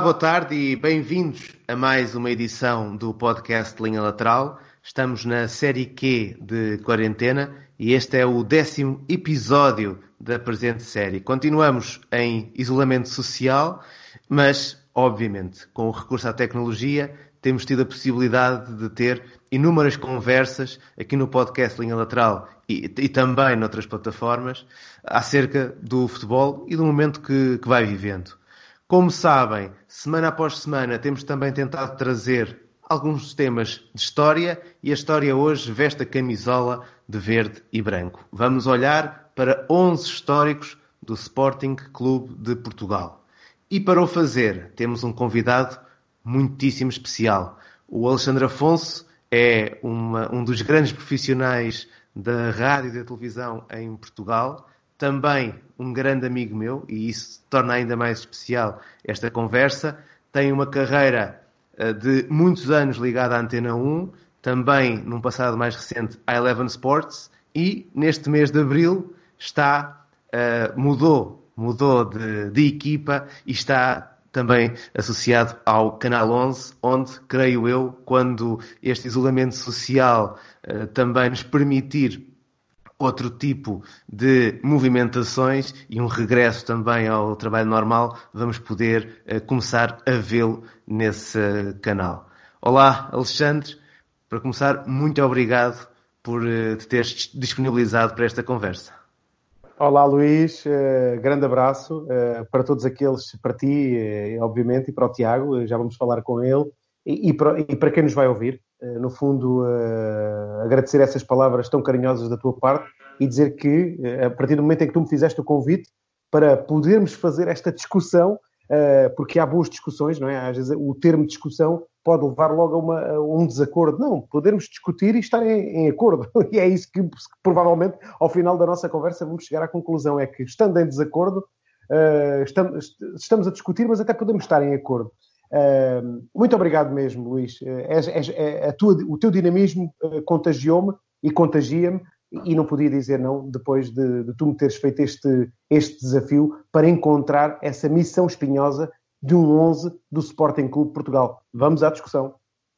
Boa tarde e bem-vindos a mais uma edição do podcast Linha Lateral. Estamos na série Q de quarentena e este é o décimo episódio da presente série. Continuamos em isolamento social, mas, obviamente, com o recurso à tecnologia, temos tido a possibilidade de ter inúmeras conversas aqui no podcast Linha Lateral e, e também noutras plataformas acerca do futebol e do momento que, que vai vivendo. Como sabem, semana após semana temos também tentado trazer alguns temas de história e a história hoje veste a camisola de verde e branco. Vamos olhar para 11 históricos do Sporting Clube de Portugal. E para o fazer, temos um convidado muitíssimo especial. O Alexandre Afonso é uma, um dos grandes profissionais da rádio e da televisão em Portugal, também um grande amigo meu, e isso torna ainda mais especial esta conversa. Tem uma carreira eh, de muitos anos ligada à Antena 1, também num passado mais recente à Eleven Sports, e neste mês de abril está, uh, mudou, mudou de, de equipa e está também associado ao Canal 11, onde, creio eu, quando este isolamento social uh, também nos permitir outro tipo de movimentações e um regresso também ao trabalho normal, vamos poder uh, começar a vê-lo nesse canal. Olá, Alexandre. Para começar, muito obrigado por te teres disponibilizado para esta conversa. Olá Luís, uh, grande abraço para todos aqueles, para ti, obviamente, e para o Tiago, já vamos falar com ele, e, e, para, e para, quem nos vai ouvir. No fundo, agradecer essas palavras tão carinhosas da tua parte e dizer que, a partir do momento em que tu me fizeste o convite para podermos fazer esta discussão, porque há boas discussões, não é? Às vezes o termo discussão pode levar logo a, uma, a, um desacordo. Não, podermos discutir e estar em, em, acordo. E é isso que, provavelmente, ao final da nossa conversa, vamos chegar à conclusão: é que, estando em desacordo, estamos, a discutir, mas até podemos estar em acordo. Muito obrigado mesmo, Luís. Uh, é, tua, o teu dinamismo contagiou-me e contagia-me. E não podia dizer não depois de, de tu me teres feito este, este desafio para encontrar essa missão espinhosa de um 11 do Sporting Clube Portugal. Vamos à discussão.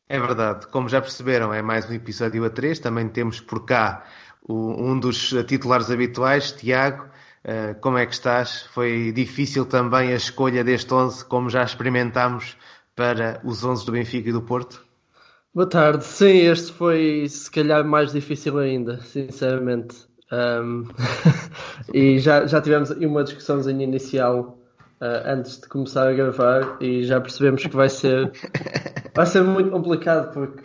É verdade, como já perceberam, é mais um episódio a 3. Também temos por cá um dos titulares habituais, Tiago. Eh, como é que estás? Foi difícil também a escolha deste 11, como já experimentámos para os 11 do Benfica e do Porto? Boa tarde. Sim, este foi se calhar mais difícil ainda, sinceramente. Um... e já, já tivemos uma discussãozinha inicial uh, antes de começar a gravar e já percebemos que vai ser vai ser muito complicado porque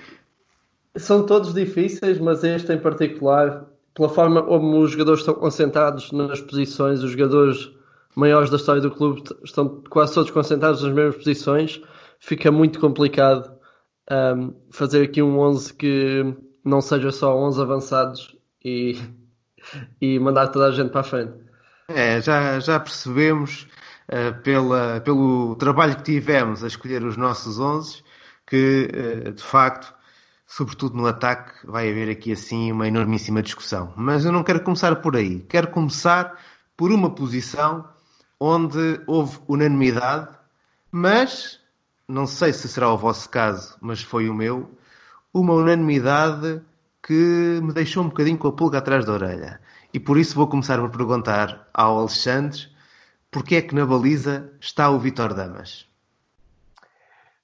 são todos difíceis, mas este em particular, pela forma como os jogadores estão concentrados nas posições, os jogadores maiores da história do clube estão quase todos concentrados nas mesmas posições, fica muito complicado um, fazer aqui um 11 que não seja só 11 avançados e, e mandar toda a gente para a frente. É, já, já percebemos uh, pela, pelo trabalho que tivemos a escolher os nossos 11, que uh, de facto, sobretudo no ataque, vai haver aqui assim uma enormíssima discussão. Mas eu não quero começar por aí. Quero começar por uma posição onde houve unanimidade, mas não sei se será o vosso caso, mas foi o meu, uma unanimidade que me deixou um bocadinho com a pulga atrás da orelha. E por isso vou começar por perguntar ao Alexandre porque é que na baliza está o Vitor Damas?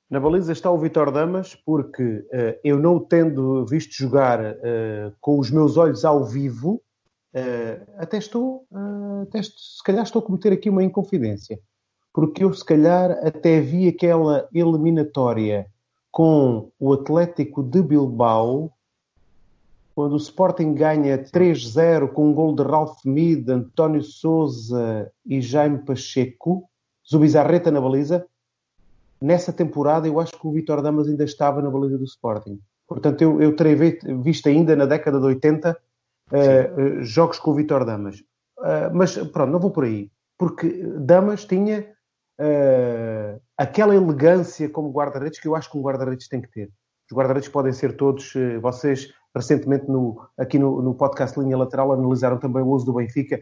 Na baliza está o Vitor Damas porque uh, eu não o tendo visto jogar uh, com os meus olhos ao vivo, uh, até estou, até estou, se calhar estou a cometer aqui uma inconfidência. Porque eu se calhar até vi aquela eliminatória com o Atlético de Bilbao quando o Sporting ganha 3-0 com um gol de Ralph Mead, António Souza e Jaime Pacheco, Zubizarreta na baliza, nessa temporada eu acho que o Vitor Damas ainda estava na baliza do Sporting. Portanto, eu, eu terei visto ainda na década de 80 uh, uh, jogos com o Vitor Damas. Uh, mas pronto, não vou por aí. Porque Damas tinha uh, aquela elegância como guarda-redes que eu acho que um guarda-redes tem que ter. Os guarda-redes podem ser todos, vocês recentemente no, aqui no, no, podcast Linha Lateral analisaram também o uso do Benfica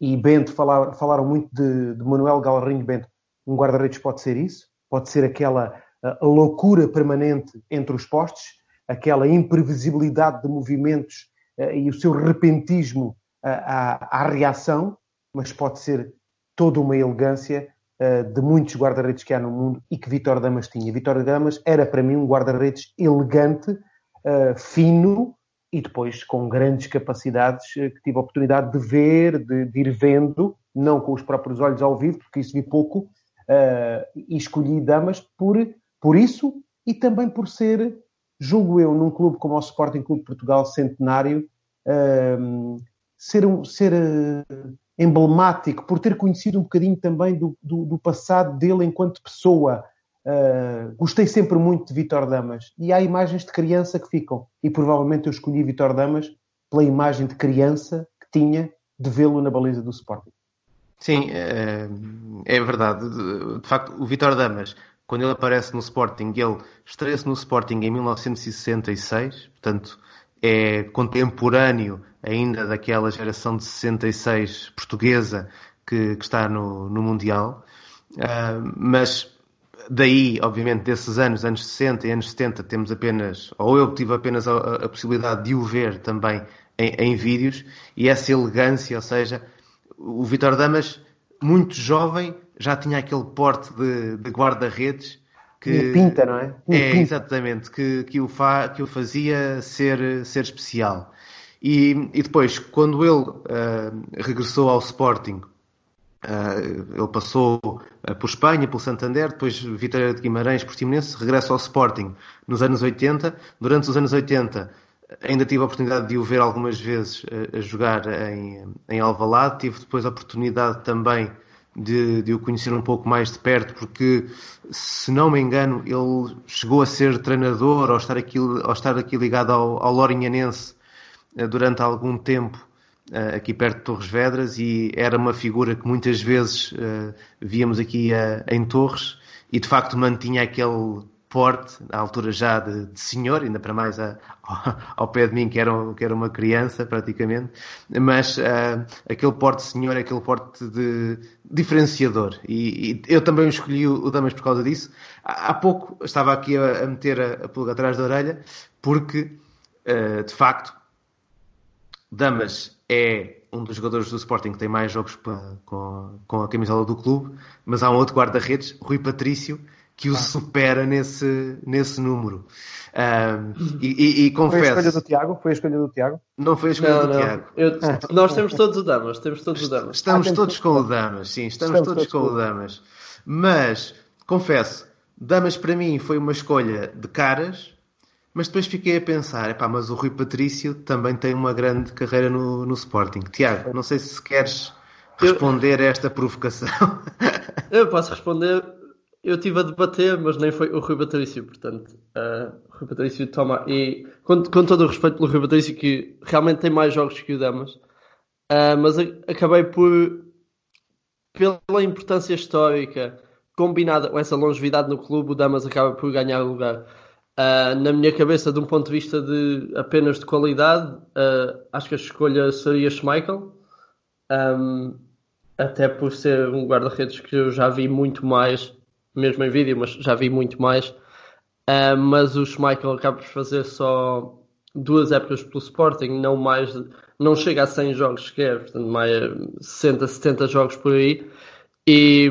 e Bento falaram, falaram muito de, de Manuel Galrinho Bento. Um guarda-redes pode ser isso, pode ser aquela loucura permanente entre os postes, aquela imprevisibilidade de movimentos e o seu repentismo à, à reação, mas pode ser toda uma elegância de muitos guarda-redes que há no mundo e que Vitor Damas tinha. Vitor Damas era para mim um guarda-redes elegante, fino e depois com grandes capacidades que tive a oportunidade de ver, de, de ir vendo, não com os próprios olhos ao vivo, porque isso vi pouco, e escolhi Damas por, por isso e também por ser, julgo eu, num clube como o Sporting Clube de Portugal Centenário, ser, um, ser uh, emblemático, por ter conhecido um bocadinho também do, do, do passado dele enquanto pessoa. Uh, gostei sempre muito de Vitor Damas e há imagens de criança que ficam. E provavelmente eu escolhi Vitor Damas pela imagem de criança que tinha de vê-lo na baliza do Sporting. Sim, é, é verdade. De facto, o Vitor Damas, quando ele aparece no Sporting, ele estreia-se no Sporting em 1966, portanto, é contemporâneo ainda daquela geração de 66 portuguesa que, que está no, no Mundial. Uh, mas daí, obviamente, desses anos, anos 60 e anos 70, temos apenas, ou eu tive apenas a, a possibilidade de o ver também em, em, vídeos, e essa elegância, ou seja, o Vitor Damas, muito jovem, já tinha aquele porte de, de guarda-redes que pinta, não é? é, pinta. exatamente, que, que, o fa, que o fazia ser, ser especial. E, e depois, quando ele uh, regressou ao Sporting, uh, ele passou uh, por Espanha, pelo Santander, depois Vitória de Guimarães, por Timonense, regressa ao Sporting nos anos 80. Durante os anos 80 ainda tive a oportunidade de o ver algumas vezes a jogar em, em Alvalade, tive depois a oportunidade também de, de, o conhecer um pouco mais de perto, porque, se não me engano, ele chegou a ser treinador ou estar aqui, ou estar aqui ligado ao, ao Lorinhanense eh, durante algum tempo, eh, aqui perto de Torres Vedras, e era uma figura que muitas vezes víamos aqui em Torres, e de facto mantinha aquele porte, à altura já de, de senhor, ainda para mais a, ao, pé de mim, que era, que era uma criança praticamente, mas uh, aquele porte de senhor, aquele porte de diferenciador. E, e eu também escolhi o, o, Damas por causa disso. Há, há pouco estava aqui a, a meter a, a, pulga atrás da orelha, porque uh, de facto, Damas é um dos jogadores do Sporting que tem mais jogos com, com a camisola do clube, mas há um outro guarda-redes, Rui Patrício, que o ah. supera nesse, nesse número. Um, e, e, e, confesso. Foi a escolha do Tiago? Foi a escolha do Tiago? Não foi a escolha não, do não. Tiago. Eu, nós temos todos o Damas. Temos todos o Damas. Estamos ah, todos com o Damas, sim, estamos, estamos todos, todos com o Damas. Mas, confesso, Damas para mim foi uma escolha de caras, mas depois fiquei a pensar, epá, mas o Rui Patrício também tem uma grande carreira no, no Sporting. Tiago, não sei se queres responder eu... a esta provocação. Eu posso responder eu estive a debater, mas nem foi o Rui Patrício, portanto, uh, o Rui Patrício toma. E com, com, todo o respeito pelo Rui Patrício, que realmente tem mais jogos que o Damas, uh, mas acabei por, pela importância histórica combinada com essa longevidade no clube, o Damas acaba por ganhar lugar. Uh, na minha cabeça, de um ponto de vista de apenas de qualidade, acho que a escolha seria Schmeichel. Um, até por ser um guarda-redes que eu já vi muito mais mesmo em vídeo, mas já vi muito mais. Uh, mas o Schmeichel acaba por fazer só duas épocas pelo Sporting, não mais, não chega a 100 jogos sequer, portanto, mais 60, 70 jogos por aí. E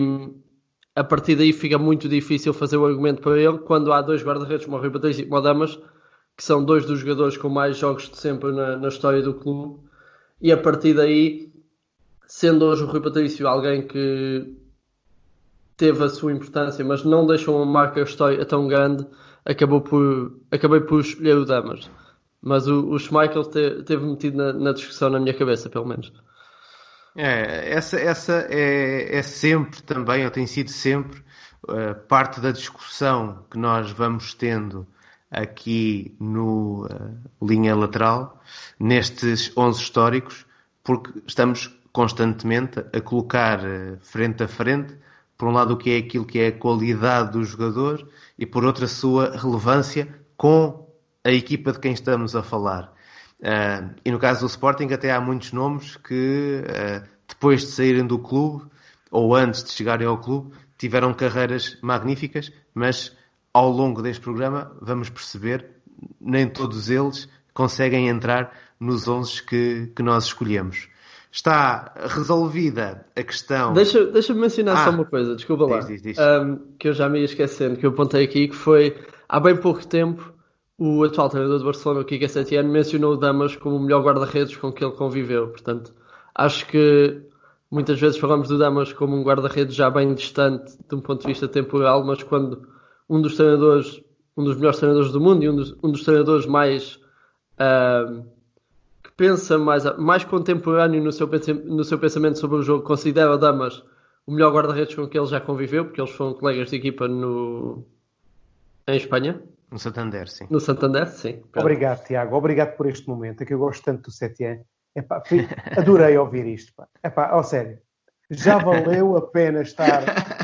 a partir daí fica muito difícil fazer o argumento para ele quando há dois guarda-redes, como o Rui Patrício e como o Damas, que são dois dos jogadores com mais jogos de sempre na, na história do clube. E a partir daí, sendo hoje o Rui Patrício alguém que teve a sua importância, mas não deixou uma marca histórica tão grande, acabou por, acabei por escolher o Damas. Mas o, o Schmeichel te, teve metido na, na, discussão na minha cabeça, pelo menos. É, essa, essa é, é sempre também, ou tem sido sempre, uh, parte da discussão que nós vamos tendo aqui no uh, linha lateral, nestes 11 históricos, porque estamos constantemente a colocar uh, frente a frente por um lado, o que é aquilo que é a qualidade do jogador e, por outro, a sua relevância com a equipa de quem estamos a falar. Uh, e no caso do Sporting, até há muitos nomes que, uh, depois de saírem do clube, ou antes de chegarem ao clube, tiveram carreiras magníficas, mas ao longo deste programa vamos perceber nem todos eles conseguem entrar nos 11 que, que nós escolhemos. Está resolvida a questão. Deixa-me deixa mencionar ah, só uma coisa, desculpa lá. Diz, diz, diz. Um, que eu já me ia esquecendo, que eu apontei aqui, que foi há bem pouco tempo o atual treinador do Barcelona, o Kike Setien, mencionou o Damas como o melhor guarda-redes com que ele conviveu. Portanto, acho que muitas vezes falamos do Damas como um guarda-redes já bem distante de um ponto de vista temporal, mas quando um dos treinadores, um dos melhores treinadores do mundo e um dos, um dos treinadores mais uh, pensa mais, mais contemporâneo no seu, no seu pensamento sobre o jogo, considera Damas o melhor guarda-redes com que ele já conviveu, porque eles foram colegas de equipa no... em Espanha. No Santander, sim. No Santander, sim. Obrigado, Tiago. Obrigado por este momento. É que eu gosto tanto do Setien. Epá, adorei ouvir isto. Pá. Epá, ao sério. Já valeu a pena estar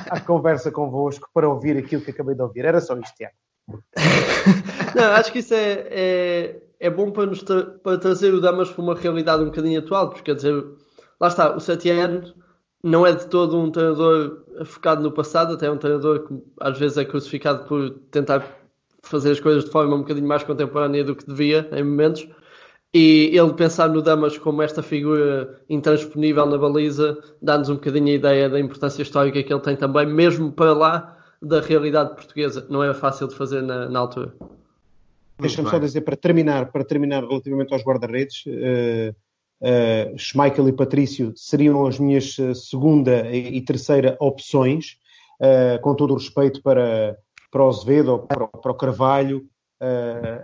à conversa convosco para ouvir aquilo que acabei de ouvir. Era só isto, Tiago. Não, acho que isso é, é, é bom para, nos tra para trazer o Damas para uma realidade um bocadinho atual, porque quer dizer, lá está, o Setien não é de todo um treinador focado no passado, até é um treinador que às vezes é crucificado por tentar fazer as coisas de forma um bocadinho mais contemporânea do que devia em momentos. E ele pensar no Damas como esta figura intransponível na baliza dá-nos um bocadinho a ideia da importância histórica que ele tem também, mesmo para lá da realidade portuguesa. Não é fácil de fazer na, na altura. Deixa-me só dizer, para terminar, para terminar relativamente aos guarda-redes, uh, uh, Schmeichel e Patrício seriam as minhas eh, segunda e terceira opções, uh, com todo o respeito para, para o Azevedo para, para o Carvalho,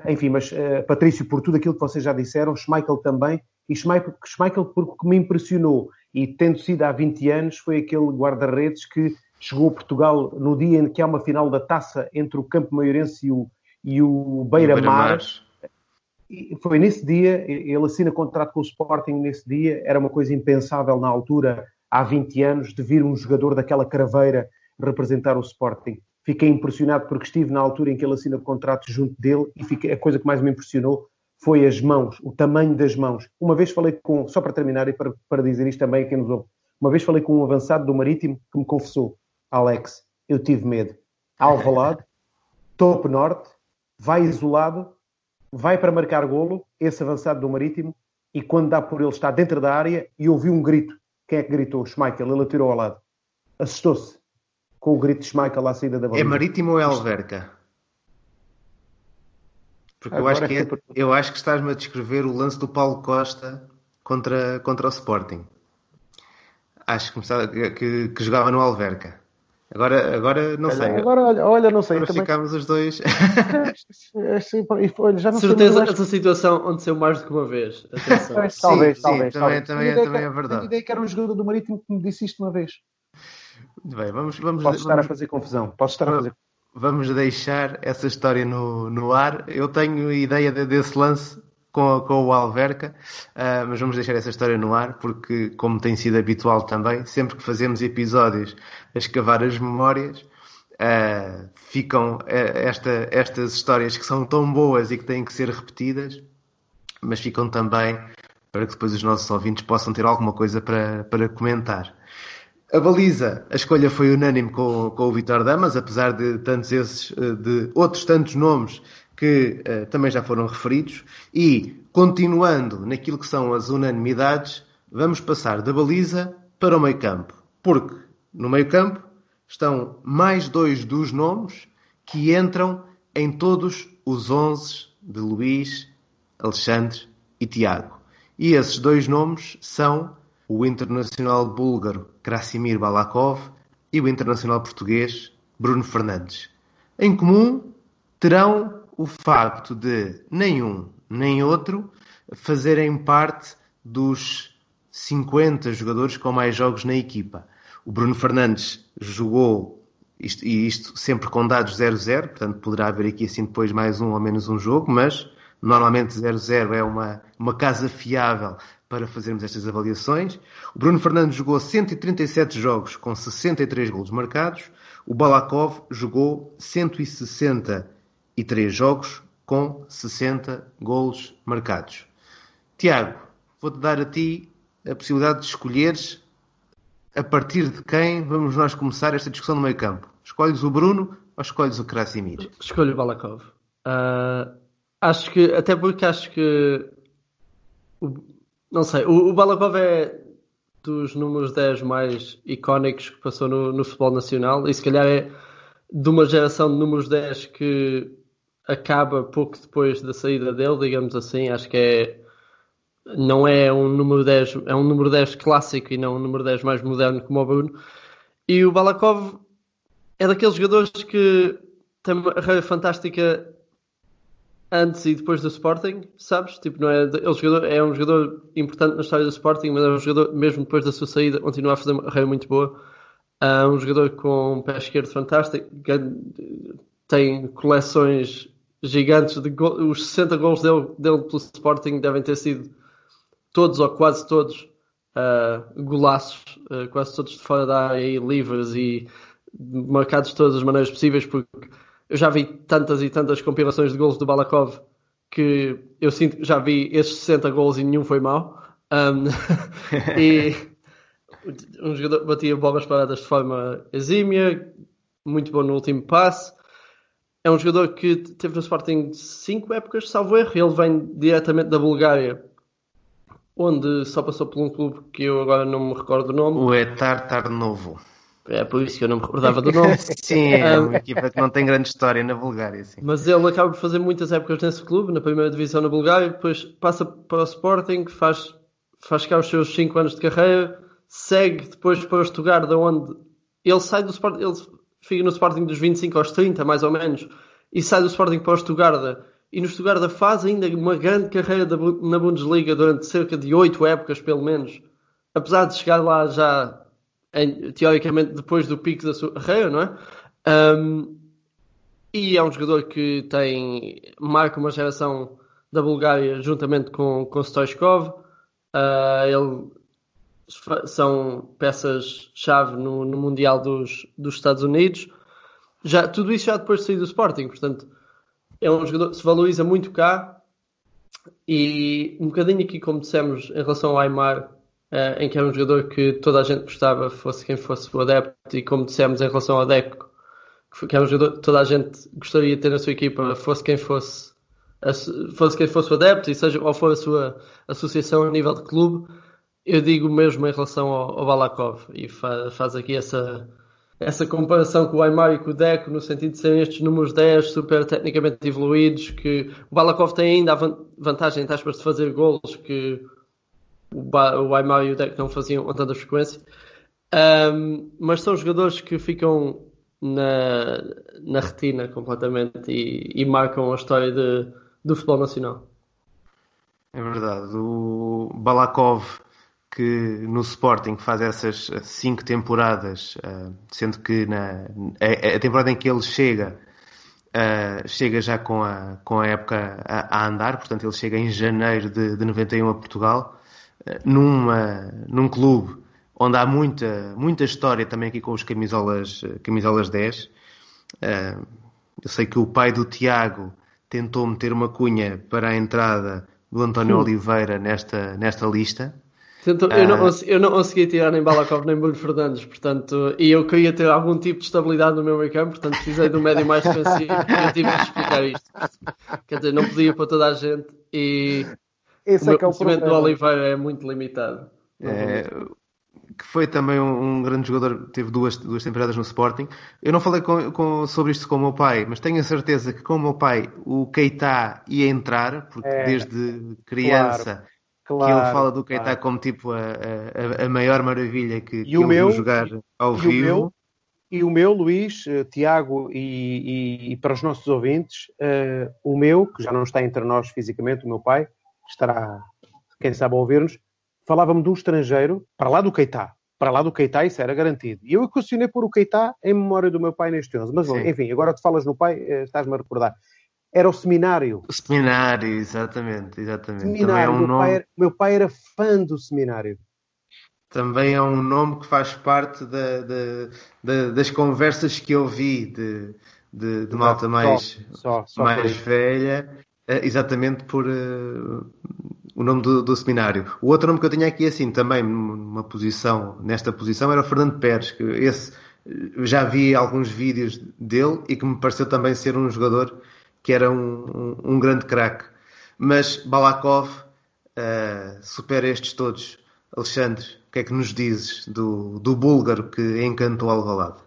enfim, mas Patrício por tudo aquilo que vocês já disseram, Schmeichel também, e Schmeichel, Schmeichel porque me impressionou, e tendo sido há 20 anos, foi aquele guarda-redes que chegou a Portugal no dia em que há uma final da taça entre o Campo Maiorense e o, e o Beira-Mar. Beira foi nesse dia, ele assina contrato com o Sporting nesse dia, era uma coisa impensável na altura, há 20 anos, de vir um jogador daquela craveira representar o Sporting. Fiquei impressionado porque estive na altura em que ele assina o contrato junto dele e fiquei, a coisa que mais me impressionou foi as mãos, o tamanho das mãos. Uma vez falei com, só para terminar e para, para dizer isto também a quem nos ouve, uma vez falei com um avançado do Marítimo que me confessou, Alex, eu tive medo. Alvalade, Topo Norte, vai isolado, vai para marcar golo, esse avançado do Marítimo, e quando dá por ele está dentro da área e ouviu um grito. Quem é que gritou? Schmeichel, ele atirou ao lado. Assustou-se com o grito de Schmeichel à saída da bola. É Marítimo ou é Alverca? Porque eu acho, que é, eu acho que estás-me a descrever o lance do Paulo Costa contra, contra o Sporting. Acho que, que, que jogava no Alverca. Agora, agora não olha, sei. Agora, olha, olha não sei. Agora também... ficámos os dois. olha, já não Certeza que essa situação aconteceu mais do que uma vez. talvez, sim, talvez, sim, talvez. Também, também, é, também é verdade. A ideia que era um jogador do Marítimo que me disse isto uma vez. Muito bem, vamos, vamos, Posso estar vamos, a fazer confusão. Posso estar a fazer Vamos deixar essa história no, no ar. Eu tenho ideia de, desse lance com, com o Alverca, uh, mas vamos deixar essa história no ar, porque, como tem sido habitual também, sempre que fazemos episódios a escavar as memórias, uh, ficam uh, esta, estas histórias que são tão boas e que têm que ser repetidas, mas ficam também para que depois os nossos ouvintes possam ter alguma coisa para, para comentar. A baliza, a escolha foi unânime com, com o Vitor Damas, apesar de tantos esses, de outros tantos nomes que uh, também já foram referidos, e continuando naquilo que são as unanimidades, vamos passar da baliza para o meio campo. Porque no meio campo estão mais dois dos nomes que entram em todos os 11 de Luís, Alexandre e Tiago. E esses dois nomes são o internacional búlgaro Krasimir Balakov e o internacional português Bruno Fernandes. Em comum terão o facto de nenhum nem outro fazerem parte dos 50 jogadores com mais jogos na equipa. O Bruno Fernandes jogou, isto, e isto sempre com dados 0-0, portanto poderá haver aqui assim depois mais um ou menos um jogo, mas normalmente 0-0 é uma, uma casa fiável para fazermos estas avaliações. O Bruno Fernandes jogou 137 jogos com 63 golos marcados. O Balakov jogou 160 e 3 jogos com 60 golos marcados. Tiago, vou-te dar a ti a possibilidade de escolheres a partir de quem vamos nós começar esta discussão no meio campo? Escolhes o Bruno ou escolhes o Krasimir? Escolho o Balakov. Uh, acho que, até porque acho que, o, não sei, o, o, Balakov é dos números 10 mais icónicos que passou no, no futebol nacional e se calhar é de uma geração de números 10 que acaba pouco depois da saída dele, digamos assim. Acho que é não é um número 10, é um número 10 clássico e não um número 10 mais moderno como o Bruno. E o Balakov é daqueles jogadores que tem uma carreira fantástica antes e depois do Sporting, sabes? Tipo, não é, jogador, é um jogador importante na história do Sporting, mas é um jogador, mesmo depois da sua saída, continua a fazer uma carreira muito boa. É um jogador com um pé esquerdo fantástico, tem coleções gigantes de os 60 gols dele, dele pelo Sporting devem ter sido todos ou quase todos uh, golaços, uh, quase todos de fora da área e livres e marcados de todas as maneiras possíveis, porque eu já vi tantas e tantas compilações de gols do Balakov que eu sinto já vi esses 60 gols e nenhum foi mau. Um, e um jogador batia bolas paradas de forma exímia, muito bom no último passe. É um jogador que teve no Sporting 5 épocas, salvo erro. Ele vem diretamente da Bulgária onde só passou por um clube que eu agora não me recordo o nome. O Etar Tarnovo. É por isso que eu não me recordava do nome. sim, é uma equipa que não tem grande história na Bulgária. Sim. Mas ele acaba por fazer muitas épocas nesse clube, na primeira divisão na Bulgária, depois passa para o Sporting, faz, faz cá os seus 5 anos de carreira, segue depois para o Stuttgart, onde ele sai do Sporting, ele fica no Sporting dos 25 aos 30, mais ou menos, e sai do Sporting para o Stuttgart e no Stuttgart faz ainda uma grande carreira na Bundesliga durante cerca de oito épocas, pelo menos. Apesar de chegar lá já, em, teoricamente, depois do pico da sua carreira, não é? Um, e é um jogador que tem marca uma geração da Bulgária juntamente com, com Stoichkov. Uh, ele são peças-chave no, no, Mundial dos, dos Estados Unidos. Já, tudo isso já depois de sair do Sporting, portanto, é um jogador que se valoriza muito cá e um bocadinho aqui como dissemos em relação ao Aymar uh, em que era um jogador que toda a gente gostava fosse quem fosse o adepto e como dissemos em relação ao Deco que era um jogador que toda a gente gostaria de ter na sua equipa fosse quem fosse fosse quem fosse o adepto e seja qual for a sua associação a nível de clube eu digo mesmo em relação ao, ao Balakov e faz, faz aqui essa essa comparação com o Aymar e com o Deco, no sentido de serem estes números 10 super tecnicamente evoluídos, que o Balakov tem ainda a vantagem, entre aspas, de fazer golos que o, o Aymar e o Deco não faziam com tanta frequência. Um, mas são jogadores que ficam na, na retina completamente e, e marcam a história de, do futebol nacional. É verdade. O Balakov que no Sporting faz essas cinco temporadas, uh, sendo que na, a, temporada em que ele chega, uh, chega já com a, com a época a, andar, portanto ele chega em janeiro de, de 91 a Portugal, numa, num clube onde há muita, muita história também aqui com os camisolas, camisolas 10. eu sei que o pai do Tiago tentou meter uma cunha para a entrada do António Oliveira nesta, nesta lista. Então, eu, não, ah. eu não consegui tirar nem Balakov nem Bruno Fernandes, portanto, e eu queria ter algum tipo de estabilidade no meu meio campo, portanto precisei de um médio mais defensivo e eu tive de explicar isto. Quer dizer, não podia para toda a gente e Esse o meu é, é conhecimento do Oliveira é muito limitado. É, que foi também um, um, grande jogador, teve duas, duas temporadas no Sporting. Eu não falei com, com, sobre isto com o meu pai, mas tenho a certeza que com o meu pai o Keita ia entrar, porque é, desde criança. Claro Claro, que ele fala do Keita claro. como tipo a, a, a, maior maravilha que, que ele meu, jogar ao e vivo. O meu, e o meu, Luís, uh, Tiago e, e, e, para os nossos ouvintes, uh, o meu, que já não está entre nós fisicamente, o meu pai, que estará, quem sabe, a ouvir-nos, falava-me de um estrangeiro, para lá do Keita. Para lá do Keita, isso era garantido. E eu equacionei por o Keita em memória do meu pai neste 11. Mas, bom, enfim, agora tu falas no pai, uh, estás-me a recordar era o seminário. O seminário, exatamente, exatamente. Seminário. É um meu, nome... pai era, meu pai era fã do seminário. Também é um nome que faz parte de, de, de, das conversas que eu vi de, de, malta mais, só, só, só mais velha exatamente por uh, o nome do, do, seminário. O outro nome que eu tinha aqui, assim, também numa posição, nesta posição, era o Fernando Pérez, que esse já vi alguns vídeos dele e que me pareceu também ser um jogador que era um, um, um grande craque. Mas Balakov uh, supera estes todos. Alexandre, o que é que nos dizes do, do búlgaro que encantou Alvalade?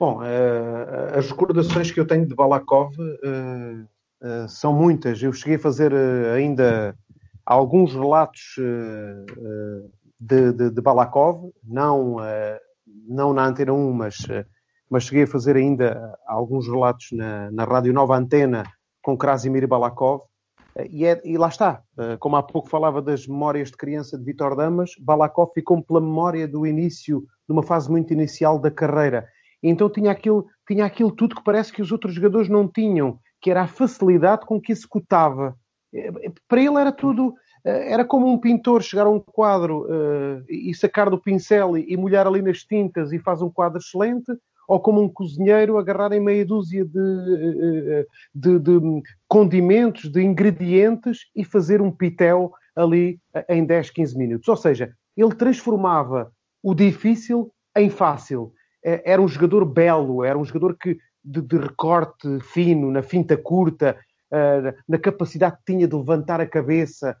Bom, uh, as recordações que eu tenho de Balakov uh, são muitas. Eu cheguei a fazer ainda alguns relatos de, de, de, Balakov, não não na Antena 1, mas, mas cheguei a fazer ainda alguns relatos na, na Rádio Nova Antena com Krasimir Balakov. Eh, e, é, e lá está, eh, como há pouco falava das memórias de criança de Vitor Damas, Balakov ficou pela memória do início, de uma fase muito inicial da carreira. Então tinha aquilo, tinha aquilo tudo que parece que os outros jogadores não tinham, que era a facilidade com que executava. Para ele era tudo, eh, era como um pintor chegar a um quadro e sacar do pincel e, molhar ali nas tintas e faz um quadro excelente, ou como um cozinheiro agarrar em meia dúzia de, uh, de, de, condimentos, de ingredientes e fazer um pitel ali em 10, 15 minutos. Ou seja, ele transformava o difícil em fácil. Era um jogador belo, era um jogador que de, de recorte fino, na finta curta, na capacidade que tinha de levantar a cabeça,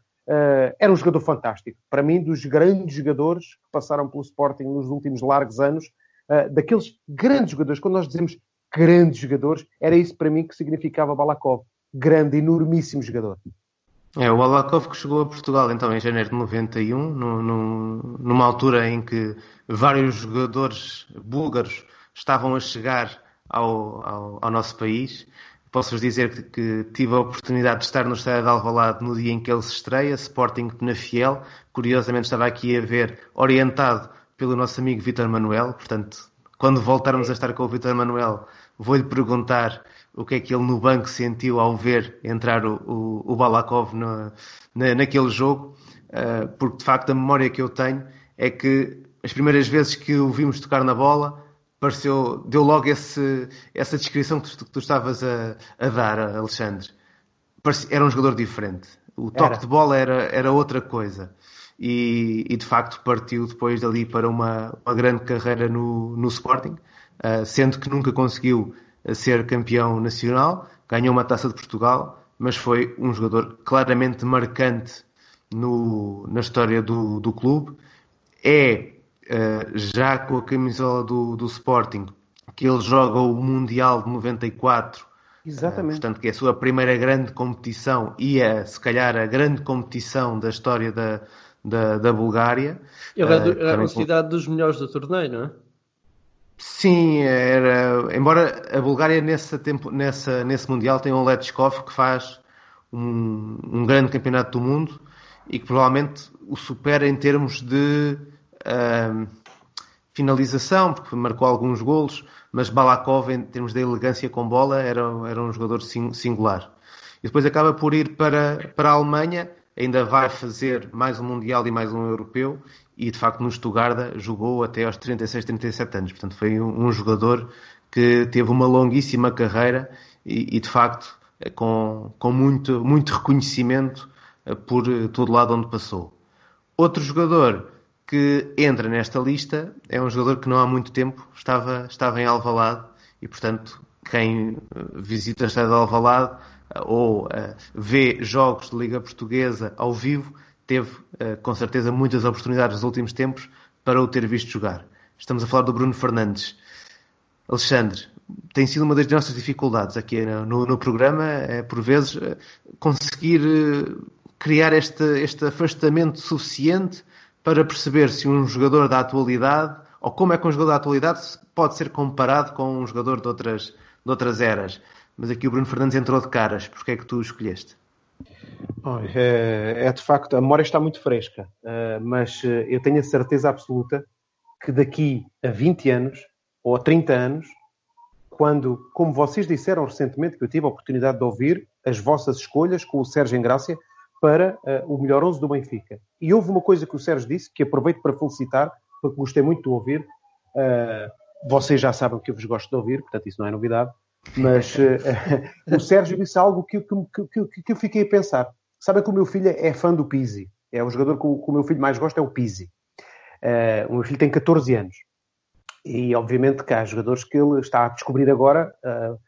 era um jogador fantástico. Para mim, dos grandes jogadores que passaram pelo Sporting nos últimos largos anos, uh, daqueles grandes jogadores, quando nós dizemos grandes jogadores, era isso para mim que significava Balakov. Grande, enormíssimo jogador. É, o Balakov que chegou a Portugal então em janeiro de 91, no, no, numa altura em que vários jogadores búlgaros estavam a chegar ao, ao, ao nosso país Posso-vos dizer que, que, tive a oportunidade de estar no estádio de Alvalade no dia em que ele se estreia, Sporting Penafiel. Curiosamente estava aqui a ver, orientado pelo nosso amigo Vitor Manuel. Portanto, quando voltarmos a estar com o Vitor Manuel, vou-lhe perguntar o que é que ele no banco sentiu ao ver entrar o, o, o Balakov no, na, naquele jogo, uh, porque de facto a memória que eu tenho é que as primeiras vezes que o vimos tocar na bola, pareceu, deu logo esse, essa descrição que tu, que tu estavas a, a, dar, Alexandre. era um jogador diferente. O toque era. de bola era, era outra coisa. E, e, de facto partiu depois dali para uma, uma grande carreira no, no Sporting, uh, sendo que nunca conseguiu ah, ser campeão nacional, ganhou uma taça de Portugal, mas foi um jogador claramente marcante no, na história do, do clube. É eh, já com a camisola do, do Sporting, que ele joga o Mundial de 94. Exatamente. Uh, portanto, que é a sua primeira grande competição e é, se calhar, a grande competição da história da, da, da Bulgária. Ele é, do, é considerado dos melhores do torneio, não é? Sim, era. Embora a Bulgária nesse, tempo, nessa, nesse Mundial tenha um Letchkov que faz um, um grande campeonato do mundo e que provavelmente o supera em termos de uh, finalização, porque marcou alguns golos, mas Balakov, em termos de elegância com bola, era, era um jogador singular. E depois acaba por ir para, para a Alemanha, ainda vai fazer mais um Mundial e mais um Europeu, e de facto no Stuttgart jogou até aos 36, 37 anos. Portanto, foi um, um jogador que teve uma longuíssima carreira e, e de facto com, com muito, muito reconhecimento eh, por todo lado onde passou. Outro jogador que entra nesta lista é um jogador que não há muito tempo estava, estava em Alvalade e, portanto, quem eh, visita a cidade de Alvalade eh, ou uh, vê jogos de Liga Portuguesa ao vivo, teve uh, com certeza muitas oportunidades nos últimos tempos para o ter visto jogar. Estamos a falar do Bruno Fernandes. Alexandre, tem sido uma das nossas dificuldades aqui no, no programa, é, por vezes, conseguir criar este, este afastamento suficiente para perceber se um jogador da atualidade, ou como é que um jogador da atualidade pode ser comparado com um jogador de outras, de outras eras. Mas aqui o Bruno Fernandes entrou de caras. Porquê é que tu escolheste? É, é, de facto, a memória está muito fresca, eh, mas eh, eu tenho a certeza absoluta que daqui a 20 anos ou a 30 anos, quando, como vocês disseram recentemente, que eu tive a oportunidade de ouvir as vossas escolhas com o Sérgio Engrácia, para o melhor 11 do Benfica. E houve uma coisa que o Sérgio disse, que aproveito para felicitar, porque gostei muito de ouvir. Vocês já sabem que eu vos gosto de ouvir, portanto isso não é novidade. Mas uh, o Sérgio disse algo que, que, que, que, eu fiquei a pensar. Sabe que o meu filho é fã do Pizzi. É o jogador que o, que o meu filho mais gosta é o Pizzi. Uh, o meu filho tem 14 anos. E obviamente que há jogadores que ele está a descobrir agora uh,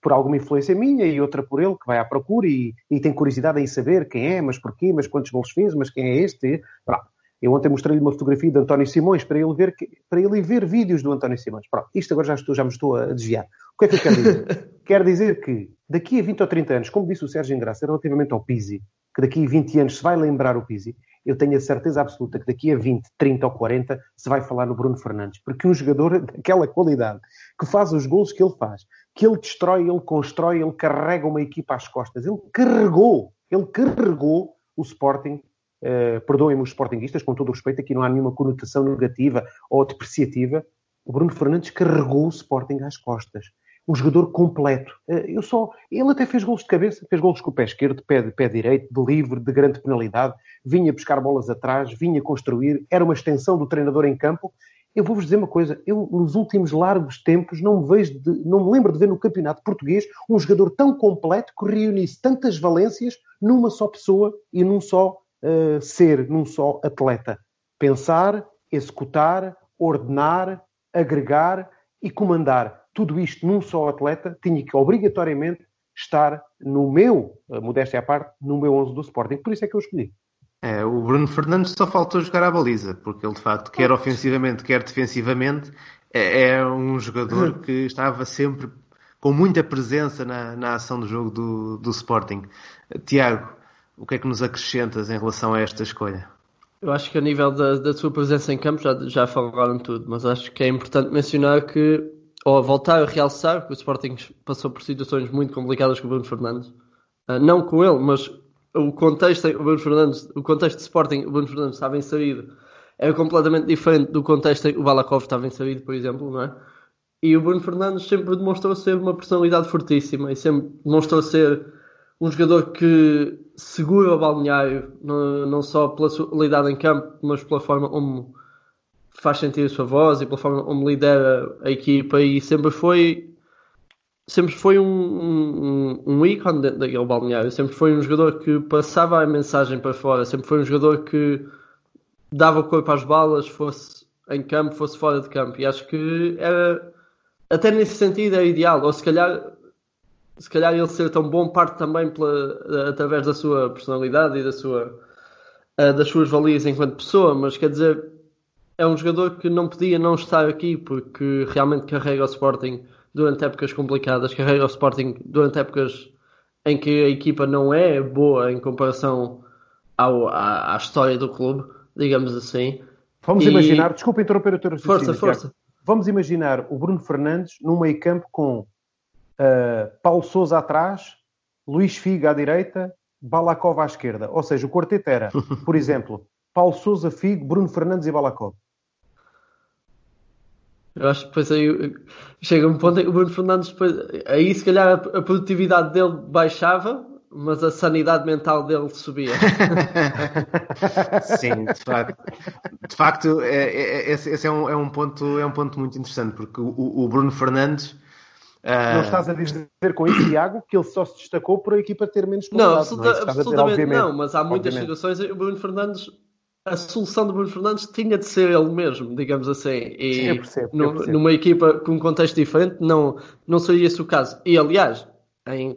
por alguma influência minha e outra por ele, que vai à procura e, e, tem curiosidade em saber quem é, mas porquê, mas quantos gols fez, mas quem é este. Pronto. Eu ontem mostrei-lhe uma fotografia de António Simões para ele ver, para ele ver vídeos do António Simões. Pronto, isto agora já, estou, já me estou a desviar. O que é que eu quero dizer? quero dizer que daqui a 20 ou 30 anos, como disse o Sérgio Engraça relativamente ao Pizzi, que daqui a 20 anos se vai lembrar o Pizzi, eu tenho a certeza absoluta que daqui a 20, 30 ou 40 se vai falar no Bruno Fernandes. Porque um jogador daquela qualidade, que faz os gols que ele faz, que ele destrói, ele constrói, ele carrega uma equipa às costas. Ele carregou, ele carregou o Sporting Uh, perdoem-me os sportinguistas, com todo o respeito, aqui não há nenhuma conotação negativa ou depreciativa. O Bruno Fernandes carregou o Sporting às costas. Um jogador completo. Uh, eu só, ele até fez gols de cabeça, fez gols com o pé esquerdo, pé, pé direito, de livre, de grande penalidade, vinha buscar bolas atrás, vinha construir, era uma extensão do treinador em campo. Eu vou-vos dizer uma coisa, eu nos últimos largos tempos não me vejo, de, não me lembro de ver no campeonato português um jogador tão completo que reunisse tantas valências numa só pessoa e num só uh, ser num só atleta. Pensar, executar, ordenar, agregar e comandar. Tudo isto num só atleta tinha que obrigatoriamente estar no meu, modéstia à parte, no meu 11 do Sporting. Por isso é que eu escolhi. É, o Bruno Fernandes só faltou jogar à baliza, porque ele de facto, quer ofensivamente, quer defensivamente, é, é um jogador que estava sempre com muita presença na, na ação do jogo do, do Sporting. Tiago, o que é que nos acrescentas em relação a esta escolha? Eu acho que a nível da, da sua presença em campo já, já falaram tudo, mas acho que é importante mencionar que, ou voltar a realçar, que o Sporting passou por situações muito complicadas com o Bruno Fernandes. Uh, não com ele, mas o contexto, o Bruno Fernandes, o contexto de Sporting, o Bruno Fernandes estava inserido, era completamente diferente do contexto em que o Balakov estava inserido, por exemplo, não é? E o Bruno Fernandes sempre demonstrou ser uma personalidade fortíssima e sempre demonstrou ser um jogador que segura o balneário, não, só pela sua qualidade em campo, mas pela forma como faz sentir a sua voz e pela forma como lidera a equipa. E sempre foi sempre foi um, um, um ícone dentro daquele balneário, sempre foi um jogador que passava a mensagem para fora, sempre foi um jogador que dava corpo às balas, fosse em campo, fosse fora de campo, e acho que era até nesse sentido é ideal, ou se calhar se calhar ele ser tão bom parte também pela, através da sua personalidade e da sua, uh, das suas valias enquanto pessoa, mas quer dizer, é um jogador que não podia não estar aqui porque realmente carrega o Sporting durante épocas complicadas, carrega o Sporting durante épocas em que a equipa não é boa em comparação ao, à, à história do clube, digamos assim. Vamos e... imaginar, desculpa interromper o teu Força, força. Vamos imaginar o Bruno Fernandes num meio campo com uh, Paulo Souza atrás, Luís Figa à direita, Balakov à esquerda. Ou seja, o quarteto era, por exemplo, Paulo Souza, Figo, Bruno Fernandes e Balakov. Eu acho que depois aí chega um ponto em que o Bruno Fernandes depois, aí se calhar a, a produtividade dele baixava, mas a sanidade mental dele subia. Sim, de facto. De facto, é, é, é esse, esse é, um, é, um ponto, é um ponto muito interessante, porque o, o Bruno Fernandes Uh... Não estás a dizer com isso, Tiago, que ele só se destacou por a equipa ter menos qualidade. Não, absoluta, não, é absolutamente dizer, não, mas há muitas obviamente. situações o Bruno Fernandes, a solução do Bruno Fernandes tinha de ser ele mesmo, digamos assim. E Sim, eu percebo, eu no, percebo. numa equipa com um contexto diferente, não, não seria esse o caso. E aliás, em,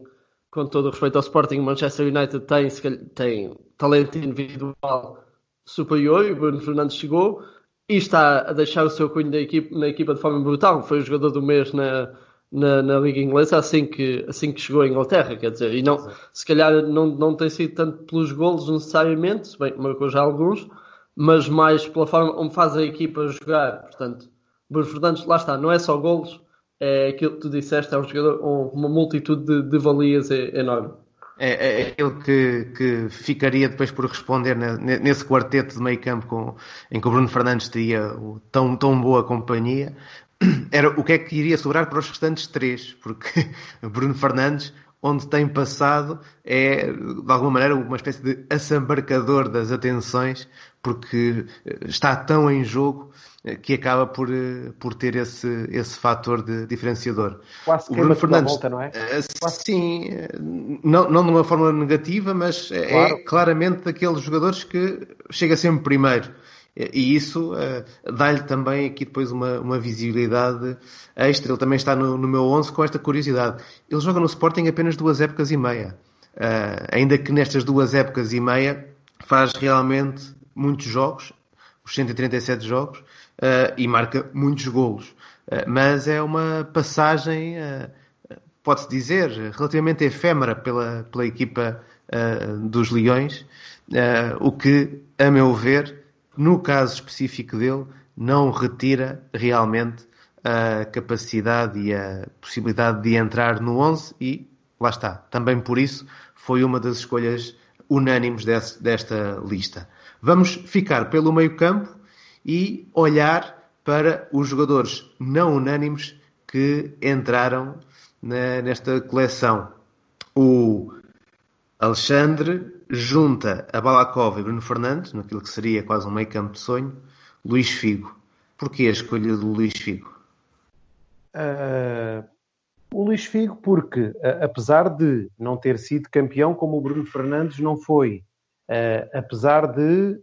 com todo o respeito ao Sporting, Manchester United tem, tem talento individual superior e o Bruno Fernandes chegou e está a deixar o seu cunho da na equipa de forma brutal. Foi o jogador do mês na na, na, Liga Inglesa assim que, assim que chegou à Inglaterra, quer dizer, e não, se calhar não, não tem sido tanto pelos golos necessariamente, se bem marcou já alguns, mas mais pela forma como faz a equipa jogar. Portanto, Bruno Fernandes, lá está, não é só golos, é aquilo que tu disseste, é um jogador com uma multitude de, de valias enorme. É, é, é aquele que, que ficaria depois por responder nesse quarteto de meio campo em que o Bruno Fernandes teria tão, tão boa companhia era o que é que iria sobrar para os restantes três, porque Bruno Fernandes, onde tem passado é, de alguma maneira, uma espécie de assambarcador das atenções, porque eh, está tão em jogo eh, que acaba por, eh, por ter esse, esse fator de diferenciador. Quase que Bruno Fernandes, volta, não é? Sim, não, não de uma forma negativa, mas é claro. é claramente daqueles jogadores que chega sempre primeiro. E isso uh, dá-lhe também aqui depois uma, uma visibilidade extra. Ele também está no, no meu 11 com esta curiosidade. Ele joga no Sporting apenas duas épocas e meia. Uh, ainda que nestas duas épocas e meia faz realmente muitos jogos, os 137 jogos, uh, e marca muitos golos. mas é uma passagem, pode-se dizer, relativamente efêmera pela, pela equipa dos Leões, o que, a meu ver, no caso específico dele, não retira realmente a capacidade e a possibilidade de entrar no 11 e lá está. Também por isso foi uma das escolhas unânimes desse, desta lista. Vamos ficar pelo meio campo e olhar para os jogadores não unânimes que entraram na, nesta coleção. O Alexandre junta a Balakov e Bruno Fernandes, naquilo que seria quase um meio campo de sonho, Luís Figo. Porquê a escolha do Luís Figo? Uh, o Luís Figo, porque uh, apesar de não ter sido campeão como o Bruno Fernandes não foi, uh, apesar de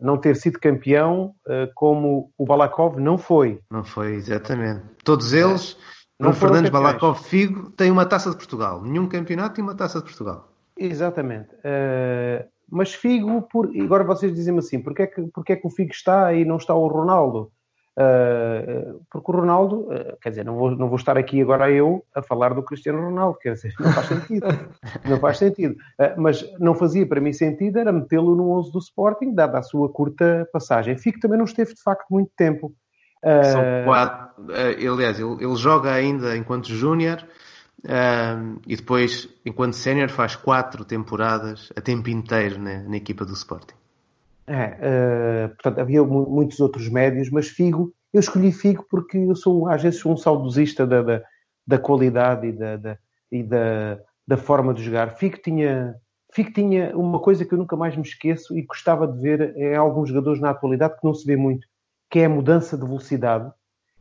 não ter sido campeão como o Balakov não foi. Não foi, exatamente. Todos eles, Bruno Fernandes, Balakov, Figo, têm uma taça de Portugal. Nenhum campeonato tem uma taça de Portugal. Exatamente. Uh, mas Figo, por... agora vocês dizem-me assim, porque é, que, porque é que o Figo está e não está o Ronaldo? Uh, porque o Ronaldo, uh, quer dizer, não vou, não vou estar aqui agora eu a falar do Cristiano Ronaldo, quer dizer, não faz sentido. não faz sentido. Uh, mas não fazia para mim sentido era metê-lo no 11 do Sporting, dada a sua curta passagem. Fico também não esteve de facto muito tempo. São quatro. aliás, ele, ele joga ainda enquanto júnior e depois, enquanto sénior, faz quatro temporadas a tempo inteiro na, na equipa do Sporting. É, uh, portanto, havia muitos outros médios, mas Figo, eu escolhi Figo porque eu sou, às vezes, um saudosista da, da, da qualidade e, da, da, e da, da forma de jogar. Figo tinha, Figo tinha uma coisa que eu nunca mais me esqueço e gostava de ver em alguns jogadores na atualidade que não se vê muito, que é a mudança de velocidade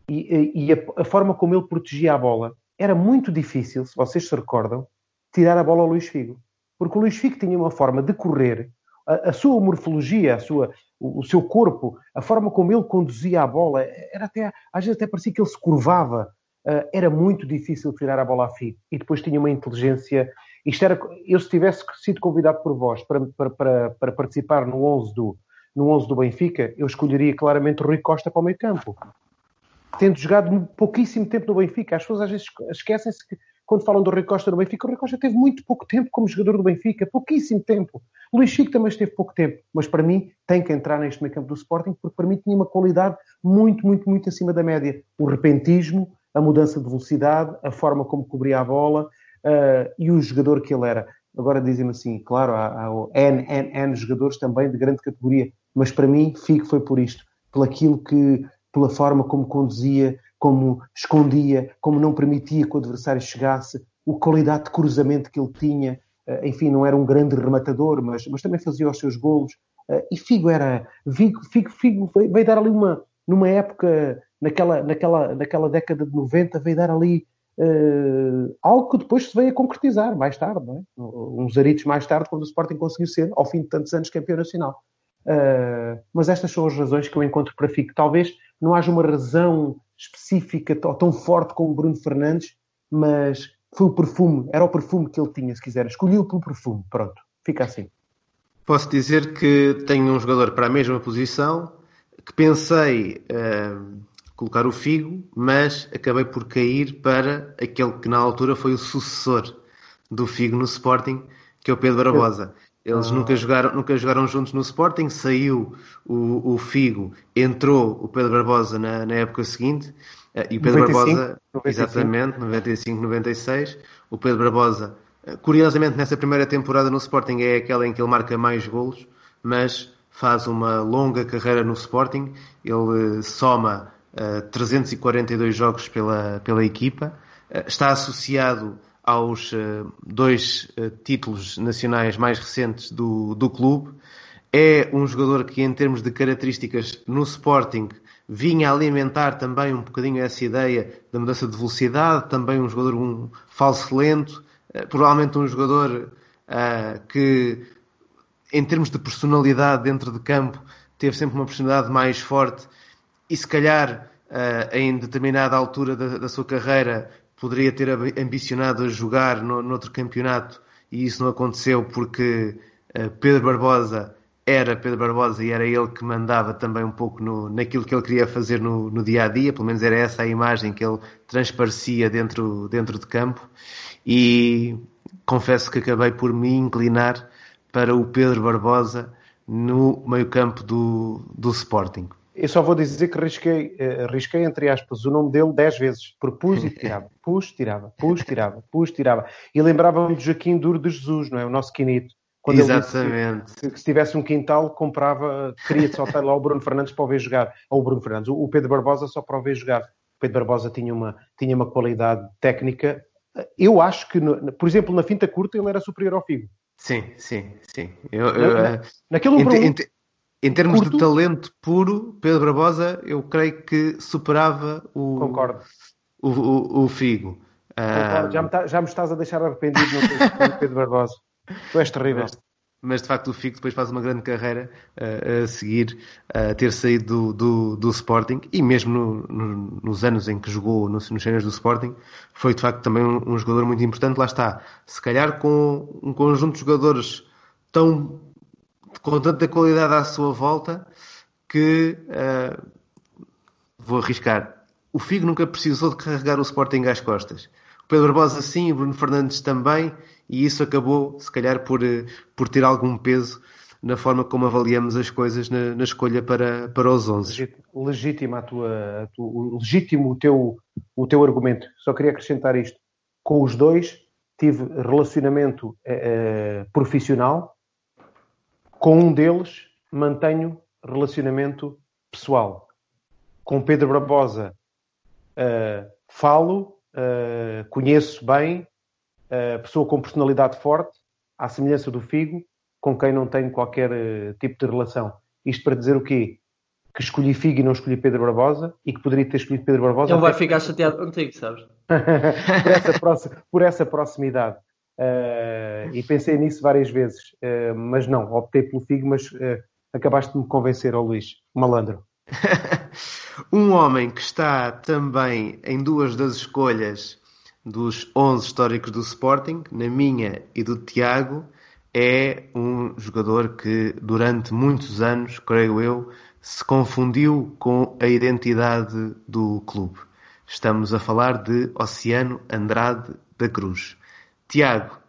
e, e a, a forma como ele protegia a bola era muito difícil, se vocês se recordam, tirar a bola ao Luís Figo. Porque o Luís Figo tinha uma forma de correr, a, a sua morfologia, a sua, o, o, seu corpo, a forma como ele conduzia a bola, era até, às vezes até parecia que ele se curvava. Uh, era muito difícil tirar a bola a Figo. E depois tinha uma inteligência. Isto era, eu se tivesse sido convidado por vós para, para, para, para participar no 11 do, no 11 do Benfica, eu escolheria claramente o Rui Costa para o meio campo tendo jogado pouquíssimo tempo no Benfica. As pessoas às vezes esquecem-se que quando falam do Rui Costa no Benfica, o Rui Costa teve muito pouco tempo como jogador do Benfica, pouquíssimo tempo. O Luís Chico também esteve pouco tempo, mas para mim tem que entrar neste meio campo do Sporting, porque para mim tinha uma qualidade muito, muito, muito acima da média. O repentismo, a mudança de velocidade, a forma como cobria a bola uh, e o jogador que ele era. Agora dizem-me assim, claro, há, há N, N, N jogadores também de grande categoria, mas para mim Figo foi por isto, pelo aquilo que pela forma como conduzia, como escondia, como não permitia que o adversário chegasse, a qualidade de cruzamento que ele tinha. Eh, enfim, não era um grande rematador, mas, mas também fazia os seus golos. Eh, e Figo era. Figo, Figo, Figo veio dar ali uma. Numa época, naquela, naquela, naquela década de 90, veio dar ali uh, algo que depois se veio a concretizar mais tarde, não é? uns aritos mais tarde, quando o Sporting conseguiu ser, ao fim de tantos anos, campeão nacional. Uh, mas estas são as razões que eu encontro para Figo. Talvez não haja uma razão específica ou tão forte como Bruno Fernandes, mas foi o perfume, era o perfume que ele tinha, se quiser. Escolhi-o pelo perfume, pronto, fica assim. Posso dizer que tenho um jogador para a mesma posição, que pensei uh, colocar o Figo, mas acabei por cair para aquele que na altura foi o sucessor do Figo no Sporting, que é o Pedro Barbosa. Eles ah. nunca, jogaram, nunca jogaram juntos no Sporting, saiu o, o Figo, entrou o Pedro Barbosa na, na época seguinte, eh, e o Pedro 95, Barbosa, 95. exatamente, 95, 96, o Pedro Barbosa, eh, curiosamente nessa primeira temporada no Sporting é aquela em que ele marca mais golos, mas faz uma longa carreira no Sporting, ele eh, soma uh, 342 jogos pela, pela equipa, uh, está associado aos dois títulos nacionais mais recentes do, do clube. É um jogador que, em termos de características no Sporting, vinha alimentar também um bocadinho essa ideia da mudança de velocidade, também um jogador um falso lento, provavelmente um jogador uh, que, em termos de personalidade dentro de campo, teve sempre uma personalidade mais forte e se calhar uh, em determinada altura da, da, sua carreira poderia ter ambicionado a jogar no, noutro campeonato e isso não aconteceu porque uh, Pedro Barbosa era Pedro Barbosa e era ele que mandava também um pouco no, naquilo que ele queria fazer no, no, dia a dia, pelo menos era essa a imagem que ele transparecia dentro, dentro de campo. E confesso que acabei por me inclinar para o Pedro Barbosa no meio-campo do, do Sporting. Eu só vou dizer que risquei, uh, risquei, entre aspas, o nome dele dez vezes, porque pus e tirava, pus, tirava, pus, tirava, pus, tirava. E lembrava-me de Joaquim Duro de Jesus, não é? O nosso quinito. Quando Exatamente. Que, que, se tivesse um quintal, comprava, queria soltar lá o Bruno Fernandes para o ver jogar. Ou o Bruno Fernandes, o, o Pedro Barbosa só para o ver jogar. O Pedro Barbosa tinha uma, tinha uma qualidade técnica. Eu acho que, no, por exemplo, na finta curta ele era superior ao Figo. Sim, sim, sim. Eu, eu, na, naquele um em, em termos curto, de talento puro, Pedro Barbosa, eu creio que superava o, Concordo. o, o, o Figo. Já, me tá, já me estás a deixar arrependido no Pedro Barbosa. Tu és terrível. Mas, mas, de facto o Figo depois faz uma grande carreira uh, a seguir, a uh, ter saído do, do, do, Sporting e mesmo no, no, nos anos em que jogou nos, nos do Sporting, foi de facto também um, um, jogador muito importante. Lá está, se calhar com um conjunto de jogadores tão com tanta qualidade à sua volta que uh, vou arriscar. O Figo nunca precisou de carregar o Sporting às costas. O Pedro Barbosa sim, o Bruno Fernandes também, e isso acabou, se calhar, por, uh, por ter algum peso na forma como avaliamos as coisas na, na escolha para, para os 11. Legítima a tua, a tua, legítimo o teu, o teu argumento. Só queria acrescentar isto. Com os dois tive relacionamento eh, profissional com um deles mantenho relacionamento pessoal. Com Pedro Barbosa uh, falo, uh, conheço bem, uh, pessoa com personalidade forte, à semelhança do Figo, com quem não tenho qualquer tipo de relação. Isto para dizer o quê? Que escolhi Figo e não escolhi Pedro Barbosa e que poderia ter escolhido Pedro Barbosa. Ele vai ficar chateado contigo, sabes? por, essa por essa proximidade. Uh, e pensei nisso várias vezes, uh, mas não, optei pelo Figo, mas uh, acabaste de me convencer, ao Luís, malandro. um homem que está também em duas das escolhas dos 11 históricos do Sporting, na minha e do Tiago, é um jogador que durante muitos anos, creio eu, se confundiu com a identidade do clube. Estamos a falar de Oceano Andrade da Cruz. Tiago,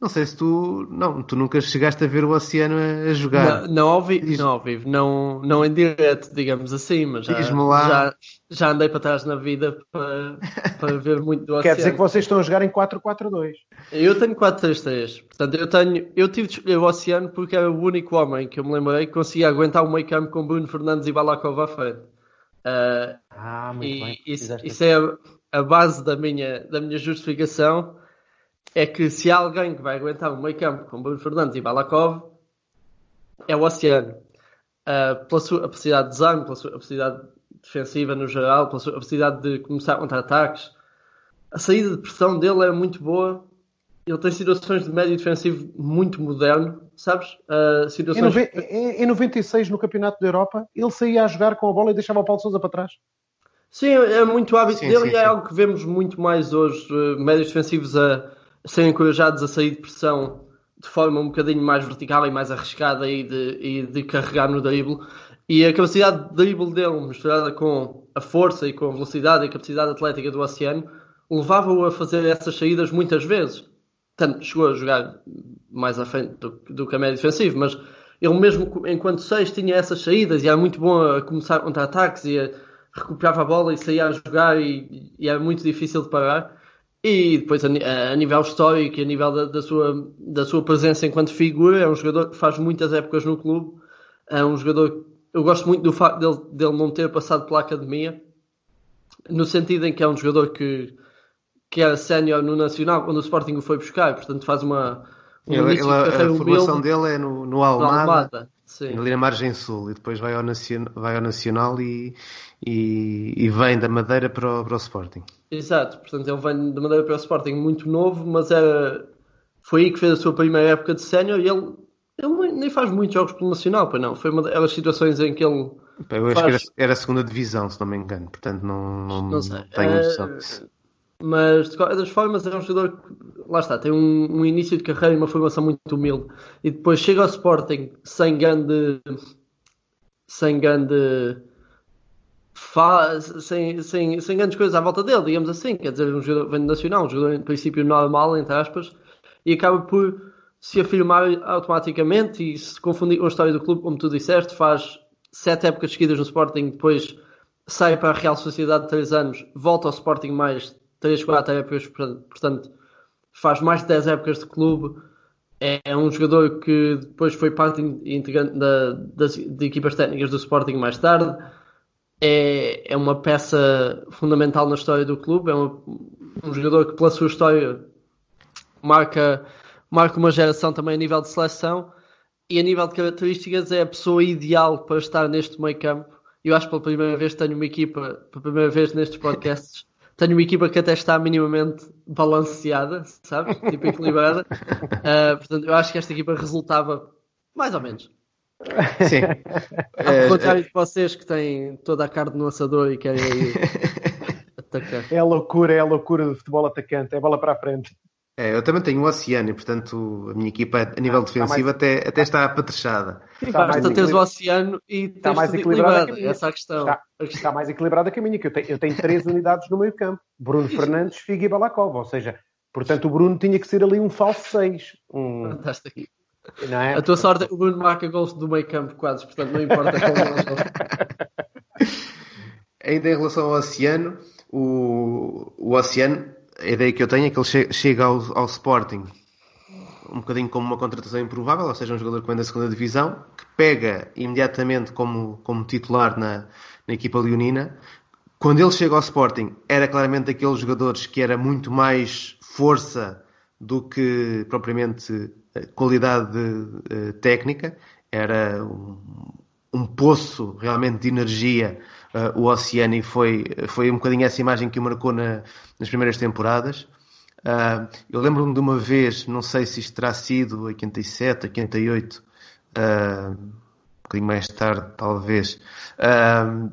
não sei se tu. Não, tu nunca chegaste a ver o Oceano a, a jogar. Não, não ao vivo, Diz... não, ao vivo não, não em direto, digamos assim, mas já, já, já, andei para trás na vida para, para ver muito do Oceano. Quer dizer que vocês estão a jogar em 4-4-2. Eu tenho 4-3-3. Portanto, eu tenho. Eu tive de escolher o Oceano porque era o único homem que eu me lembrei que conseguia aguentar o meio campo com Bruno Fernandes e Balakov à frente. Uh, ah, muito e bem. Isso, isso é a, a base da minha, da minha justificação é que se há alguém que vai aguentar um meio campo com Bruno Fernandes e Balakov, é o Oceano. Uh, pela sua capacidade de design, pela sua capacidade defensiva no geral, pela sua capacidade de começar contra-ataques. A saída de pressão dele é muito boa. Ele tem situações de médio defensivo muito moderno, sabes? Uh, situações... em, em 96, no Campeonato da Europa, ele saía a jogar com a bola e deixava o Paulo Sousa para trás. Sim, é muito hábito sim, dele sim, e é sim. algo que vemos muito mais hoje. Uh, médios defensivos a serem encorajados a sair de pressão de forma um bocadinho mais vertical e mais arriscada e de, e de carregar no dribble. E a capacidade de dribble dele, misturada com a força e com a velocidade e a capacidade atlética do Oceano, levava-o a fazer essas saídas muitas vezes. Tanto chegou a jogar mais à frente do, do que a médio defensivo, mas ele mesmo enquanto seis tinha essas saídas e era muito bom a começar contra-ataques e a, recuperava a bola e saía a jogar e, e era muito difícil de parar. E depois, a, a nível histórico e a nível da, da, sua, da sua presença enquanto figura, é um jogador que faz muitas épocas no clube. É um jogador. Eu gosto muito do facto dele, dele não ter passado pela academia, no sentido em que é um jogador que que era sénior no Nacional, quando o Sporting o foi buscar, portanto faz uma. Ele, ele, a, a formação dele é no, no Almada, no Almada ali na margem sul, e depois vai ao, nacional, vai ao Nacional e, e, e, vem da Madeira para o, para o Sporting. Exato, portanto ele vem da Madeira para o Sporting muito novo, mas era, foi aí que fez a sua primeira época de sénior e ele, ele nem faz muitos jogos pelo Nacional, pois não, foi uma daquelas situações em que ele. Eu acho faz... que era, era, a segunda divisão, se não me engano, portanto não, não, não, não tenho noção disso. Mas de qualquer das formas é um jogador que, lá está, tem um, um, início de carreira e uma formação muito humilde. E depois chega ao Sporting sem grande. sem grande. Sem, sem, sem grandes coisas à volta dele, digamos assim. Quer dizer, um jogador vem nacional, um jogador em princípio normal, entre aspas, e acaba por se afirmar automaticamente e se confundir com a história do clube, como tu disseste, faz sete épocas seguidas no Sporting, depois sai para a Real Sociedade de três anos, volta ao Sporting mais 3, 4 épocas, portanto, faz mais de 10 épocas de clube. É, é um jogador que depois foi parte integrante da, das de equipas técnicas do Sporting mais tarde. É, é uma peça fundamental na história do clube. É uma, um jogador que, pela sua história, marca, marca uma geração também a nível de seleção. E a nível de características, é a pessoa ideal para estar neste meio campo. Eu acho que pela primeira vez tenho uma equipa, pela primeira vez nestes podcasts, tenho uma equipa que até está minimamente balanceada, sabe? Tipo equilibrada. Uh, portanto, eu acho que esta equipa resultava mais ou menos. Sim. Ao contrário de vocês que têm toda a carne no assador e querem aí atacar. É a loucura, é a loucura do futebol atacante, é bola para a frente. É, eu também tenho o Oceano e, portanto, a minha equipa, a nível defensivo, mais... até, até está apetrechada. Está basta teres o Oceano e está mais equilibrada. Que essa é a questão. Está, está, mais equilibrada que a minha, que eu tenho, eu tenho três unidades no meio campo. Bruno Fernandes, Figue e Balakov. Ou seja, portanto, o Bruno tinha que ser ali um falso 6. Um... Fantástico. Não é? A tua sorte é que o Bruno marca gols do meio campo quase, portanto não importa como Ainda em relação ao Oceano, o, o Oceano a ideia que eu tenho é que ele chega ao, ao Sporting um bocadinho como uma contratação improvável, ou seja, um jogador que vem da segunda divisão, que pega imediatamente como, como titular na, na equipa leonina. Quando ele chega ao Sporting, era claramente daqueles jogadores que era muito mais força do que propriamente eh, qualidade uh, técnica, era um, um poço realmente de energia uh, o Oceani foi, foi um bocadinho essa imagem que o marcou na, nas primeiras temporadas. Uh, eu lembro-me de uma vez, não sei se isto terá sido 87, 88, uh, um bocadinho mais tarde, talvez, uh,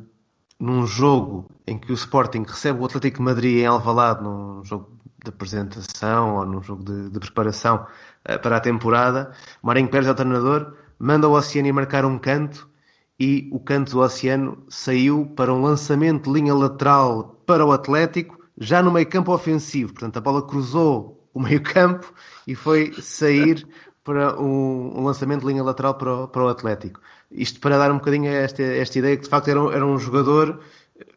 num jogo em que o Sporting recebe o Atlético de Madrid em Alvalade, num jogo de apresentação ou num jogo de, de preparação uh, para a temporada. Marinho Pérez, é o treinador, manda o Oceani marcar um canto e o canto do Oceano saiu para um lançamento de linha lateral para o Atlético, já no meio campo ofensivo. Portanto, a bola cruzou o meio campo e foi sair para um, lançamento de linha lateral para o, para o, Atlético. Isto para dar um bocadinho esta, esta ideia que de facto era um, era um jogador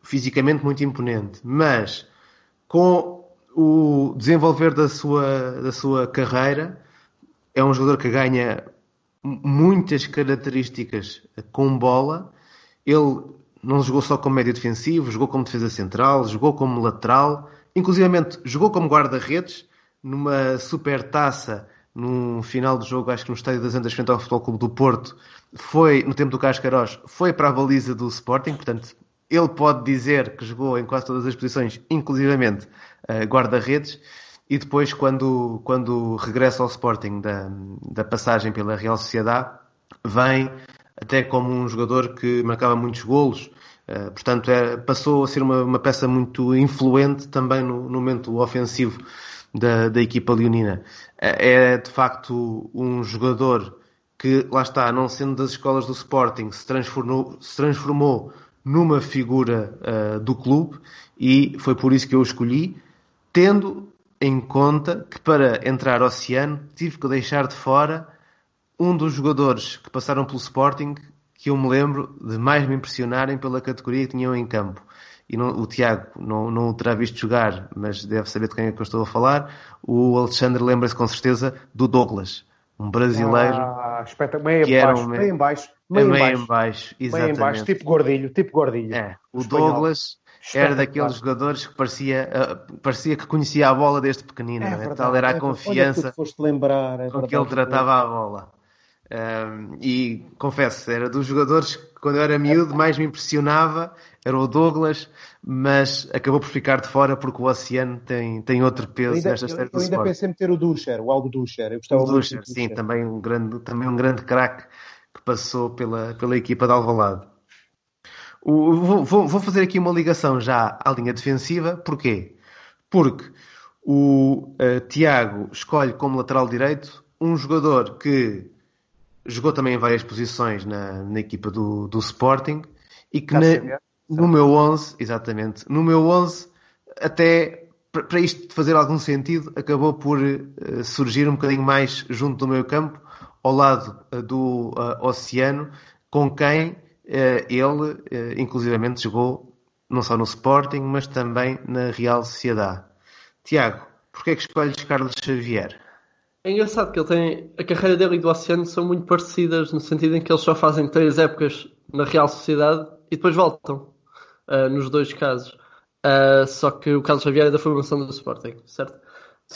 fisicamente muito imponente. Mas com o desenvolver da sua, da sua carreira, é um jogador que ganha muitas características com bola. Ele não jogou só como médio defensivo, jogou como defesa central, jogou como lateral, inclusive jogou como guarda-redes numa super taça no final do jogo, acho que no Estádio das Andas frente ao Futebol Clube do Porto, foi, no tempo do Cascarós, foi para a baliza do Sporting, portanto, ele pode dizer que jogou em quase todas as posições, inclusivamente uh, guarda-redes, e depois, quando, quando regressa ao Sporting da, da passagem pela Real Sociedade, vem até como um jogador que marcava muitos golos. Uh, portanto, é, passou a ser uma, uma, peça muito influente também no, no momento ofensivo da, da equipa leonina. Uh, é de facto um jogador que, lá está, não sendo das escolas do Sporting, se transformou, se transformou numa figura uh, do clube e foi por isso que eu o escolhi, tendo em conta que para entrar ao Oceano tive que deixar de fora um dos jogadores que passaram pelo Sporting que eu me lembro de mais me impressionarem pela categoria que tinham em campo. E não, o Tiago não, não o terá visto jogar, mas deve saber de quem é que eu estou a falar. O Alexandre lembra-se com certeza do Douglas, um brasileiro. Ah, meio que era um meio, em baixo. Meio, meio em baixo, exatamente. Meio em baixo, tipo gordilho, tipo gordilho. É, o Douglas era daqueles jogadores que parecia, uh, parecia que conhecia a bola desde pequenino. É, é? Tal era a é confiança lembrar, com que ele tratava a bola. Um, e confesso, era dos jogadores que quando eu era miúdo mais me impressionava, era o Douglas, mas acabou por ficar de fora porque o Oceano tem, tem outro peso ainda, nesta série Eu, eu ainda pensei em meter o Duscher, o Aldo Duscher. Eu gostava o Duscher, sim, também um grande, também um grande craque que passou pela, pela equipa de Alvalade. O, vou, vou, fazer aqui uma ligação já à linha defensiva, porquê? Porque o uh, Tiago escolhe como lateral direito um jogador que jogou também em várias posições na, na equipa do, do Sporting e que na, no meu 11, exatamente, no meu 11 até para isto fazer algum sentido acabou por uh, surgir um bocadinho mais junto do meu campo ao lado uh, do uh, Oceano com quem ele inclusivamente jogou não só no Sporting mas também na Real Sociedade. Tiago, porquê é que escolhes Carlos Xavier? É engraçado que ele tem. A carreira dele e do Oceano são muito parecidas, no sentido em que eles só fazem três épocas na Real Sociedade e depois voltam, uh, nos dois casos. Uh, só que o Carlos Xavier é da formação do Sporting, certo?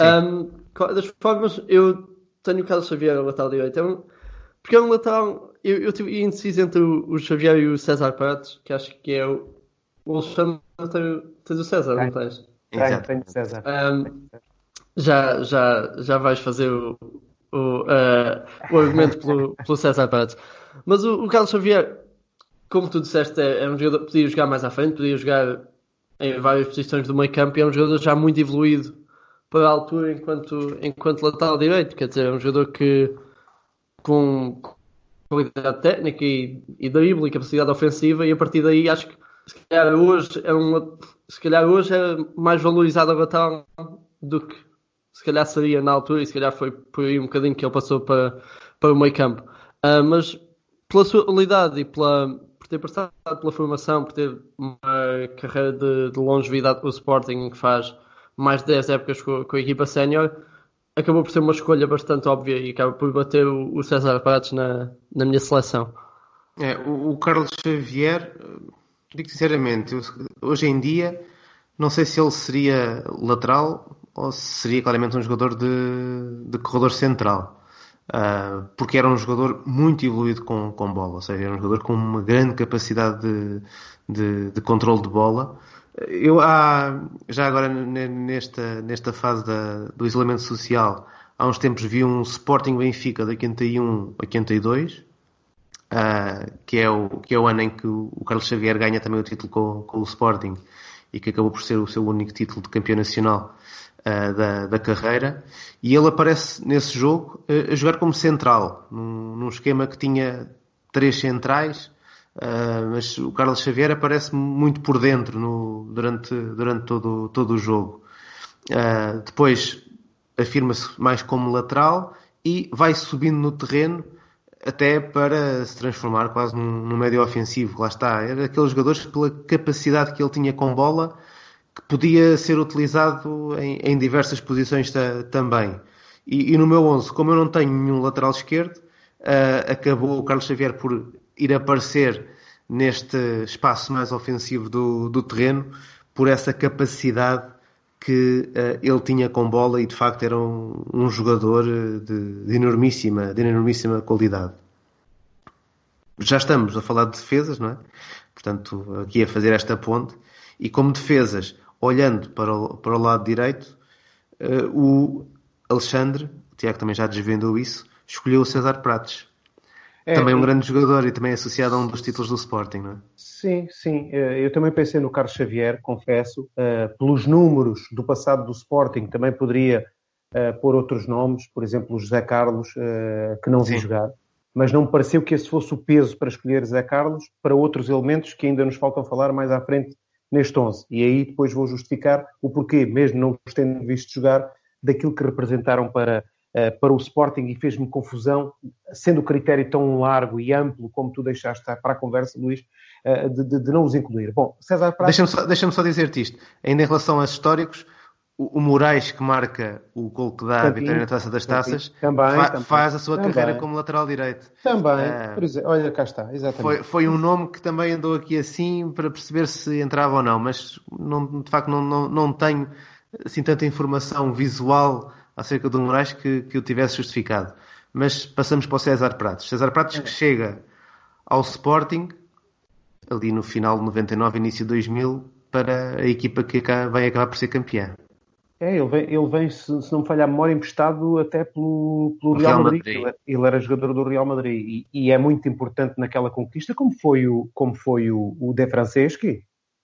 Um, das formas, eu tenho o Carlos Xavier a lateral direito. É um, porque é um lateral. Eu, eu tive indeciso entre o, o, Xavier e o César Pratos, que acho que é o. O Alexandre tem, tens o César, não tens? Tenho, tenho César. Um, já, já, já vais fazer o, o, uh, o argumento pelo, pelo César Pratos. Mas o, o, Carlos Xavier, como tu disseste, é, é, um jogador que podia jogar mais à frente, podia jogar em várias posições do meio campo e é um jogador já muito evoluído para a altura enquanto, enquanto lateral direito. Quer dizer, é um jogador que com qualidade técnica e, e drible e capacidade ofensiva e a partir daí acho que se calhar hoje é um se calhar hoje é mais valorizado a lateral do que se calhar seria na altura e se calhar foi por aí um bocadinho que ele passou para, para o meio campo. Uh, mas pela sua habilidade e pela, por ter passado pela formação, por ter uma carreira de, de longevidade com o Sporting que faz mais de 10 épocas com, com a equipa sénior, acabou por ser uma escolha bastante óbvia e acaba por bater o, César Prates na, na minha seleção. É, o, o Carlos Xavier, digo sinceramente, hoje em dia não sei se ele seria lateral ou seria claramente um jogador de, de corredor central. Uh, porque era um jogador muito evoluído com, com bola, ou seja, era um jogador com uma grande capacidade de, de, de controle de bola. Eu há, já agora nesta, nesta fase da, do isolamento social, há uns tempos vi um Sporting Benfica de 81 82, uh, que, é o, que é o ano em que o Carlos Xavier ganha também o título com, com o Sporting e que acabou por ser o seu único título de campeão nacional uh, da, da carreira, e ele aparece nesse jogo uh, a jogar como central, num, num, esquema que tinha três centrais, uh, mas o Carlos Xavier aparece muito por dentro no, durante, durante todo, todo o jogo. depois afirma-se mais como lateral e vai subindo no terreno até para se transformar quase num, num médio ofensivo. Lá está, era aqueles jogadores pela capacidade que ele tinha com bola que podia ser utilizado em, em diversas posições ta, também. E, e, no meu 11, como eu não tenho nenhum lateral esquerdo, uh, acabou o Carlos Xavier por ir aparecer neste espaço mais ofensivo do, do terreno por essa capacidade que uh, ele tinha com bola e de facto era um, um jogador de, de, enormíssima, de enormíssima qualidade. Já estamos a falar de defesas, não é? Portanto, aqui a fazer esta ponte. E como defesas, olhando para o, para o lado direito, uh, o Alexandre, o Tiago também já desvendou isso, escolheu o César Prates. É, também um grande jogador e também associado a um dos títulos do Sporting, não é? Sim, sim. Eh, eu também pensei no Carlos Xavier, confesso. Uh, pelos números do passado do Sporting, também poderia uh, pôr outros nomes, por exemplo, o José Carlos, que não vi jogar. Mas não me pareceu que esse fosse o peso para escolher José Carlos para outros elementos que ainda nos faltam falar mais à frente neste 11. E aí depois vou justificar o porquê, mesmo não os tendo visto jogar, daquilo que representaram para, para o Sporting e fez-me confusão, sendo o critério tão largo e amplo como tu deixaste para a conversa, Luís, uh, de, de, de, não os incluir. Bom, César Prato... Deixa-me só, deixa só dizer-te isto. Ainda em relação aos históricos, o, Moraes, que marca o gol que dá a vitória na Taça das Taças, também, fa também, faz a sua também. carreira como lateral direito. Também, por exemplo, olha, cá está, exatamente. Foi, foi, um nome que também andou aqui assim para perceber se entrava ou não, mas não, de facto não, não, não tenho assim tanta informação visual acerca do Moraes que, que o tivesse justificado. Mas passamos para o César Pratos. César Pratos que chega ao Sporting ali no final de 99, início de 2000, para a equipa que vai acabar por ser campeã. É, ele vem, ele vem se, se, não me falhar a memória, emprestado até pelo, pelo Real, Real, Madrid. Madrid. Ele, era jogador do Real Madrid e, e, é muito importante naquela conquista, como foi o, como foi o, o De Franceschi.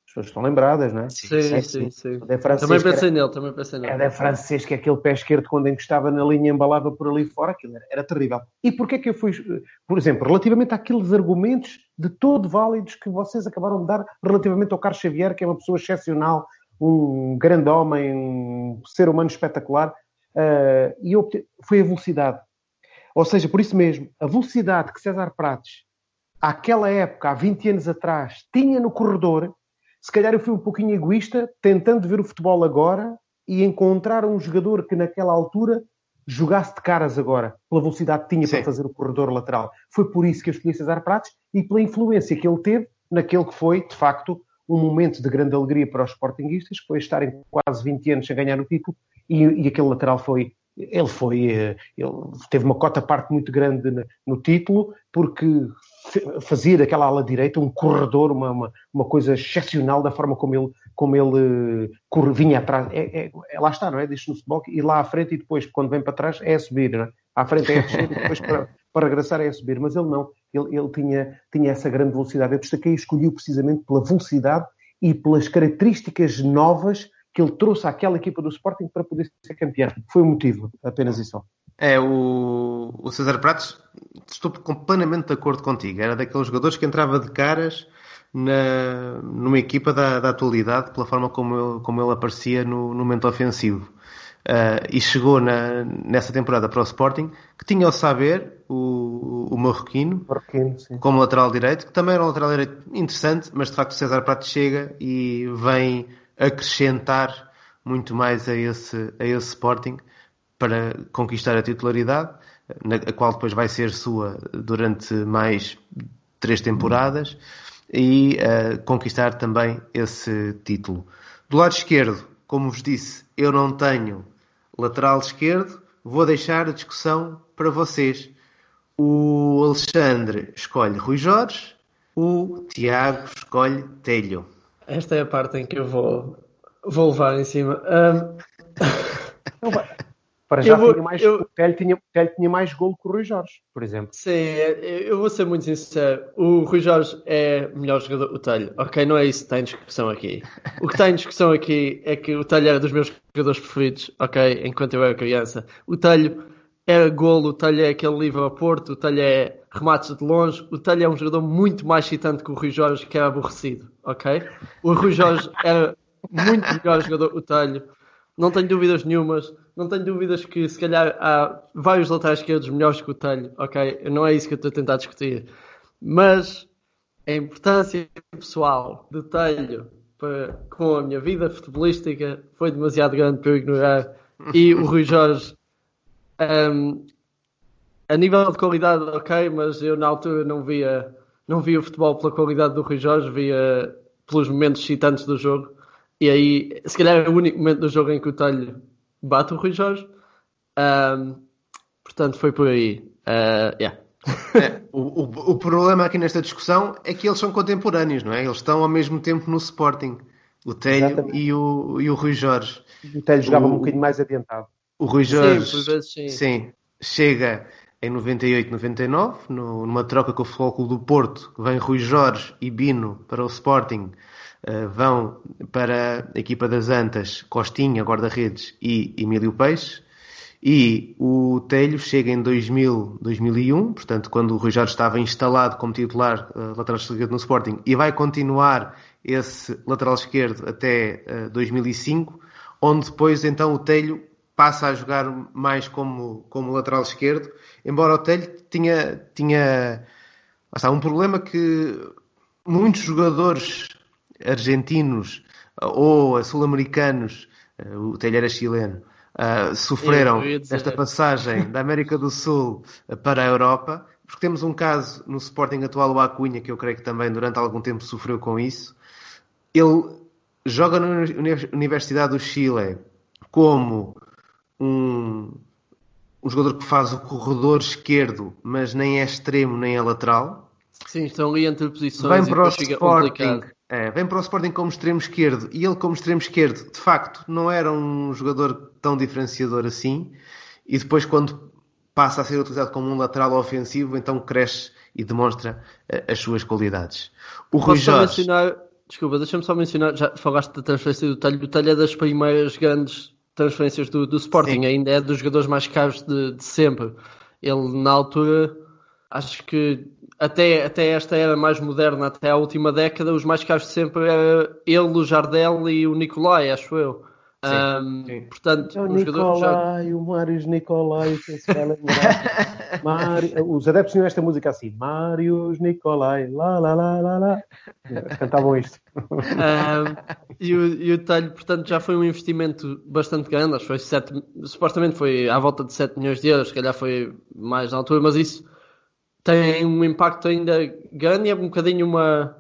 As pessoas estão lembradas, não é? Sim, sim, sim. sim. Também pensei era, nele, também pensei nele. É De Franceschi, aquele pé esquerdo quando encostava na linha embalava por ali fora, aquilo era, era terrível. E porquê é que eu fui, por exemplo, relativamente àqueles argumentos de todo válidos que vocês acabaram de dar relativamente ao Carlos Xavier, que é uma pessoa excepcional, um grande homem, um ser humano espetacular, uh, e foi a velocidade. Ou seja, por isso mesmo, a velocidade que César Prates, àquela época, há 20 anos atrás, tinha no corredor, se calhar eu fui um pouquinho egoísta, tentando ver o futebol agora e encontrar um jogador que naquela altura jogasse de caras agora, pela velocidade que tinha Sim. para fazer o corredor lateral. Foi por isso que eu escolhi César Prates e pela influência que ele teve naquele que foi, de facto, um momento de grande alegria para os Sportingistas, que foi estarem quase 20 anos a ganhar o título, e, e aquele lateral foi. Ele foi. Eh, ele teve uma cota parte muito grande no título, porque fazia daquela ala direita um corredor, uma, uma, uma, coisa excepcional da forma como ele, como ele corre, vinha atrás. É, é, é, lá está, não é? Diz no futebol, e lá à frente e depois, quando vem para trás, é a subir, não é? À frente é a descer e depois para, para regressar é a subir. Mas ele não ele, ele tinha, tinha essa grande velocidade. Eu destaquei e escolhi precisamente pela velocidade e pelas características novas que ele trouxe àquela equipa do Sporting para poder ser campeão. Foi o motivo, apenas isso. É, o, o César Pratos, estou completamente de acordo contigo. Era daqueles jogadores que entrava de caras na, numa equipa da, da atualidade, pela forma como ele, como ele aparecia no, no momento ofensivo. Uh, e chegou na, nessa temporada para o Sporting, que tinha o saber, o, o Marroquino, Marroquino como lateral direito, que também era um lateral direito interessante, mas de facto o César Prato chega e vem acrescentar muito mais a esse, a esse Sporting para conquistar a titularidade, na, a qual depois vai ser sua durante mais três temporadas, e uh, conquistar também esse título. Do lado esquerdo, como vos disse, eu não tenho lateral esquerdo, vou deixar a discussão para vocês. O Alexandre escolhe Rui Jorge, o Tiago escolhe Telho. Esta é a parte em que eu vou, vou levar em cima. Um... Para já vou, tinha mais, eu... o Telho tinha, Telho tinha mais gol que o Rui Jorge, por exemplo. Sim, eu vou ser muito sincero. O Rui Jorge é melhor jogador o Telho. Ok, não é isso que está em discussão aqui. O que está em discussão aqui é que o Telho era dos meus jogadores preferidos, ok, enquanto eu era criança. O Telho é golo, o Telho é aquele livro a Porto, o Telho é remates de longe. O Telho é um jogador muito mais excitante que o Rui Jorge, que era aborrecido, ok? O Rui Jorge era muito melhor jogador, o Telho. Não tenho dúvidas nenhumas não tenho dúvidas que se calhar há vários laterais esquerdos melhores que o Telho, ok? Não é isso que eu estou a tentar discutir. Mas a importância pessoal do Telho para, com a minha vida futebolística foi demasiado grande para eu ignorar. E o Rui Jorge, um, a nível de qualidade, ok, mas eu na altura não via, não via o futebol pela qualidade do Rui Jorge, via pelos momentos excitantes do jogo. E aí, se calhar é o único momento do jogo em que o Telho bate o Rui Jorge. Um, portanto, foi por aí. Uh, yeah. É, o, o, o, problema aqui nesta discussão é que eles são contemporâneos, não é? Eles estão ao mesmo tempo no Sporting, o Telho e o, e o Rui Jorge. O Telho jogava um bocadinho mais adiantado. O Rui Jorge, sim, vezes, sim. sim. chega em 98, 99, no, numa troca com o Futebol Clube do Porto, vem Rui Jorge e Bino para o Sporting Uh, vão para a equipa das Antas Costinha, guarda-redes e Emílio Peixe. E o Telho chega em 2000, 2001, portanto, quando o Rui Jorge estava instalado como titular uh, lateral esquerdo no Sporting, e vai continuar esse lateral esquerdo até uh, eh, 2005, onde depois então o Telho passa a jogar mais como, como lateral esquerdo, embora o Telho tinha, tinha um problema que muitos jogadores argentinos ou sul-americanos o Telheira é chileno, uh, sofreram esta passagem da América do Sul para a Europa, porque temos um caso no Sporting atual, o Acunha, que eu creio que também durante algum tempo sofreu com isso. Ele joga na Universidade do Chile como um, um jogador que faz o corredor esquerdo, mas nem é extremo nem é lateral. Sim, estão ali entre posições vem para o Sporting, é, vem para o Sporting como extremo esquerdo e ele como extremo esquerdo, de facto, não era um jogador tão diferenciador assim. E depois quando passa a ser utilizado como um lateral ofensivo, então cresce e demonstra uh, as suas qualidades. O Rui Jorge... mencionar, desculpa, deixa-me só mencionar, já falaste da transferência do Talho, o Talho é das primeiras grandes transferências do, do Sporting, Sim. ainda é dos jogadores mais caros de, de, sempre. Ele, na altura, acho que até, até esta era mais moderna, até a última década, os mais caros de sempre era ele, o Jardel e o Nicolai, acho eu. Sim, um, sim. Portanto, é o Nicolai, já... o Mários Nicolai, se vai lembrar. Mário... Os adeptos tinham esta música assim: Mários Nicolai, lá, lá, lá, lá, lá. Cantavam isto. Um, e, o, e o talho, portanto, já foi um investimento bastante grande. Acho que foi 7, supostamente foi à volta de 7 milhões de euros, se calhar foi mais na altura, mas isso tem um impacto ainda grande e é um bocadinho uma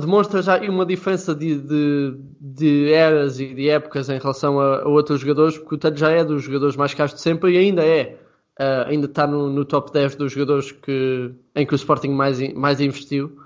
demonstra já uma diferença de, de, de, eras e de épocas em relação a, a, outros jogadores, porque o Telho já é dos jogadores mais caros de sempre e ainda é. Uh, ainda está no, no, top 10 dos jogadores que, em que o Sporting mais, mais investiu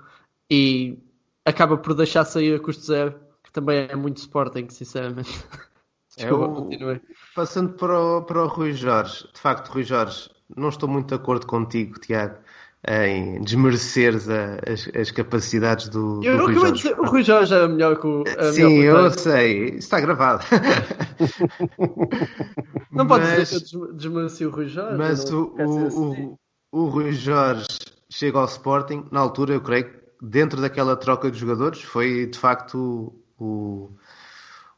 e acaba por deixar sair a custo zero, que também é muito Sporting, sinceramente. Desculpa, é Passando para o, para o Rui Jorge, de facto, Rui Jorge, não estou muito de acordo contigo, Tiago em desmereceres a, as, as, capacidades do, eu, do Rui Jorge. Dizer, o Rui Jorge era melhor que o. Sim, eu sei, isso está gravado. não mas, pode dizer que eu desmereci o Rui Jorge. Mas o, o, o, o Rui Jorge chega ao Sporting, na altura, eu creio que dentro daquela troca de jogadores, foi de facto o,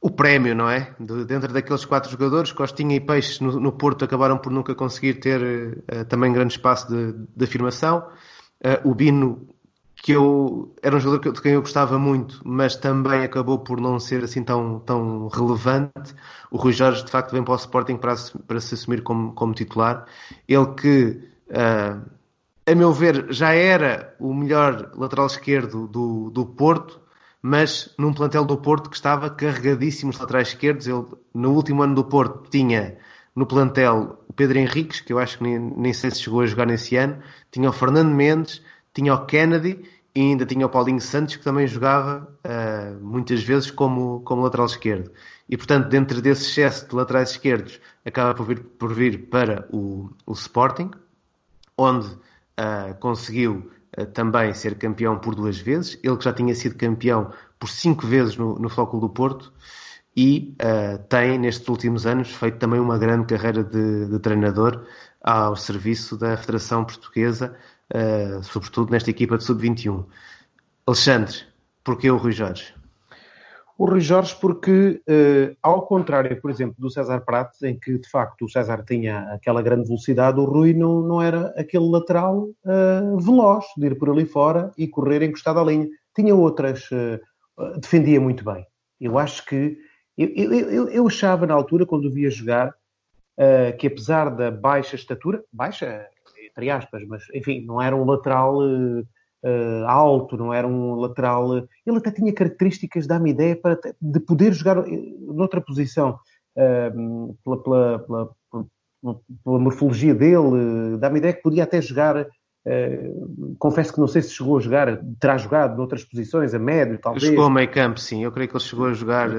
o prémio, não é? De, dentro daqueles quatro jogadores, Costinha e Peixe no, no Porto acabaram por nunca conseguir ter uh, também grande espaço de, de afirmação. Uh, o Bino, que eu era um jogador de quem eu gostava muito, mas também acabou por não ser assim tão, tão relevante. O Rui Jorge, de facto, vem para o Sporting para, para se assumir como, como titular. Ele que, uh, a meu ver, já era o melhor lateral esquerdo do, do Porto mas num plantel do Porto que estava carregadíssimo os laterais esquerdos. Ele, no último ano do Porto, tinha no plantel o Pedro Henriques, que eu acho que nem, nem sei se chegou a jogar nesse ano, tinha o Fernando Mendes, tinha o Kennedy e ainda tinha o Paulinho Santos, que também jogava uh, muitas vezes como, como lateral esquerdo. E, portanto, dentro desse excesso de laterais esquerdos, acaba por vir, por vir para o, o Sporting, onde uh, conseguiu também ser campeão por duas vezes. Ele que já tinha sido campeão por cinco vezes no, no Flóculo do Porto e uh, tem, nestes últimos anos, feito também uma grande carreira de, de treinador ao serviço da Federação Portuguesa, uh, sobretudo nesta equipa de Sub-21. Alexandre, porquê o Rui Jorge? O Rui Jorge porque, uh, ao contrário, por exemplo, do César Prates, em que de facto o César tinha aquela grande velocidade, o Rui não, não era aquele lateral uh, veloz de ir por ali fora e correr encostado à linha. Tinha outras, uh, defendia muito bem. Eu acho que, eu, eu, eu achava na altura, quando o via jogar, que apesar da baixa estatura, baixa entre aspas, mas enfim, não era um lateral uh, alto, não era um lateral. Ele até tinha características, dá-me ideia, para, de poder jogar noutra posição, uh, pela, pela, pela, pela, morfologia dele, dá-me ideia que podia até jogar. Uh, confesso que não sei se chegou a jogar, terá jogado noutras posições, a médio, talvez. Chegou a meio campo, sim. Eu creio que ele chegou a jogar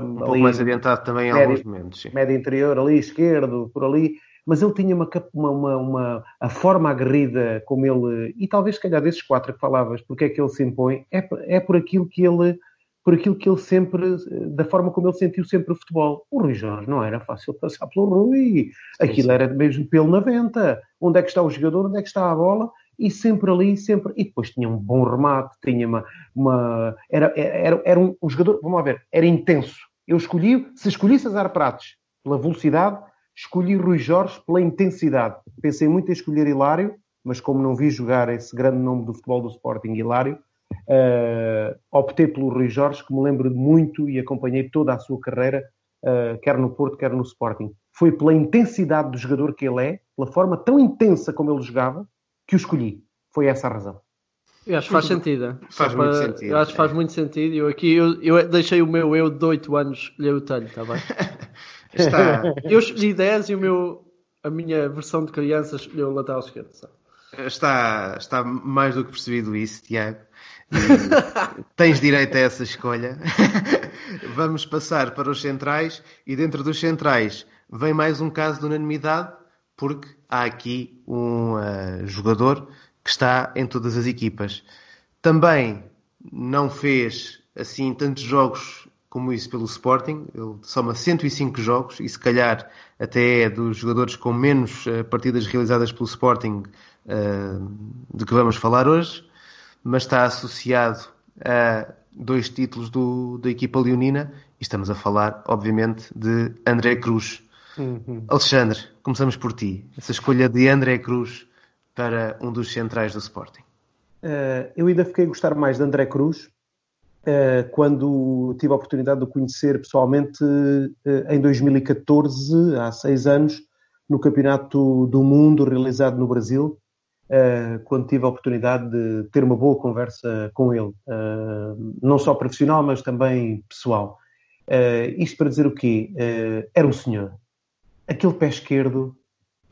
um pouco mais adiantado também em alguns momentos. Sim. Médio interior, ali esquerdo, por ali mas ele tinha uma, uma, uma, a forma aguerrida como ele, e talvez se calhar desses quatro que falavas, porque é que ele se impõe, é, é por aquilo que ele por aquilo que ele sempre, da forma como ele sentiu sempre o futebol. O Rui Jorge não era fácil passar pelo Rui, aquilo era mesmo pelo na venta. Onde é que está o jogador, onde é que está a bola, e sempre ali, sempre. E depois tinha um bom remate, tinha uma. uma era, era, era um, um jogador, vamos lá ver, era intenso. Eu escolhi, se escolhi Cesar Prates pela velocidade, Escolhi Rui Jorge pela intensidade. Pensei muito em escolher Hilário, mas como não vi jogar esse grande nome do futebol do Sporting, Hilário, uh, optei pelo Rui Jorge, que me lembro muito e acompanhei toda a sua carreira, uh, quer no Porto, quer no Sporting. Foi pela intensidade do jogador que ele é, pela forma tão intensa como ele jogava, que o escolhi. Foi essa a razão. Eu acho que faz sentido. Faz muito sentido. Eu acho que faz é. muito sentido. Eu aqui eu, eu deixei o meu eu de 8 anos escolher o talho, está bem? Está... eu escolhi 10 e o meu, a minha versão de criança escolheu o lateral esquerdo. Sabe? Está, está mais do que percebido isso, Tiago. tens direito a essa escolha. Vamos passar para os centrais e dentro dos centrais vem mais um caso de unanimidade porque há aqui um uh, jogador que está em todas as equipas. Também não fez assim tantos jogos como isso pelo Sporting, ele soma 105 jogos e se calhar até é dos jogadores com menos uh, partidas realizadas pelo Sporting uh, de que vamos falar hoje, mas está associado a dois títulos do, da equipa leonina e estamos a falar, obviamente, de André Cruz. Uhum. Alexandre, começamos por ti. Essa escolha de André Cruz para um dos centrais do Sporting. Uh, eu ainda fiquei a gostar mais de André Cruz uh, quando tive a oportunidade de o conhecer pessoalmente uh, em 2014, há seis anos, no Campeonato do Mundo realizado no Brasil, quando tive a oportunidade de ter uma boa conversa com ele, não só profissional, mas também pessoal. isto para dizer o quê? era um senhor. Aquele pé esquerdo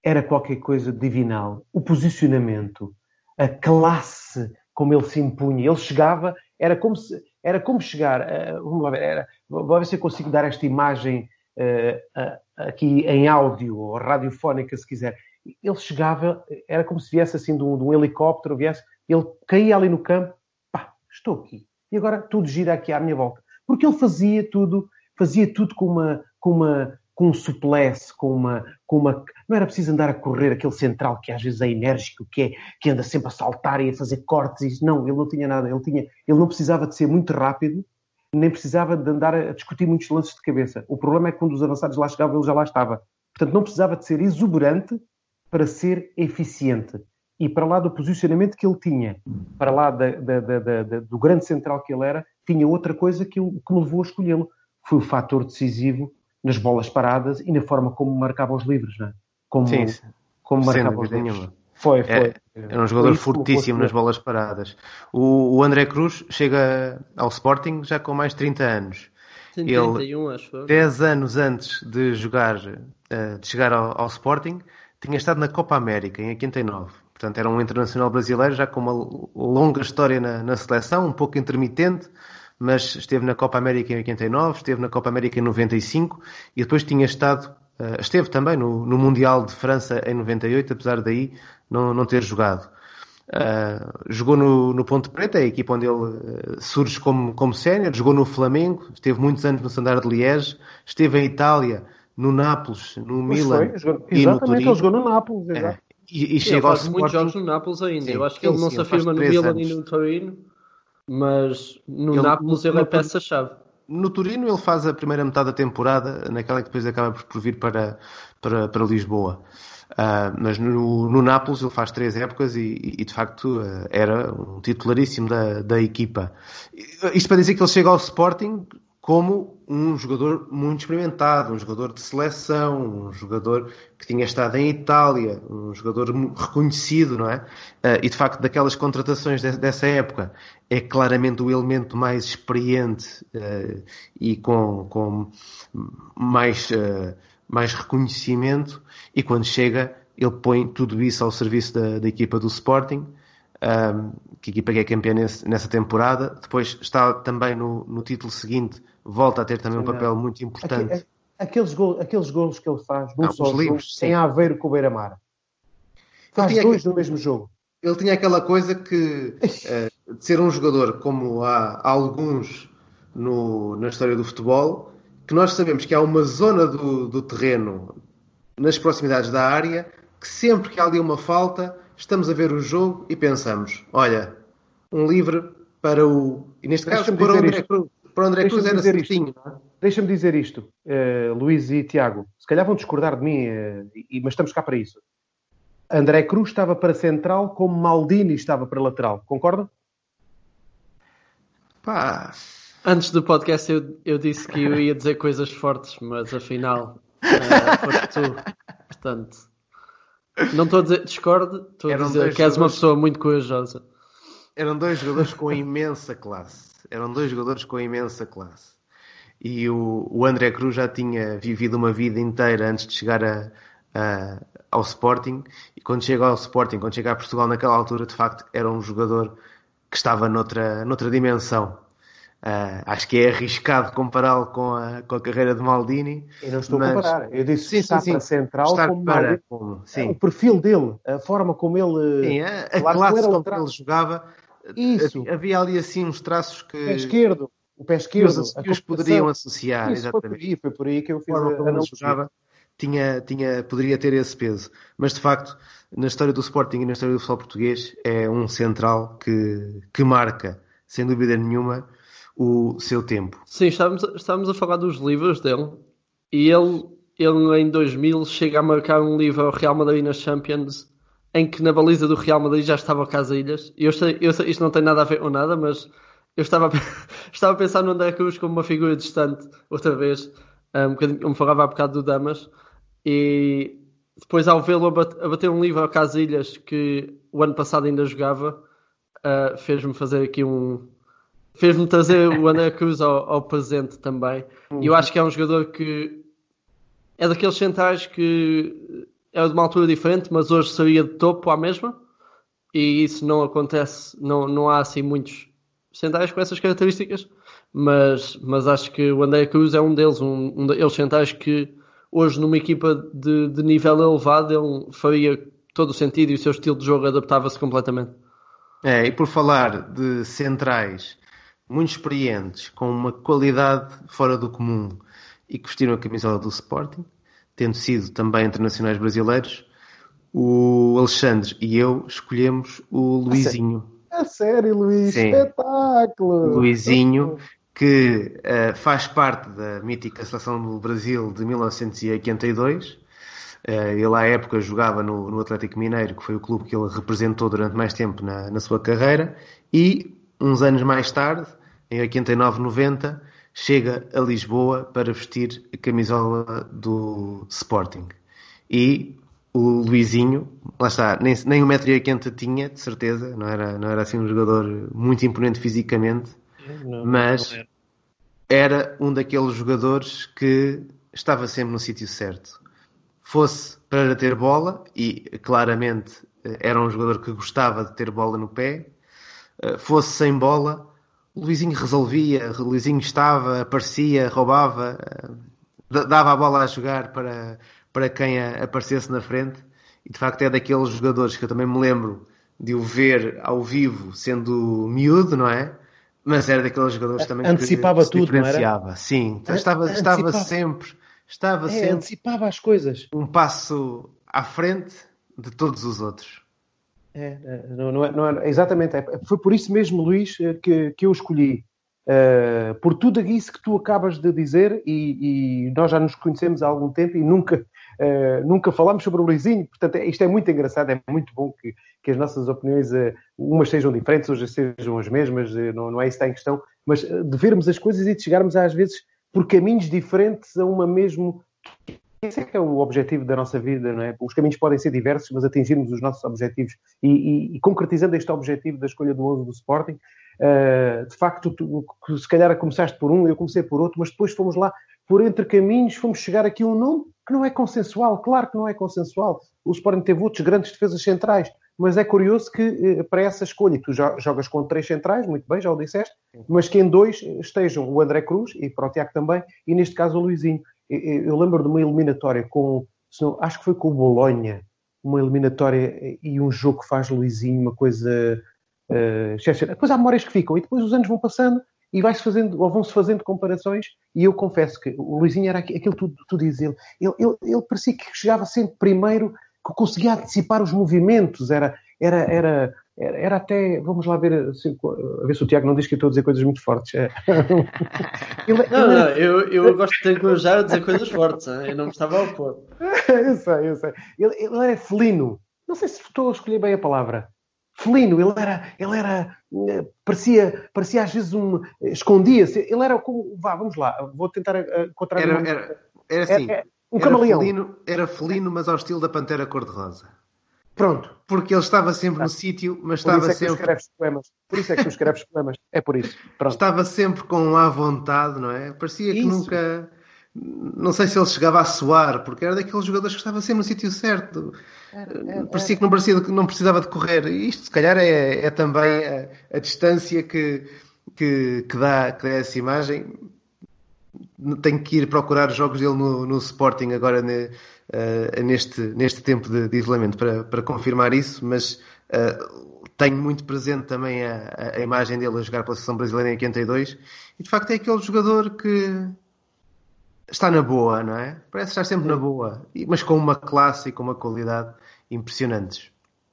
era qualquer coisa divinal. O posicionamento, a classe como ele se impunha. Ele chegava, era como, se, era como chegar. Uh, vamos lá ver, era, vou ver se eu consigo dar esta imagem uh, uh, aqui em áudio ou radiofónica, se quiser. Ele chegava, era como se viesse assim de um, de um helicóptero, viesse, ele caía ali no campo, pá, estou aqui. E agora tudo gira aqui à minha volta. Porque ele fazia tudo, fazia tudo com uma, com uma, com um suplesse, com uma, com uma. Não era preciso andar a correr aquele central que às vezes é enérgico, que, é, que anda sempre a saltar e a fazer cortes. E, não, ele não tinha nada. Ele, tinha, ele não precisava de ser muito rápido, nem precisava de andar a discutir muitos lances de cabeça. O problema é que quando os avançados lá chegavam, ele já lá estava. Portanto, não precisava de ser exuberante para ser eficiente. E para lá do posicionamento que ele tinha, para lá da, da, da, do grande central que ele era, tinha outra coisa que, que me levou a escolhê-lo. Foi o fator decisivo nas bolas paradas e na forma como marcava os livros, não é? Como, sim, como marcava os livros. Nenhuma. Foi, foi. É, era um jogador fortíssimo nas bolas paradas. O, o, André Cruz chega ao Sporting já com mais de 30 anos. Sim, 31, Ele, acho. 10 anos antes de jogar, eh, de chegar ao, ao, Sporting, tinha estado na Copa América, em 89. Portanto, era um internacional brasileiro já com uma longa história na, na seleção, um pouco intermitente, mas esteve na Copa América em 89, esteve na Copa América em 95 e depois tinha estado, uh, esteve também no, no, Mundial de França em 98, apesar daí não, não ter jogado. Uh, jogou no, no Ponte Preta, a equipa onde ele uh, surge como, como sénior, jogou no Flamengo, esteve muitos anos no Standard de Liège, esteve em Itália, no Nápoles, no pois Milan foi, jogou, e no Turim. ele jogou no Nápoles, é, e, e chega ao muitos jogos no Nápoles ainda. Sim, Eu acho que sim, ele não sim, se afirma no Milan anos. e no Torino mas no ele, Nápoles ele é peça-chave. No Turino ele faz a primeira metade da temporada, naquela que depois acaba por vir para, para, para Lisboa. Uh, mas no, no Nápoles ele faz três épocas e, e de facto uh, era um titularíssimo da, da equipa. Isto para dizer que ele chega ao Sporting como um jogador muito experimentado, um jogador de seleção, um jogador que tinha estado em Itália, um jogador reconhecido, não é? Uh, e de facto, daquelas contratações de, dessa época, é claramente o elemento mais experiente uh, e com, com mais, uh, mais reconhecimento. E quando chega, ele põe tudo isso ao serviço da, da equipa do Sporting que a equipa que é campeã nessa temporada. Depois está também no, no, título seguinte, volta a ter também um papel muito importante. Aqueles, golos, aqueles golos que ele faz, num só livros, em Aveiro com o Beira-Mar. Faz dois no mesmo jogo. Ele tinha aquela coisa que, uh, de ser um jogador como há, há alguns no, na história do futebol, que nós sabemos que há uma zona do, do terreno nas proximidades da área que sempre que há ali uma falta estamos a ver o jogo e pensamos: olha, um livre para o. E neste caso, para o André Cruz. Para o André Cruz era certinho. É? Deixa-me dizer isto, uh, Luís e Tiago. Se calhar vão discordar de mim, uh, e, mas estamos cá para isso. André Cruz estava para central como Maldini estava para lateral. Concordam? Pá. Antes do podcast eu, eu disse que eu ia dizer coisas fortes, mas afinal uh, foste tu. Portanto, não estou a dizer discordo, estou a dizer que és uma pessoa muito corajosa. Eram dois jogadores com imensa classe. Eram dois jogadores com imensa classe. E o, o André Cruz já tinha vivido uma vida inteira antes de chegar a, a, ao Sporting. E quando chega ao Sporting, quando chega a Portugal naquela altura, de facto, era um jogador que estava noutra, noutra dimensão. Uh, acho que é arriscado compará-lo com a, com a carreira de Maldini. Eu não estou mas... a comparar. Eu disse sim, está sim, para central Estar como, para, como sim. o perfil dele, a forma como ele. Sim, a, a classe como ele jogava. Isso. Havia ali assim uns traços que. Pé esquerdo. O pé esquerdo. Que os, poderiam associar. Isso, exatamente. Foi por, aí, foi por aí que eu fiz a, a, a jogava tinha, tinha, poderia ter esse peso. Mas de facto, na história do Sporting e na história do futebol português, é um central que, que marca, sem dúvida nenhuma, o seu tempo. Sim, estávamos, estávamos a falar dos livros dele e ele, ele em 2000 chega a marcar um livro ao Real Madrid nas Champions em que na baliza do Real Madrid já estava o Casilhas. Eu sei, eu sei, isto não tem nada a ver com nada, mas eu estava a, estava a pensar no André Cruz como uma figura distante, outra vez, um bocadinho, como falava há bocado do Damas, e depois ao vê-lo a, bater um livro ao Casilhas que o ano passado ainda jogava, uh, fez-me fazer aqui um, fez-me trazer o André Cruz ao, ao presente também. Uhum. E eu acho que é um jogador que é daqueles centrais que é de uma altura diferente, mas hoje seria de topo à mesma. E isso não acontece, não, não há assim muitos centrais com essas características. Mas, mas acho que o André Cruz é um deles, um, um centrais que hoje numa equipa de, de nível elevado ele faria todo o sentido e o seu estilo de jogo adaptava-se completamente. É, e por falar de centrais muito experientes, com uma qualidade fora do comum e que vestiram a camisola do Sporting, tendo sido também internacionais brasileiros, o Alexandre e eu escolhemos o Luizinho. A sério, Luís, Sim. espetáculo! Luizinho, que uh, faz parte da mítica seleção do Brasil de 1982. Uh, eh, ele à época jogava no, no, Atlético Mineiro, que foi o clube que ele representou durante mais tempo na, na sua carreira, e uns anos mais tarde, em 89, 90, chega a Lisboa para vestir a camisola do Sporting. E o Luizinho, lá está, nem, nem 1,80m tinha, de certeza, não era, não era assim um jogador muito imponente fisicamente, não, mas não era. era um daqueles jogadores que estava sempre no sítio certo. Fosse para ter bola, e claramente eh, era um jogador que gostava de ter bola no pé, eh, fosse sem bola, o Luizinho resolvia, o Luizinho estava, aparecia, roubava, eh, dava a bola a jogar para, para quem aparecesse na frente. E de facto é daqueles jogadores que eu também me lembro de o ver ao vivo sendo miúdo, não é? Mas era daqueles jogadores também antecipava que tudo, diferenciava. Não era? Sim, estava, estava sempre, estava é, sempre antecipava as coisas. Um passo à frente de todos os outros. É, é, não, é, não é, exatamente. É, foi por isso mesmo, Luís, eh, que, que eu escolhi. Uh, por tudo isso que tu acabas de dizer, e, e, nós já nos conhecemos há algum tempo e nunca, uh, nunca falámos sobre o Luizinho, portanto, isto é muito engraçado, é muito bom que, que as nossas opiniões, uh, umas sejam diferentes, outras sejam as mesmas, não, não é isso que está em questão, mas de vermos as coisas e de chegarmos às vezes por caminhos diferentes a uma mesmo esse é que é o objetivo da nossa vida, não é? Os caminhos podem ser diversos, mas atingirmos os nossos objetivos e, e, e concretizando este objetivo da escolha do 11 do Sporting, uh, de facto, tu, se calhar começaste por um, eu comecei por outro, mas depois fomos lá por entre caminhos, fomos chegar aqui a um nome que não é consensual, claro que não é consensual. O Sporting teve outros grandes defesas centrais, mas é curioso que uh, para essa escolha, tu jogas com três centrais, muito bem, já o disseste, mas que em dois estejam o André Cruz e para o Tiago também, e neste caso o Luizinho. Eu lembro de uma eliminatória com, acho que foi com o Bolonha, uma eliminatória e um jogo que faz Luizinho, uma coisa. Uh, depois há memórias que ficam e depois os anos vão passando e vai-se fazendo, ou vão-se fazendo comparações, e eu confesso que o Luizinho era aquilo que tu, tu dizes, ele, ele, ele, parecia que chegava sempre primeiro, que conseguia antecipar os movimentos, era, era, era era, era, até, vamos lá ver, assim, a ver se o Tiago não diz que eu estou a dizer coisas muito fortes. É. ele, não, ele... não, eu, eu gosto de encorajar a dizer coisas fortes, eu não me estava a opor. eu sei, eu sei. Ele, ele era felino. Não sei se estou a escolher bem a palavra. felino, ele era, ele era, eh, parecia, parecia às vezes um, escondia-se, ele era como, vá, vamos lá, vou tentar encontrar... Era, era, era assim, era, um era camaleão. Felino, era felino, mas ao estilo da Pantera Cor-de-Rosa. Pronto. Porque ele estava sempre no sítio, mas por estava é sempre. Poemas. Por isso é que tu escreves poemas. É por isso. Pronto. Estava sempre com à vontade, não é? Parecia que isso. nunca. Não sei se ele chegava a suar, porque era daqueles jogadores que estava sempre no sítio certo. Parecia que não, parecia, não precisava de correr. E isto, se calhar, é, é também a, a distância que, que, que, dá, que dá essa imagem. Tenho que ir procurar jogos dele no, no Sporting agora. Ne, uh, neste, neste tempo de, de isolamento para, para, confirmar isso, mas uh, tenho muito presente também a, a, imagem dele a jogar pela seleção brasileira em 82 e de facto é aquele jogador que está na boa, não é? Parece estar sempre na boa, mas com uma classe e com uma qualidade impressionantes.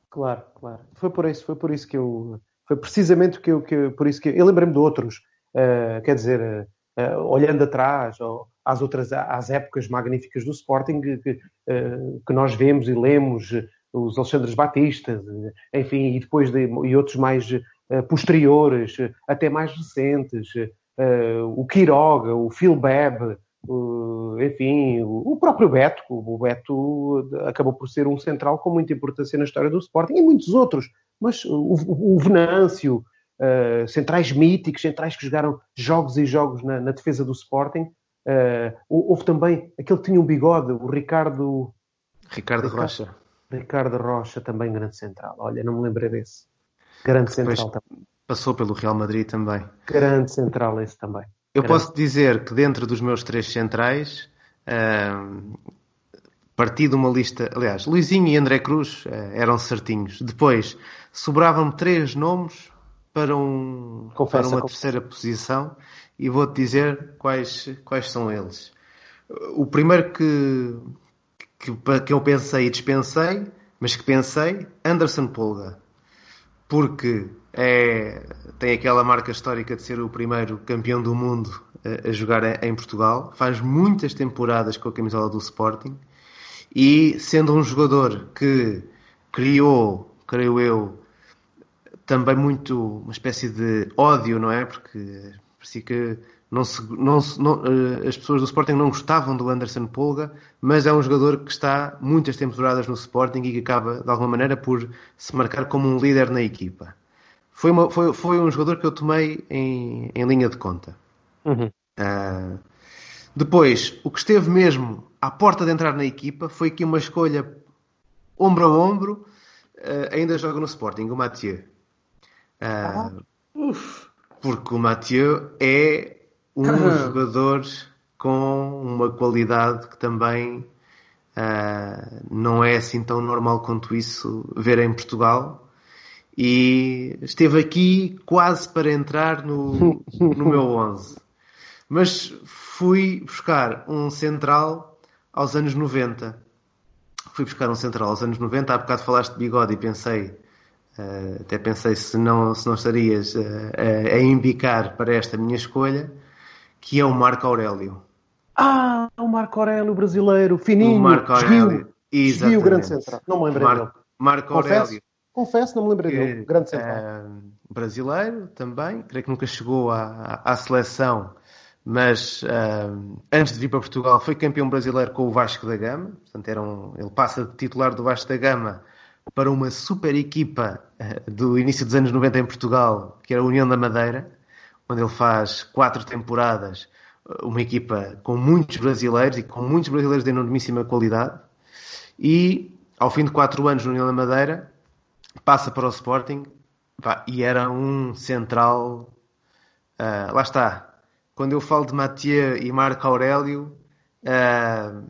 Claro, claro. Foi por isso, foi por isso que eu, foi precisamente que eu, que, por isso que eu, eu lembrei-me de outros, uh, quer dizer, uh, olhando atrás, ou, às outras às épocas magníficas do Sporting que, eh, que nós vemos e lemos eh, os Alexandres Batistas, eh, enfim, e depois de, e outros mais posteriores, até mais recentes, o Quiroga, o Phil Bebb, enfim, o próprio Beto, o Beto acabou por ser um central com muita importância na história do Sporting e muitos outros, mas o, o Venâncio, centrais míticos, centrais que jogaram jogos e jogos na, na defesa do Sporting, Uh, houve também aquele que tinha um bigode, o Ricardo. Ricardo, Ricardo Rocha. Ricardo Rocha, também grande central. Olha, não me lembrei desse. Grande central também. Passou pelo Real Madrid também. Grande central esse também. Eu grande. posso dizer que dentro dos meus três centrais, uh, parti de uma lista. Aliás, Luizinho e André Cruz uh, eram certinhos. Depois, sobravam-me três nomes para, um, confessa, para uma confessa. terceira posição e vou-te dizer quais, quais são eles. O primeiro que, que, que eu pensei e dispensei, mas que pensei, Anderson Polga. Porque é, tem aquela marca histórica de ser o primeiro campeão do mundo a, a jogar em Portugal. Faz muitas temporadas com a camisola do Sporting. E sendo um jogador que criou, creio eu, também muito uma espécie de ódio, não é? Porque parecia que não se, não se, não, uh, as pessoas do Sporting não gostavam do Anderson Polga, mas é um jogador que está muitas temporadas no Sporting e que acaba, de alguma maneira, por se marcar como um líder na equipa. Foi, uma, foi, foi um jogador que eu tomei em, em linha de conta. Uhum. Uh, depois, o que esteve mesmo à porta de entrar na equipa foi aqui uma escolha ombro a ombro, uh, ainda joga no Sporting, o Mathieu. Ah, porque o Mathieu é um jogador com uma qualidade que também uh, não é assim tão normal quanto isso ver em Portugal. E esteve aqui quase para entrar no, no meu 11. Mas fui buscar um central aos anos 90. Fui buscar um central aos anos 90. Há bocado falaste de bigode e pensei Uh, até pensei se não, se não estarias uh, a, a para esta minha escolha, que é o Marco Aurélio. Ah, o Marco Aurélio brasileiro, fininho, o Marco Aurélio, esguio, grande central. Não me lembrei Mar dele. Marco Aurélio. Confesso, confesso não me lembrei que, dele, grande central. Uh, brasileiro também, creio que nunca chegou à, à seleção, mas antes de vir para Portugal foi campeão brasileiro com o Vasco da Gama, portanto era um, ele passa de titular do Vasco da Gama para uma super equipa eh, do início dos anos 90 em Portugal, que era a União da Madeira, onde ele faz quatro temporadas, eh, uma equipa com muitos brasileiros e com muitos brasileiros de enormíssima qualidade. E ao fim de quatro anos na União da Madeira, passa para o Sporting e era um central. Uh, lá está. Quando eu falo de Mathieu e Marco Aurélio, uh,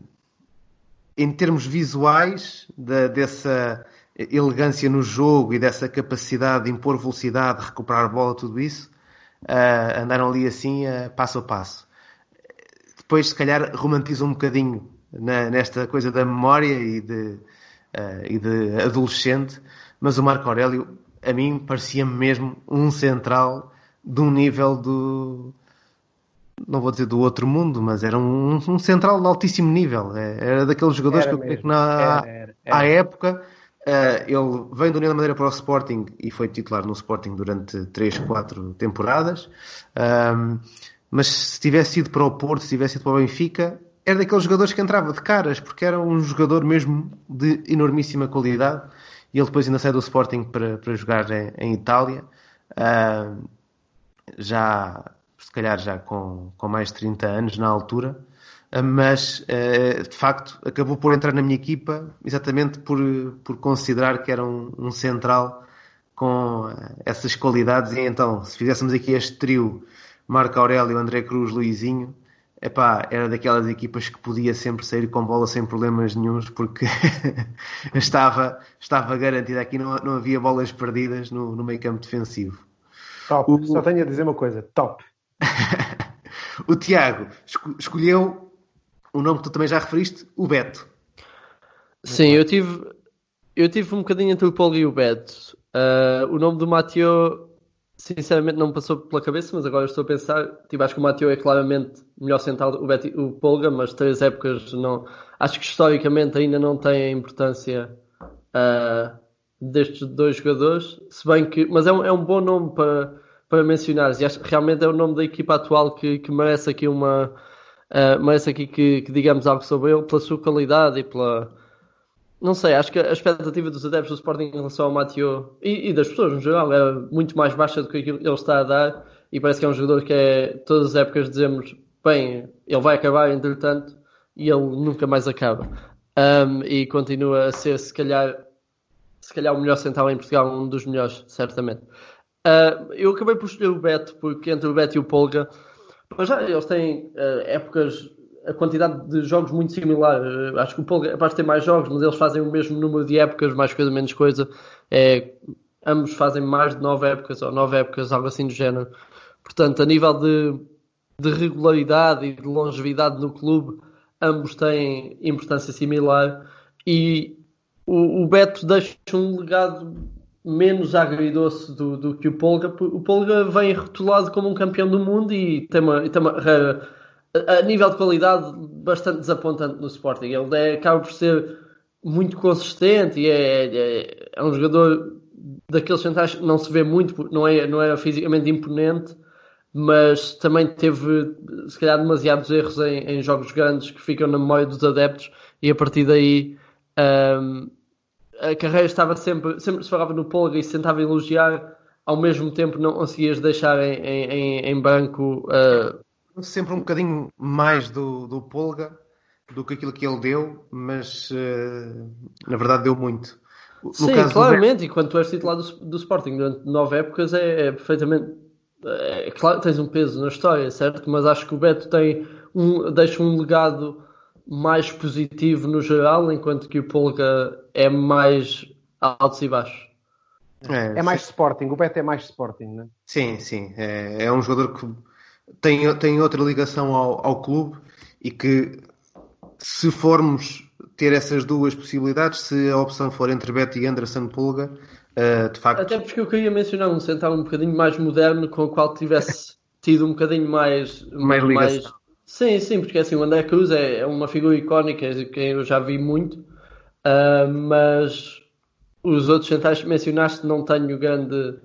em termos visuais de, dessa elegância no jogo e dessa capacidade de impor velocidade, recuperar a bola, tudo isso, uh, andaram ali assim, uh, passo a passo. Depois, se calhar, romantizam um bocadinho na, nesta coisa da memória e de, uh, e de adolescente, mas o Marco Aurélio, a mim, parecia-me mesmo um central de um nível do. Não vou dizer do outro mundo, mas era um, um central de altíssimo nível. É, era daqueles jogadores era que eu creio que na, era, era, à época Uh, ele vem do União da Madeira para o Sporting e foi titular no Sporting durante 3, 4 temporadas. Um, mas se tivesse ido para o Porto, se tivesse ido para o Benfica, era daqueles jogadores que entrava de caras, porque era um jogador mesmo de enormíssima qualidade. E ele depois ainda sai do Sporting para, para jogar em, em Itália. Uh, já, se calhar, já com, com mais de 30 anos na altura. Ah, mas ah, de facto acabou por entrar na minha equipa exatamente por, por considerar que era um, um central com ah, essas qualidades. E então, se fizéssemos aqui este trio, Marco Aurélio, André Cruz, Luizinho, epá, era daquelas equipas que podia sempre sair com bola sem problemas nenhums, porque estava, estava garantida aqui, não, não havia bolas perdidas no, no meio campo defensivo. Top, o... só tenho a dizer uma coisa, top. o Tiago escolheu o nome que tu também já referiste, o Beto. Sim, eu tive, eu tive um bocadinho entre o Paulo e o Beto. Uh, o nome do Mateo, sinceramente, não me passou pela cabeça, mas agora estou a pensar. Tipo, acho que o Mateo é claramente melhor sentado o, Beto, o Polga, mas três épocas não. Acho que historicamente ainda não tem a importância uh, destes dois jogadores. Se bem que. Mas é um, é um bom nome para, para mencionar. E acho que realmente é o nome da equipa atual que, que merece aqui uma Uh, mas aqui que, que, digamos algo sobre ele pela sua qualidade e pela. Não sei, acho que a expectativa dos adeptos do Sporting em relação ao Mateo e, e, das pessoas no geral é muito mais baixa do que aquilo que ele está a dar. E parece que é um jogador que é. Todas as épocas dizemos, bem, ele vai acabar entretanto e ele nunca mais acaba. Um, e continua a ser, se calhar, se calhar o melhor central em Portugal, um dos melhores, certamente. Uh, eu acabei por escolher o Beto, porque entre o Beto e o Polga mas já eles têm uh, épocas, a quantidade de jogos muito similar. Uh, acho que o Paulo é capaz de ter mais jogos, mas eles fazem o mesmo número de épocas, mais coisa, menos coisa. É, ambos fazem mais de nove épocas, ou nove épocas, algo assim do género. Portanto, a nível de, de regularidade e de longevidade no clube, ambos têm importância similar. E o, o Beto deixa um legado menos agridoce do, do que o Polga. O Polga vem rotulado como um campeão do mundo e tem uma, tem uma a, a nível de qualidade bastante desapontante no Sporting. Ele é, acaba por ser muito consistente e é, é, é, um jogador daqueles centrais que não se vê muito, não é, não é fisicamente imponente, mas também teve, se calhar, demasiados erros em, em jogos grandes que ficam na memória dos adeptos e a partir daí. Um, a carreira estava sempre, sempre se falava no Polga e se tentava elogiar, ao mesmo tempo não conseguias deixar em, em, em branco. Uh... Sempre um bocadinho mais do, do Polga do que aquilo que ele deu, mas uh, na verdade deu muito. No Sim, claramente, do... e quando tu és titular do, do Sporting durante nove épocas é, é perfeitamente. É, claro tens um peso na história, certo? Mas acho que o Beto tem um, deixa um legado mais positivo no geral, enquanto que o Polga é mais altos e baixos. É, é mais sim. Sporting, o Beto é mais Sporting, não é? Sim, sim. É, é um jogador que tem, tem outra ligação ao, ao clube e que se formos ter essas duas possibilidades, se a opção for entre Beto e Anderson Pulga, uh, de facto. Até porque eu queria mencionar um central um bocadinho mais moderno com o qual tivesse tido um bocadinho mais. Mais ligação. Mais, Sim, sim, porque assim, o André Cruz é, é uma figura icónica que eu já vi muito, uh, mas os outros centrais que mencionaste não tenho grande.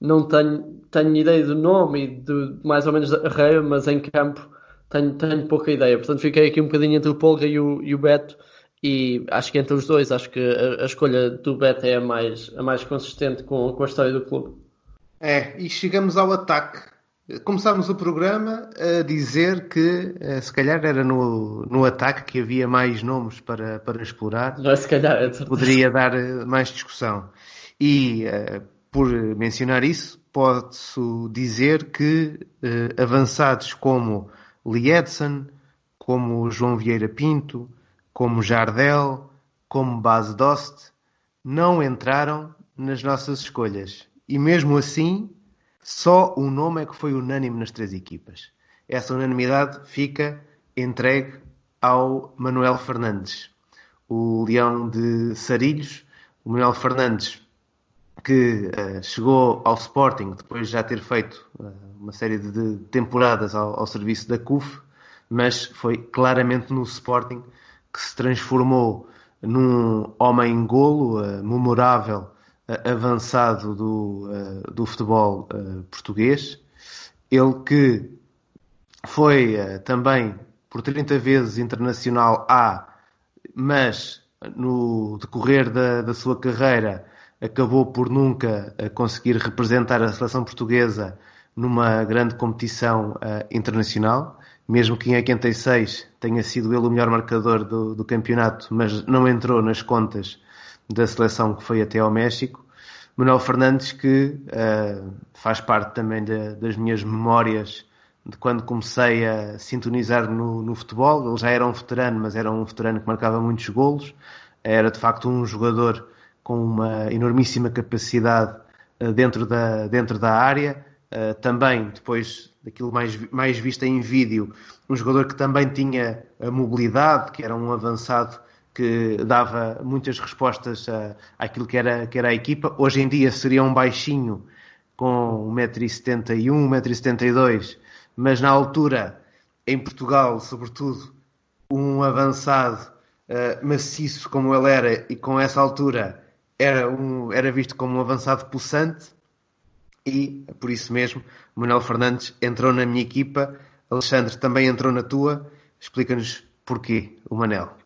Não tenho, tenho ideia do nome e mais ou menos da carreira, mas em campo tenho, tenho pouca ideia. Portanto, fiquei aqui um bocadinho entre o Polga e o, e o Beto e acho que entre os dois, acho que a, a, escolha do Beto é a mais, a mais consistente com, com a história do clube. É, e chegamos ao ataque. Começámos o programa a dizer que eh, se calhar era no, no ataque que havia mais nomes para, para explorar. Não, se calhar. É poderia dar eh, mais discussão. E uh, por mencionar isso, posso dizer que avançados como Lee Edson, como João Vieira Pinto, como Jardel, como Base Dost, não entraram nas nossas escolhas. E mesmo assim só o nome é que foi unânime nas três equipas. Essa unanimidade fica entregue ao Manuel Fernandes, o leão de Sarilhos. O Manuel Fernandes, que uh, chegou ao Sporting depois de já ter feito uh, uma série de temporadas ao, ao, serviço da CUF, mas foi claramente no Sporting que se transformou num homem-golo memorável, avançado do, do futebol português. Ele que foi também por 30 vezes internacional A, mas no decorrer da, da sua carreira acabou por nunca conseguir representar a seleção portuguesa numa grande competição uh, internacional, mesmo que em 86 tenha sido ele o melhor marcador do, do, campeonato, mas não entrou nas contas da seleção que foi até ao México. Manuel Fernandes, que uh, faz parte também de, das minhas memórias de quando comecei a sintonizar no, no, futebol. Ele já era um veterano, mas era um veterano que marcava muitos golos. Era de facto um jogador com uma enormíssima capacidade uh, dentro da, dentro da área Uh, também, depois daquilo mais, mais visto em vídeo, um jogador que também tinha a mobilidade, que era um avançado que dava muitas respostas a, àquilo que era, que era a equipa. Hoje em dia seria um baixinho com 1,71m, 1,72m, mas na altura, em Portugal, sobretudo, um avançado uh, maciço como ele era e com essa altura era, um, era visto como um avançado pulsante e, por isso mesmo, Manuel Fernandes entrou na minha equipa. Alexandre também entrou na tua. Explica-nos porquê o Manel.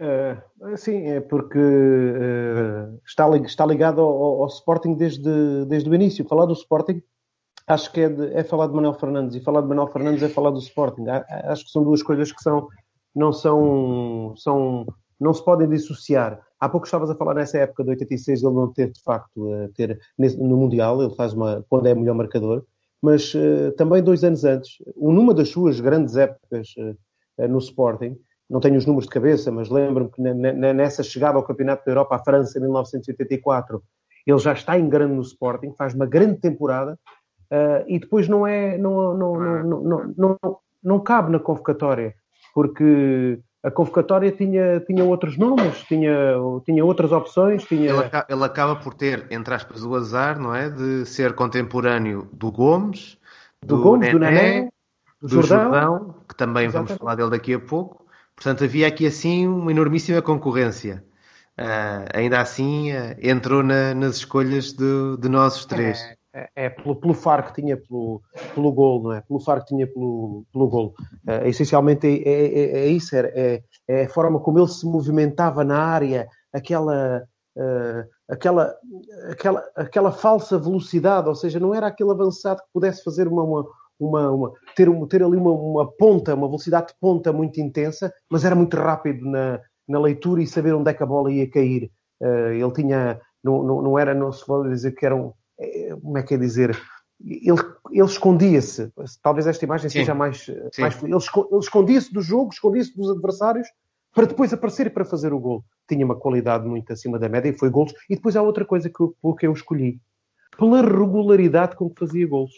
Uh, sim, é porque uh, está, está ligado ao, ao, Sporting desde, desde o início. Falar do Sporting acho que é, de, é falar de Manuel Fernandes e falar de Manuel Fernandes é falar do Sporting. Acho que são duas coisas que são, não são, são não se podem dissociar. Há pouco estavas a falar nessa época de 86 ele não ter de facto eh, ter no mundial ele faz uma quando é melhor marcador, mas também dois anos antes, numa das suas grandes épocas no Sporting, não tenho os números de cabeça, mas lembro-me que nessa chegada ao Campeonato da Europa à França em 1984 ele já está em grande no Sporting, faz uma grande temporada uh, e depois não é não não, não, não, não, não, não cabe na convocatória porque a convocatória tinha, tinha outros nomes, tinha, tinha outras opções. Tinha... Ele, acaba, por ter, entre aspas, o azar, não é? De ser contemporâneo do Gomes, do, do Gomes, do Nené, do, Jordão, que também vamos falar dele daqui a pouco. Portanto, havia aqui assim uma enormíssima concorrência. Uh, ainda assim, uh, entrou na, nas escolhas de, de nós os três. É, é, é pelo, pelo faro que tinha pelo, pelo gol, não é? Pelo faro que tinha pelo, pelo gol. É, essencialmente é, é, é isso, é, é, a forma como ele se movimentava na área, aquela, uh, aquela, aquela, aquela falsa velocidade, ou seja, não era aquele avançado que pudesse fazer uma, uma, uma, uma ter, ter ali uma, uma ponta, uma velocidade de ponta muito intensa, mas era muito rápido na, na leitura e saber onde é que a bola ia cair. Uh, ele tinha, não, não, não era, não se pode dizer que era um como é que é dizer? Ele, ele escondia-se. Talvez esta imagem Sim. seja mais. mais ele, ele escondia-se do jogo, escondia-se dos adversários, para depois aparecer e para fazer o gol. Tinha uma qualidade muito acima da média e foi golos. E depois há outra coisa que eu, que eu escolhi. Pela regularidade com que fazia golos.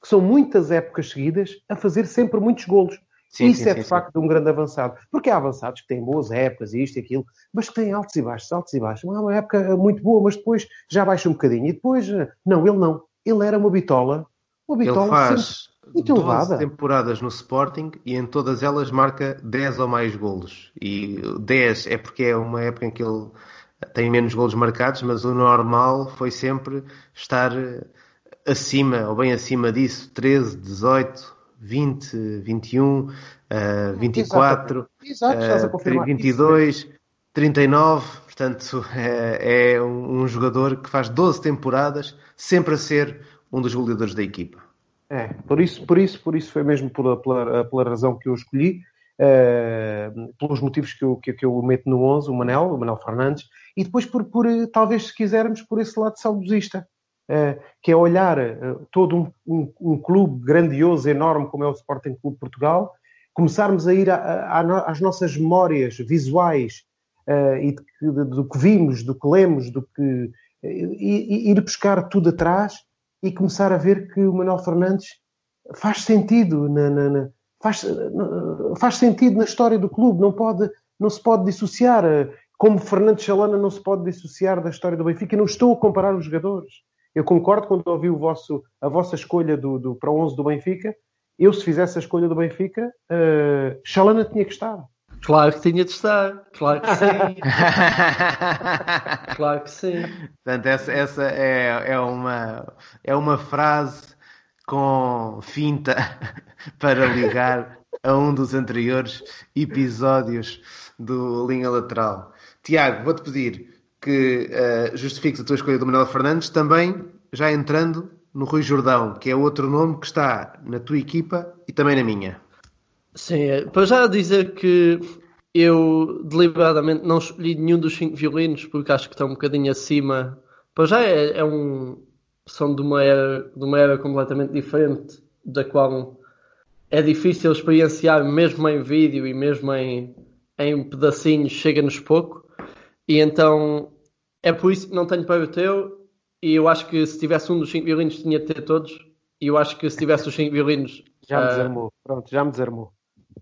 Que são muitas épocas seguidas a fazer sempre muitos golos. Sim, Isso sim, é de sim, facto um grande avançado. Porque há avançados que têm boas épocas, isto e aquilo, mas que têm altos e baixos, altos e baixos. Há uma época muito boa, mas depois já baixa um bocadinho. E depois, eh, não, ele não. Ele era uma bitola. Uma bitola ele faz muito 12 elevada. temporadas no Sporting e em todas elas marca 10 ou mais golos. E 10 é porque é uma época em que ele tem menos golos marcados, mas o normal foi sempre estar acima, ou bem acima disso, 13, 18, 20, 21, uh, 24, Exato, uh, 22, 39. Portanto, é, é um, um, jogador que faz 12 temporadas, sempre a ser um dos goleadores da equipa. É, por isso, por isso, por isso foi mesmo pela, pela, pela razão que eu escolhi, uh, pelos motivos que eu, que, que, eu meto no 11, o Manel, o Manel Fernandes, e depois por, por talvez se quisermos, por esse lado saudosista. Eh, que é olhar eh, todo um, um, um, clube grandioso, enorme, como é o Sporting Clube Portugal, começarmos a ir a, a, às nossas memórias visuais uh, e de, de, do que vimos, do que lemos, do que e, e, ir buscar tudo atrás e começar a ver que o Manuel Fernandes faz sentido na, na, na faz, faz sentido na história do clube, não pode não se pode dissociar como Fernando Chalana não se pode dissociar da história do Benfica. Não estou a comparar os jogadores. Eu concordo quando ouvi o vosso, a vossa escolha do, do, para o 11 do Benfica. Eu, se fizesse a escolha do Benfica, uh, Chalana tinha que estar. Claro que tinha de estar, claro que sim. claro que sim. Portanto, essa, essa é, é, uma, é uma frase com finta para ligar a um dos anteriores episódios do Linha Lateral. Tiago, vou-te pedir que uh, justifiques a tua escolha do Manuel Fernandes, também já entrando no Rui Jordão, que é outro nome que está na tua equipa e também na minha. Sim, é, para já dizer que eu deliberadamente não escolhi nenhum dos cinco violinos porque acho que estão um bocadinho acima. Para já é, é um. são de uma, era, de uma era completamente diferente, da qual é difícil experienciar mesmo em vídeo e mesmo em, em pedacinhos, chega-nos pouco. E então é por isso que não tenho para o teu. E eu acho que se tivesse um dos cinco violinos tinha de ter todos. E eu acho que se tivesse os cinco violinos. Já me uh, desarmou, pronto, já me desarmou.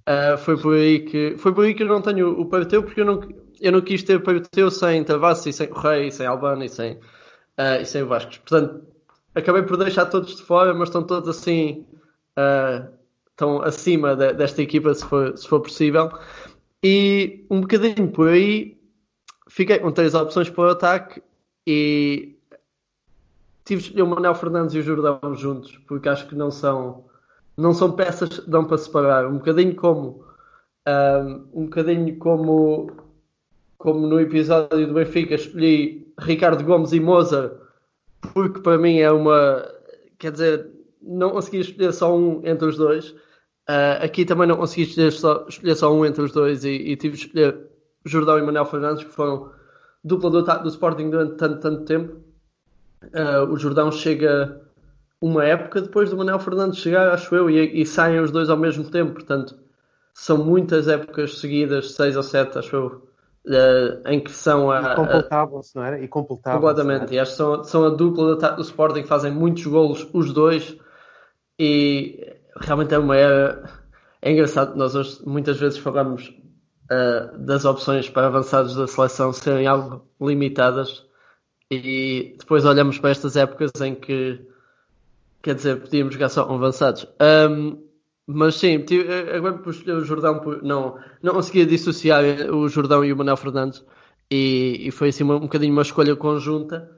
Uh, foi, por aí que, foi por aí que eu não tenho o Pauteu, porque eu não, eu não quis ter o Pauteu sem Tavassi, sem Correia, sem Albano e sem, uh, e sem Vascos. Portanto, acabei por deixar todos de fora, mas estão todos assim, uh, estão acima de, desta equipa, se for, se for possível. E um bocadinho por aí, fiquei com três opções para o ataque e tive de escolher o Manuel Fernandes e o Jordão juntos, porque acho que não são não são peças que dão para separar. Um bocadinho como um, um bocadinho como como no episódio do Benfica escolhi Ricardo Gomes e Mozart porque para mim é uma quer dizer não consegui escolher só um entre os dois uh, aqui também não consegui escolher só, escolher só um entre os dois e, e tive de escolher Jordão e Manuel Fernandes que foram dupla do do Sporting durante tanto, tanto tempo uh, o Jordão chega uma época depois do Manuel Fernandes chegar, acho eu, e, e saem os dois ao mesmo tempo. Portanto, são muitas épocas seguidas, seis ou sete, acho eu, uh, em que são a. E completavam-se, não era? E completavam Completamente. E acho que são, são a dupla ataque do Sporting, fazem muitos golos, os dois, e realmente é uma era. É engraçado, nós hoje muitas vezes falamos uh, das opções para avançados da seleção serem algo limitadas, e depois olhamos para estas épocas em que Quer dizer, podíamos jogar só avançados. Um, mas sim, agora por escolher o Jordão, não, não conseguia dissociar o Jordão e o Manuel Fernandes e, e foi assim uma, um bocadinho uma escolha conjunta.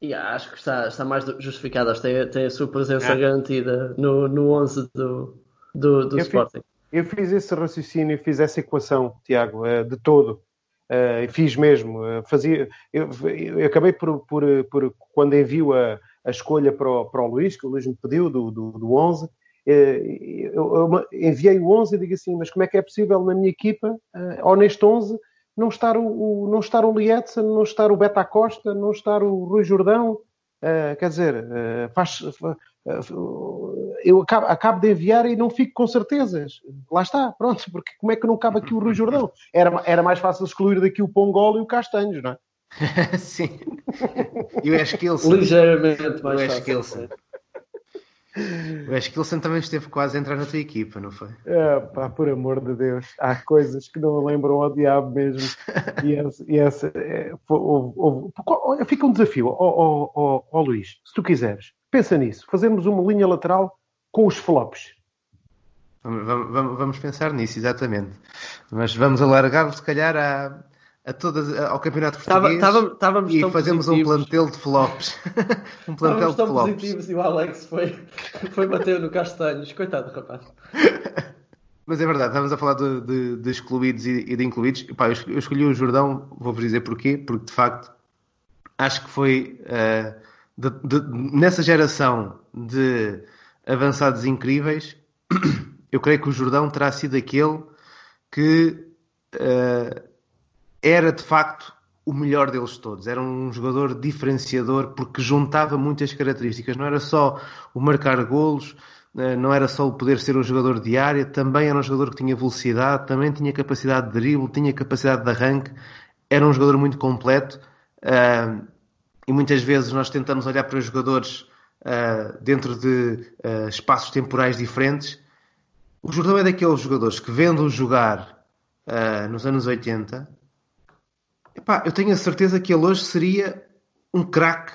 E acho que está, está mais justificada, tem, tem a sua presença é. garantida no, no 11 do, do, do eu Sporting. Eu fiz esse raciocínio, fiz essa equação, Tiago, eh, de todo. Uh, fiz mesmo. Uh, fazia, eu, eu, acabei por, por, por, quando envio a, a escolha para o, para o Luís, que o Luís me pediu, do, do, do 11. Eh, eu, enviei o 11 e digo assim, mas como é que é possível na minha equipa, eh, ou neste 11, não estar o, não estar o Lietzen, não estar o Beta Costa, não estar o Rui Jordão? Quer dizer, faz, eu acabo, acabo, de enviar e não fico com certezas. Lá está, pronto, porque como é que não cabe aqui o Rui Jordão? Era, era mais fácil excluir daqui o Pongol e o Castanhos, não é? Sim. E o Eskilson. Ligeiramente mais o Eskilson. O Eskilson também esteve quase a entrar na tua equipa, não foi? É, pá, por amor de Deus. Há coisas que não lembram ao diabo mesmo. E essa, e essa é, fica um desafio. Ó oh, oh, oh, Luís, se tu quiseres, pensa nisso. Fazemos uma linha lateral com os flops. Vamos, vamos, vamos pensar nisso, exatamente. Mas vamos alargar, se calhar, a, a todas, ao campeonato português Tava, tava, e fazemos positivos. um plantel de flops. um plantel de flops. positivos e o Alex foi, foi bater no Castanhos. Coitado, rapaz. Mas é verdade, estamos a falar de, de, de excluídos e, e, de incluídos. Pá, eu, escolhi, o Jordão, vou-vos dizer porquê, porque de facto acho que foi uh, de, nessa geração de avançados incríveis, eu creio que o Jordão terá sido aquele que uh, era de facto o melhor deles todos. Era um jogador diferenciador porque juntava muitas características. Não era só o marcar golos, eh, não era só o poder ser um jogador de área, também era um jogador que tinha velocidade, também tinha capacidade de drible, tinha capacidade de arranque. Era um jogador muito completo. Eh, e muitas vezes nós tentamos olhar para os jogadores eh, dentro de espaços temporais diferentes. O jogador é daqueles jogadores que, vendo-o jogar nos anos 80, Epá, eu tenho a certeza que ele hoje seria um craque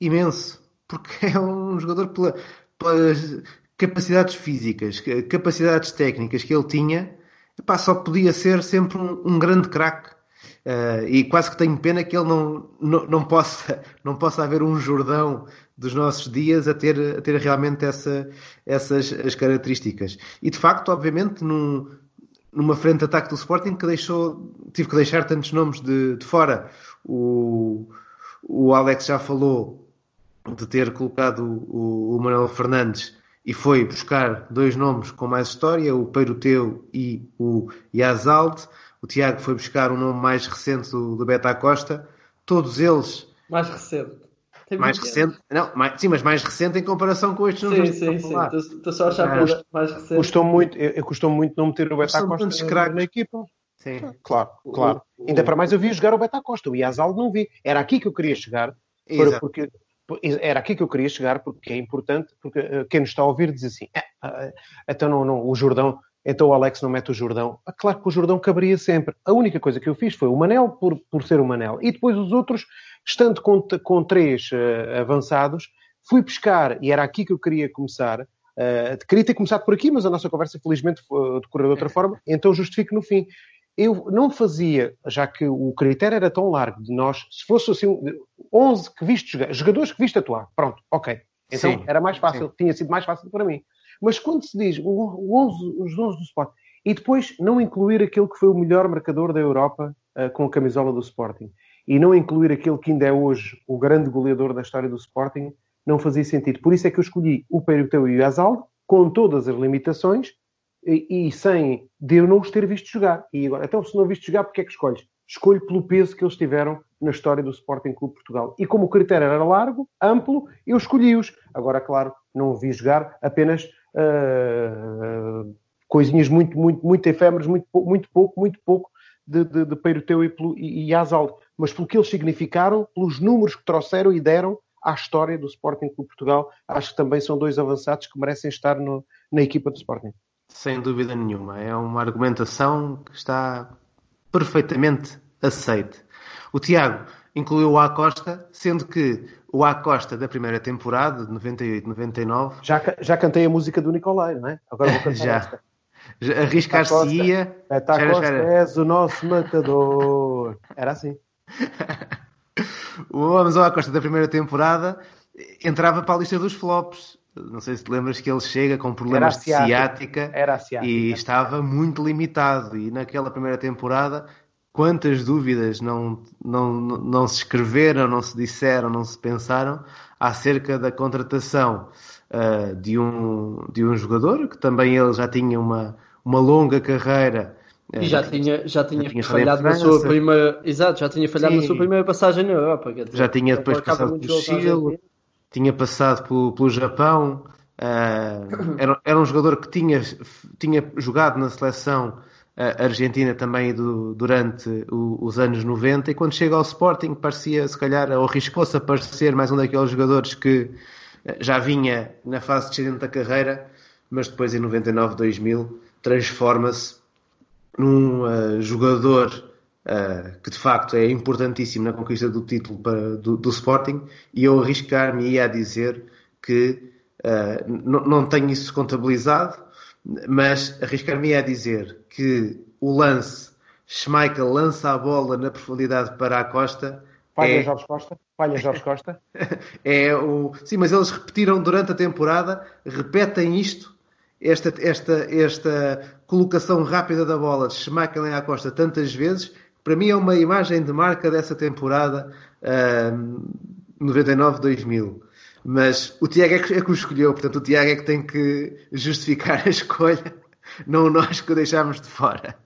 imenso, porque é um jogador pela, pelas capacidades físicas, capacidades técnicas que ele tinha, epá, só podia ser sempre um, um grande craque. Uh, e quase que tenho pena que ele não, não, não, possa, não possa haver um Jordão dos nossos dias a ter, a ter realmente essa, essas as características. E de facto, obviamente, num, numa frente de ataque do Sporting que deixou, tive que deixar tantos nomes de, de fora. O, o Alex já falou de ter colocado o, o Manuel Fernandes e foi buscar dois nomes com mais história, o Peiroteu e o Yazald. O Tiago foi buscar um nome mais recente do, do Beta Costa. Todos eles. Mais recente. Mais recente, não, mais, sim, mas mais recente em comparação com estes nomes. Sim, sim, sim. Estou só a achar ah, mais recente. Custou muito, eu, custou muito não meter o Beta Costa na, na equipa. Sim. Claro, claro. O, o, Ainda para mais eu vi jogar o Beta Costa, o Yazald não vi. Era aqui que eu queria chegar, porque era aqui que eu queria chegar, porque é importante, porque uh, quem nos está a ouvir diz assim, ah, uh, então não, não, o Jordão, então o Alex não mete o Jordão. Ah, claro que o Jordão caberia sempre. A única coisa que eu fiz foi o Manel, por, por ser o Manel, e depois os outros, estando com, com três uh, avançados, fui pescar, e era aqui que eu queria começar, queria ter começado por aqui, mas a nossa conversa felizmente decorreu de outra forma, então justifico no fim eu não fazia, já que o critério era tão largo de nós, se fosse assim, 11 que viste jogar, jogadores que viste atuar, pronto, ok. Então sim, era mais fácil, sim. tinha sido mais fácil para mim. Mas quando se diz o 11, os 11 do Sporting, e depois não incluir aquele que foi o melhor marcador da Europa uh, com a camisola do Sporting, e não incluir aquele que ainda é hoje o grande goleador da história do Sporting, não fazia sentido. Por isso é que eu escolhi o Peiroteu e o Azaldo, com todas as limitações, e, e, sem de eu não os ter visto jogar. E agora, então, se não visto jogar, porque é que escolhes? Escolho pelo peso que eles tiveram na história do Sporting Clube Portugal. E como o critério era largo, amplo, eu escolhi-os. Agora, claro, não vi jogar apenas uh, coisinhas muito, muito, muito efêmeras, muito, muito pouco, muito pouco de, de, de Peiroteu e, e, e Azaldo. Mas pelo que eles significaram, pelos números que trouxeram e deram à história do Sporting Clube Portugal, acho que também são dois avançados que merecem estar no, na equipa do Sporting. Sem dúvida nenhuma. É uma argumentação que está perfeitamente aceite. O Tiago incluiu o Acosta, sendo que o Acosta da primeira temporada, de 98-99. Já, já cantei a música do Nicolai, não é? Agora vou cantar já. esta. Arriscar-se-ia. Eta Costa, és o nosso matador. Era assim. o Vamos ao Acosta da primeira temporada entrava para a lista dos flops. Não sei se te lembras que ele chega com problemas de ciática Era ciática. e estava muito limitado. E naquela primeira temporada, quantas dúvidas não, não, não se escreveram, não se disseram, não se pensaram acerca da contratação uh, de, um, de um jogador que também ele já tinha uma, uma longa carreira. E já tinha, já tinha, já tinha falhado na sua primeira. Exato, já tinha falhado Sim. na sua primeira passagem na Europa. Dizer, já tinha depois passado pelo Chile, tinha passado pelo, pelo Japão, uh, era, era, um jogador que tinha, tinha jogado na seleção uh, argentina também do, durante o, os anos 90 e quando chega ao Sporting parecia, se calhar, ou arriscou-se a parecer mais um daqueles jogadores que uh, já vinha na fase descendente da carreira, mas depois em 99, 2000 transforma-se num jogador Uh, que de facto é importantíssimo na conquista do título para, do, do, Sporting, e eu arriscar-me a dizer que uh, não tenho isso contabilizado, mas arriscar-me a dizer que o lance, Schmeichel lança a bola na profundidade para a Costa. Falha é... Jorge Costa? Falha Jorge Costa? é o... Sim, mas eles repetiram durante a temporada, repetem isto, esta, esta, esta colocação rápida da bola de Schmeichel em Costa tantas vezes para mim é uma imagem de marca dessa temporada uh, 99-2000. Mas o Tiago é que, é que o escolheu, portanto o Tiago é que tem que justificar a escolha, não nós que o deixámos de fora.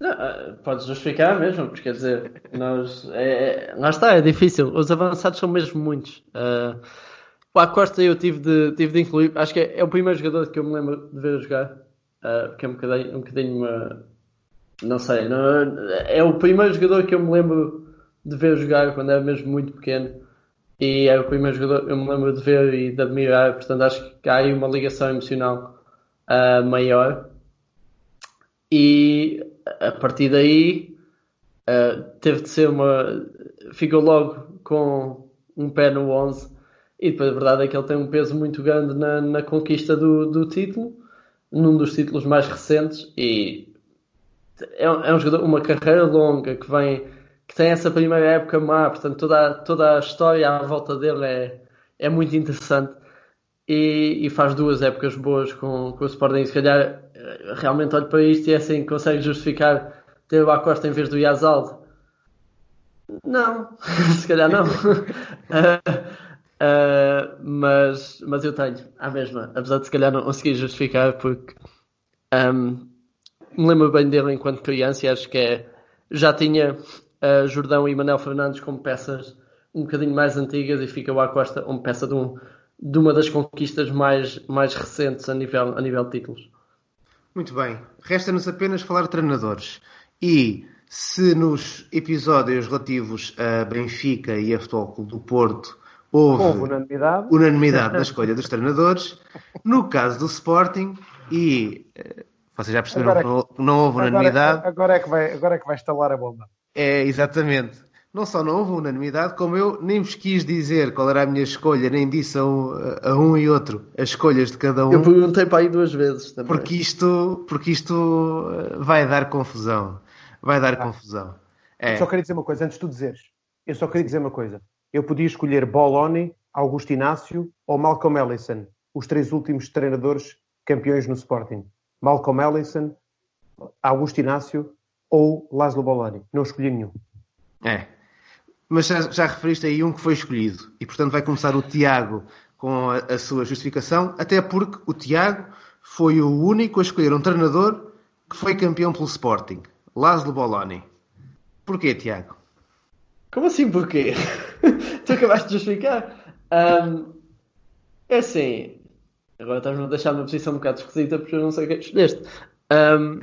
Não, ah, pode justificar mesmo, porque quer dizer, nós, é, lá está, é difícil. Os avançados são mesmo muitos. Uh, o Acosta eu tive de, tive de incluir, acho que é, é, o primeiro jogador que eu me lembro de ver jogar, uh, que é um bocadinho, um bocadinho uma, não sei, não, é o primeiro jogador que eu me lembro de ver jogar quando era mesmo muito pequeno. E é o primeiro jogador eu me lembro de ver e de admirar, portanto acho que há aí uma ligação emocional uh, maior. E a partir daí uh, teve de ser uma. Ficou logo com um pé no 11. E depois a verdade é que ele tem um peso muito grande na, na conquista do, do título, num dos títulos mais recentes. E é, é um jogador, uma carreira longa que vem, que tem essa primeira época má, portanto toda, toda a história à volta dele é, é muito interessante e, e faz duas épocas boas com, com o Sporting. Se calhar realmente olho para isto e é assim consegue justificar ter o Acosta em vez do Yazaldo. Não, se calhar não. uh, mas, mas eu tenho, à mesma, apesar de se calhar não conseguir justificar, porque um, me lembro bem dele enquanto criança e acho que é, já tinha uh, Jordão e Manel Fernandes como peças um bocadinho mais antigas e fica o Acosta como peça de, um, de uma das conquistas mais, mais recentes a nível, a nível de títulos. Muito bem, resta-nos apenas falar de treinadores. E se nos episódios relativos a Benfica e a Futebol Clube do Porto houve, houve unanimidade. unanimidade na escolha dos treinadores, no caso do Sporting, e eh, vocês já perceberam agora, que não, houve unanimidade. Agora, agora, é que vai, agora é que vai estalar a bomba. É, exatamente. Não só não houve unanimidade, como eu nem vos quis dizer qual era a minha escolha, nem disse a um, a um e outro as escolhas de cada um. Eu perguntei para aí duas vezes também. Porque isto, porque isto eh, vai dar confusão. Vai dar ah. confusão. É. Eu só queria dizer uma coisa, antes de tu dizeres. Eu só queria dizer uma coisa. Eu podia escolher Boloni, Augusto Inácio ou Malcolm Ellison, os três últimos treinadores campeões no Sporting. Malcolm Ellison, Augusto Inácio ou Laszlo Boloni. Não escolhi nenhum. É. Mas já, já, referiste aí um que foi escolhido. E, portanto, vai começar o Tiago com a, a, sua justificação, até porque o Tiago foi o único a escolher um treinador que foi campeão pelo Sporting. Laszlo Boloni. Porquê, Tiago? Como assim porquê? tu acabaste de justificar. Um, é assim. Agora estás-me a deixar numa posição um bocado esquisita porque eu não sei o que é escolheste. Um,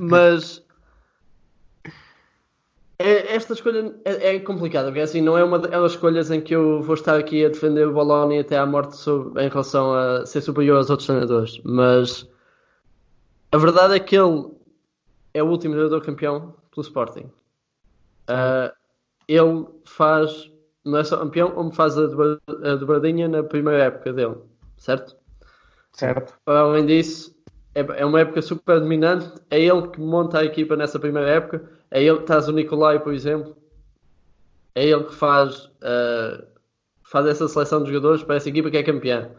mas é, esta escolha é, é, complicada, porque assim, não é uma daquelas escolhas em que eu vou estar aqui a defender o Bologna até à morte sobre, em relação a ser superior aos outros treinadores, mas a verdade é que ele é o último treinador campeão pelo Sporting. Uh, ele faz, não é só campeão, como faz a dobradinha na primeira época dele, certo? Certo. Para além disso, é, é uma época super dominante, é ele que monta a equipa nessa primeira época é ele que traz o Nicolai, por exemplo. É ele que faz, uh, faz essa seleção de jogadores para essa equipa que é campeã.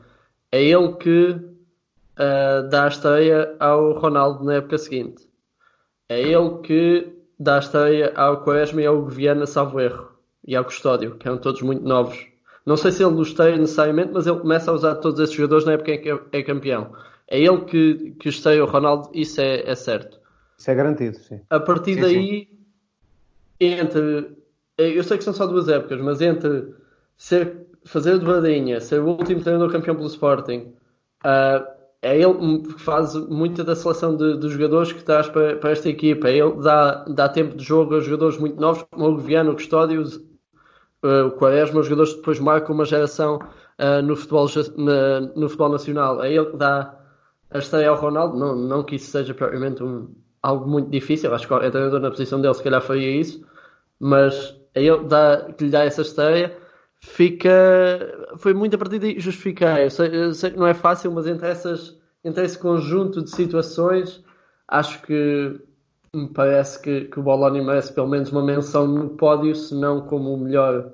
É ele que uh, dá a estreia ao Ronaldo na época seguinte. É ele que dá a estreia ao Quaresma e ao Viana, salvo erro. E ao Custódio, que eram todos muito novos. Não sei se ele nos esteia necessariamente, mas ele começa a usar todos esses jogadores na época em que é campeão. É ele que, que esteia o Ronaldo, isso é, é certo. Isso é garantido, sim. A partir sim, daí, sim. entre. Eu sei que são só duas épocas, mas entre ser, fazer dobradinha, ser o último treinador campeão pelo Sporting, uh, é ele que faz muita da seleção de, de jogadores que traz para, para, esta equipa. É ele dá, dá tempo de jogo a jogadores muito novos, como o Viano, o Custódio, uh, o Quaresma, os jogadores que depois marcam uma geração uh, no, futebol, na, no futebol nacional. É ele que dá a estreia ao Ronaldo. Não, não que isso seja propriamente um, algo muito difícil. Acho que o treinador na posição dele se calhar faria isso, mas a ele dá, que lhe dá essa estreia fica. Foi muito a partir de justificar. Eu sei, eu sei, que não é fácil, mas entre, essas, entre esse conjunto de situações, acho que me parece que, que o Bologna merece pelo menos uma menção no pódio, se não como o melhor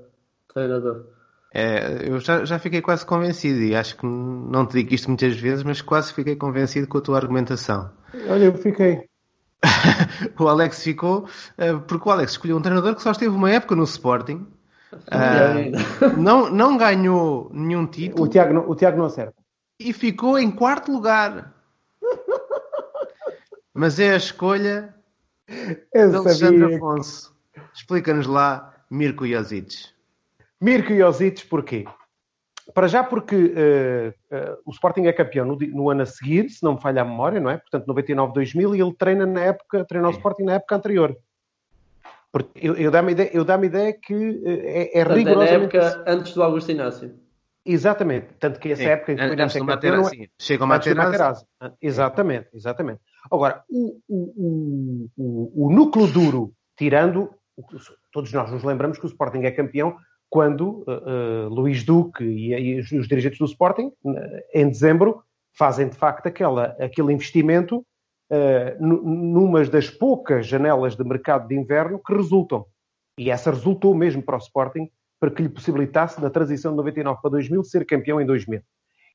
treinador. É, eu já, já fiquei quase convencido e acho que não te digo isto muitas vezes, mas quase fiquei convencido com a tua argumentação. Olha, eu fiquei. o Alex ficou, eh, porque o Alex escolheu um treinador que só esteve uma época no Sporting, uh, não, não ganhou nenhum título. O Tiago, não, o Tiago não acerta. E ficou em quarto lugar. Mas é a escolha Eu de Alexandre Afonso. Explica-nos lá, Mirko Josic. Mirko Josic porquê? Para já porque uh, uh, o Sporting é campeão no, no, ano a seguir, se não me falha a memória, não é? Portanto, 99-2000 e ele treina na época, treina o Sporting na época anterior. Porque eu, eu dá-me ideia, eu dá ideia que uh, é, é rigorosamente... É na época antes do Augusto Inácio. Exatamente. Tanto que essa Sim. época... Antes do Materazzi. É... Chega o Materazzi. Exatamente, exatamente. Agora, o, o, o, o núcleo duro, tirando... Todos nós nos lembramos que o Sporting é campeão quando uh, Luís Duque e, e, os, os dirigentes do Sporting, em dezembro, fazem de facto aquela, aquele investimento uh, numas das poucas janelas de mercado de inverno que resultam. E essa resultou mesmo para o Sporting, para que lhe possibilitasse, na transição de 99 para 2000, ser campeão em 2000.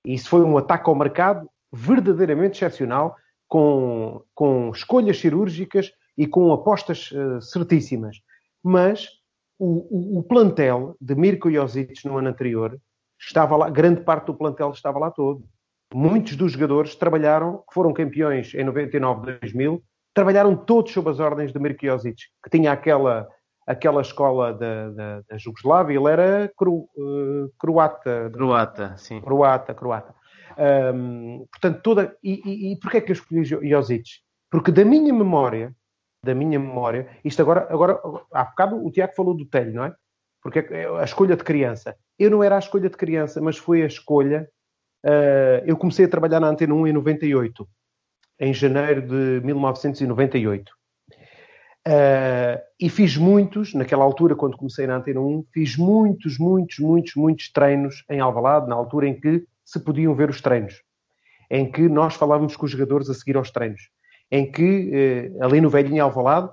E isso foi um ataque ao mercado verdadeiramente excepcional, com, com escolhas cirúrgicas e com apostas uh, certíssimas. Mas o, o, o, plantel de Mirko Josic no ano anterior estava lá, grande parte do plantel estava lá todo. Muitos dos jogadores trabalharam, que foram campeões em 99, 2000, trabalharam todos sob as ordens de Mirko Josic, que tinha aquela, aquela escola da, da, da Jugoslávia, ele era cro, uh, croata. Croata, sim. Croata, croata. Um, portanto, toda. E, e, e porquê é que eu escolhi Josic? Porque da minha memória, da minha memória, isto agora, agora há bocado o Tiago falou do telho, não é? Porque é a escolha de criança. Eu não era a escolha de criança, mas foi a escolha. Uh, eu comecei a trabalhar na Antena 1 em 98, em janeiro de 1998. Uh, e fiz muitos, naquela altura, quando comecei na Antena 1, fiz muitos, muitos, muitos, muitos treinos em Alvalade, na altura em que se podiam ver os treinos, em que nós falávamos com os jogadores a seguir aos treinos, em que eh, ali no velhinho Alvalade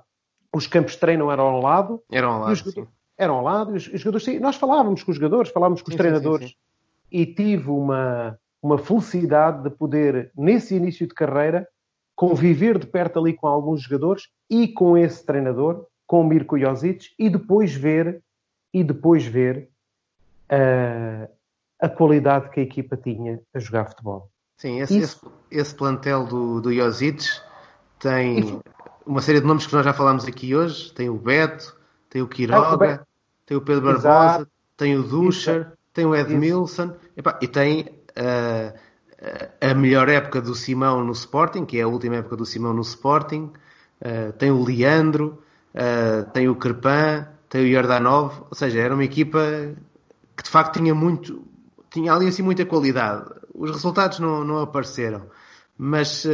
os campos de treino eram ao lado, eram ao lado, eram ao lado, os, os jogadores, sim, nós falávamos com os jogadores, falávamos com os sim, treinadores sim, sim, e tive uma, uma felicidade de poder, nesse início de carreira, conviver de perto ali com alguns jogadores e com esse treinador, com o Mirko Josic, e depois ver e depois ver uh, a qualidade que a equipa tinha a jogar futebol. Sim, esse, esse, esse, plantel do, do Josic tem Isso. uma série de nomes que nós já falámos aqui hoje. Tem o Beto, tem o Quiroga, ah, o tem o Pedro Barbosa, Exato. tem o Duscher, tem o Edmilson e tem uh, a melhor época do Simão no Sporting, que é a última época do Simão no Sporting. Uh, tem o Leandro, uh, tem o Kerpan, tem o Jordanov, ou seja, era uma equipa que de facto tinha muito, tinha ali assim muita qualidade. Os resultados não, não apareceram, mas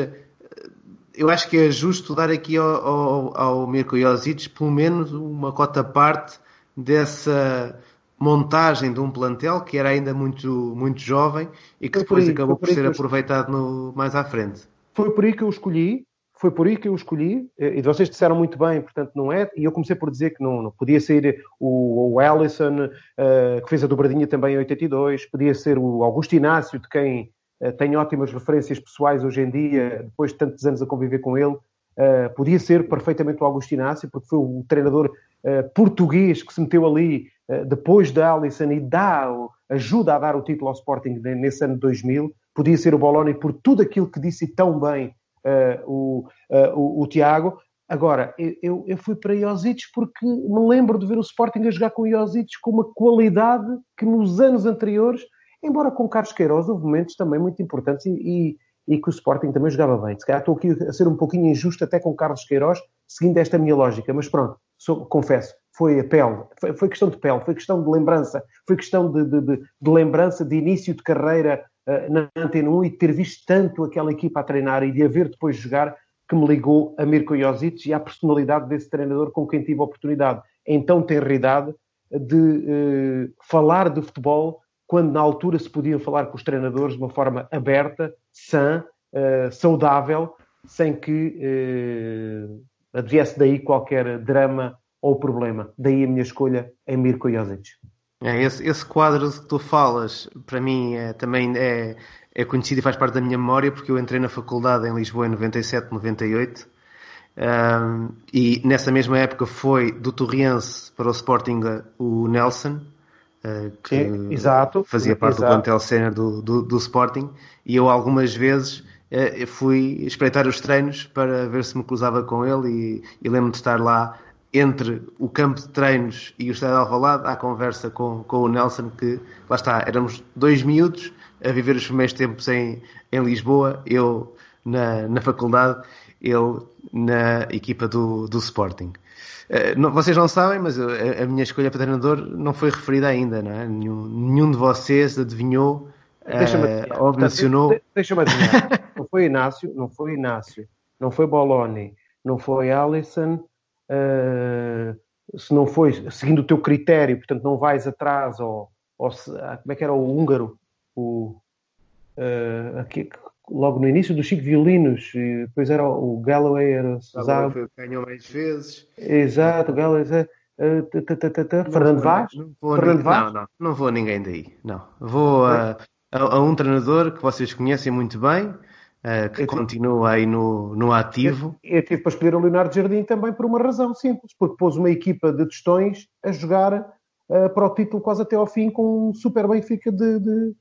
eu acho que é justo dar aqui ao, ao, ao Mirko Josic pelo menos uma cota parte dessa montagem de um plantel que era ainda muito, muito jovem e que depois aí, acabou por, por ser aproveitado no, mais à frente. Foi por aí que eu escolhi, foi por aí que eu escolhi, e vocês disseram muito bem, portanto não é, e eu comecei por dizer que não, não podia ser o, o Allison, uh, que fez a dobradinha também em 82, podia ser o Augusto Inácio, de quem uh, tenho ótimas referências pessoais hoje em dia, depois de tantos anos a conviver com ele, uh, podia ser perfeitamente o Augusto Inácio, porque foi o treinador português que se meteu ali depois da Allison e dá, ajuda a dar o título ao Sporting nesse ano de 2000, podia ser o Bologna por tudo aquilo que disse tão bem uh, o, uh, o, o, Tiago. Agora, eu, eu fui para Iosic porque me lembro de ver o Sporting a jogar com Iosic com uma qualidade que nos anos anteriores, embora com Carlos Queiroz, houve momentos também muito importantes e, e, e que o Sporting também jogava bem. Se calhar estou aqui a ser um pouquinho injusto até com Carlos Queiroz, seguindo esta minha lógica, mas pronto, sou, confesso, foi a pele, foi, foi, questão de pele, foi questão de lembrança, foi questão de, de, de, de lembrança de início de carreira uh, na Antena 1 e de ter visto tanto aquela equipa a treinar e de a ver depois jogar que me ligou a Mirko Josic e à personalidade desse treinador com quem tive a oportunidade, então ter idade, de uh, falar de futebol quando na altura se podia falar com os treinadores de uma forma aberta, sã, uh, saudável, sem que uh, adviesse daí qualquer drama ou problema. Daí a minha escolha em Mirko Josic. É, esse, esse, quadro que tu falas, para mim, é, também é, é conhecido e faz parte da minha memória, porque eu entrei na faculdade em Lisboa em 97, 98. Um, e nessa mesma época foi do Torriense para o Sporting o Nelson, uh, que é, exato, fazia parte exato. do plantel sénior do, do, do, Sporting, e eu algumas vezes uh, fui espreitar os treinos para ver se me cruzava com ele e, e lembro-me de estar lá entre o campo de treinos e o estádio de Alvalade, há conversa com, com o Nelson que, lá está, éramos dois miúdos a viver os primeiros tempos em, em Lisboa, eu na, na faculdade, ele na equipa do, do Sporting. Uh, não, vocês não sabem, mas eu, a, a, minha escolha para treinador não foi referida ainda, não é? Nenhum, nenhum de vocês adivinhou uh, ou mencionou. Deixa-me adivinhar. não foi Inácio, não foi Inácio, não foi Boloni, não foi Alisson, uh, se não foi seguindo o teu critério, portanto não vais atrás, ou, ou se, ah, como é que era o húngaro, o, uh, aqui, logo no início dos cinco violinos, e depois era o Galloway, era o que ganhou mais vezes. Exato, o Galloway. Fernando Vaz? Não vou, Fernando Vaz? Não, não, vou a ninguém daí. Não. Vou a, a, a, um treinador que vocês conhecem muito bem, que eu continua aí no, no ativo. Eu, eu tive para escolher o Leonardo Jardim também por uma razão simples, porque pôs uma equipa de tostões a jogar uh, para o título quase até ao fim com um super Benfica de, de,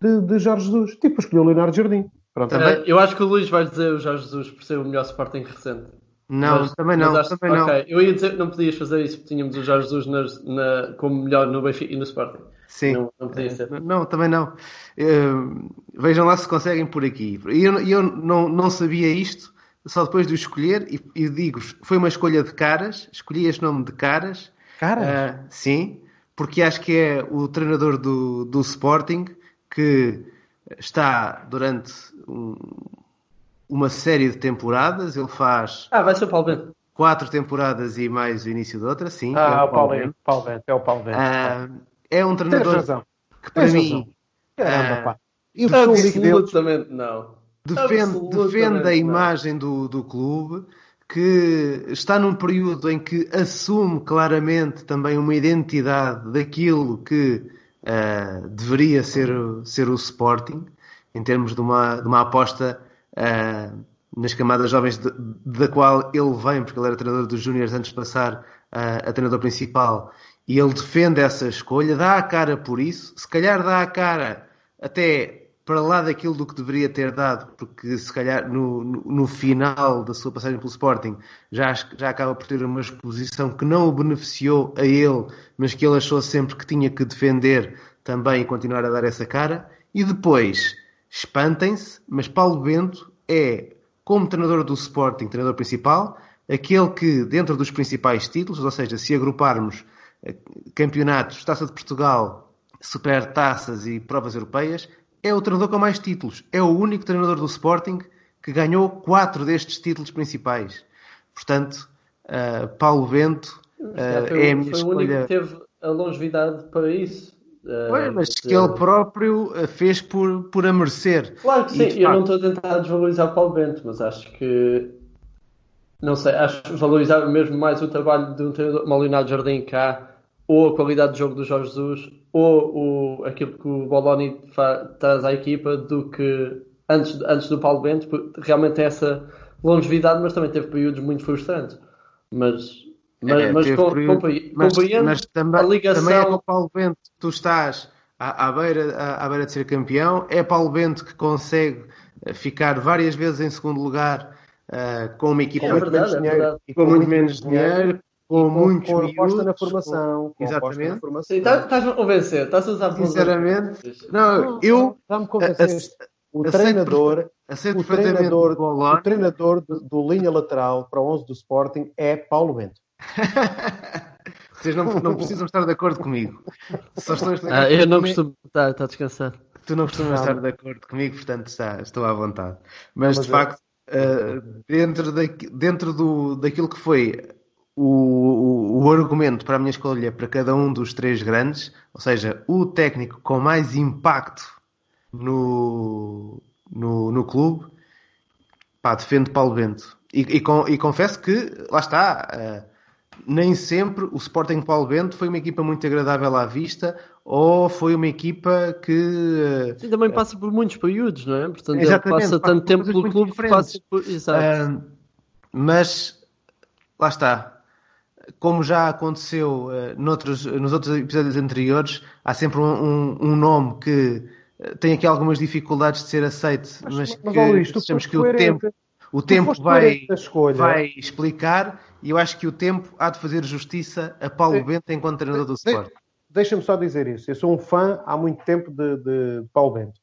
de, de Jorge Jesus. Tipo, escolheu o Leonardo Jardim. Pronto. Também... eu acho que o Luís vai dizer o Jorge Jesus por ser o melhor Sporting recente. Não, mas, também não. Mas também okay. não. Eu ia dizer que não podias fazer isso porque tínhamos o Jorge Jesus na, na, como melhor no Benfica e no Sporting. Sim. Não, não podia ser. Não, também não. Uh, vejam lá se conseguem por aqui. Eu, eu não, não sabia isto, só depois de o escolher, e, e digo-vos, foi uma escolha de caras, escolhi este nome de caras. Caras? Uh, sim, porque acho que é o treinador do, do Sporting que está durante um, uma série de temporadas. Ele faz. Ah, vai ser o Paulo Bento. Quatro temporadas e mais o início de outra, sim. Ah, é o Paulo Bento. Paulo Bento. É o Paulo Bento. Ah, é um treinador que para mim. Caramba, pá. Eu Absolutamente não. Defende, defende a imagem do, do clube que está num período em que assume claramente também uma identidade daquilo que uh, deveria ser, ser o Sporting, em termos de uma, de uma aposta uh, nas camadas jovens de, da qual ele vem, porque ele era treinador dos Júniores antes de passar uh, a treinador principal, e ele defende essa escolha, dá a cara por isso, se calhar dá a cara até para lá daquilo do que deveria ter dado, porque se calhar no, no, no, final da sua passagem pelo Sporting já, já acaba por ter uma exposição que não o beneficiou a ele, mas que ele achou sempre que tinha que defender também e continuar a dar essa cara. E depois, espantem-se, mas Paulo Bento é, como treinador do Sporting, treinador principal, aquele que, dentro dos principais títulos, ou seja, se agruparmos campeonatos, Taça de Portugal, Super Taças e provas europeias, é o treinador com mais títulos. É o único treinador do Sporting que ganhou quatro destes títulos principais. Portanto, uh, Paulo Bento uh, é a minha foi escolha. O único que teve a longevidade para isso. Uh, mas de... que ele próprio fez por, por a merecer. Claro que sim, e, eu não estou a tentar desvalorizar o Paulo Bento, mas acho que não sei, acho valorizar mesmo mais o trabalho de um treinador, Leonardo Jardim cá, ou a qualidade de jogo do Jorge Jesus, ou o, aquilo que o Boloni traz à equipa do que antes, antes do Paulo Bento, porque realmente tem essa longevidade, mas também teve períodos muito frustrantes. Mas, mas, é, mas, com, período, mas, mas também, a ligação... também é com o Paulo Bento tu estás à, à, beira, à, à beira de ser campeão, é Paulo Bento que consegue eh, ficar várias vezes em segundo lugar uh, com uma equipa é verdade, é dinheiro, e com, com muito menos dinheiro, com, com muitos com aposta na formação. Com, exatamente. Na formação. Sim, tá, estás-me a convencer, estás a usar Sinceramente, não, eu. Já-me convenceste. O treinador, o treinador, o treinador do, do, linha lateral para o 11 do Sporting é Paulo Bento. Vocês não, não precisam estar de acordo comigo. Só estou a ah, eu não costumo estar, está descansado. Tu não costumas estar de acordo comigo, portanto está, estou à vontade. Mas, Mas de facto, uh, dentro, da, dentro do, daquilo que foi o, o, o, argumento para a minha escolha para cada um dos três grandes, ou seja, o técnico com mais impacto no, no, no clube, pá, defendo Paulo Bento. E, e, com, e confesso que, lá está, uh, nem sempre o Sporting Paulo Bento foi uma equipa muito agradável à vista ou foi uma equipa que. Uh, Sim, também passa por muitos períodos, não é? Portanto, ele passa tanto tempo pelo clube que passa por. Exato. Uh, mas lá está, como já aconteceu uh, noutros, nos outros episódios anteriores, há sempre um, um, um nome que uh, tem aqui algumas dificuldades de ser aceito, mas, mas, mas que Luís, achamos que o tempo, o tempo vai, vai explicar e eu acho que o tempo há de fazer justiça a Paulo de, Bento enquanto treinador do Sport. Deixa-me só dizer isso. Eu sou um fã há muito tempo de, de Paulo Bento.